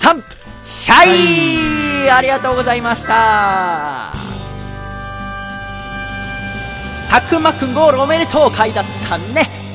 3、シャイありがとうございましたたくまくんゴールおめでとう会だったね。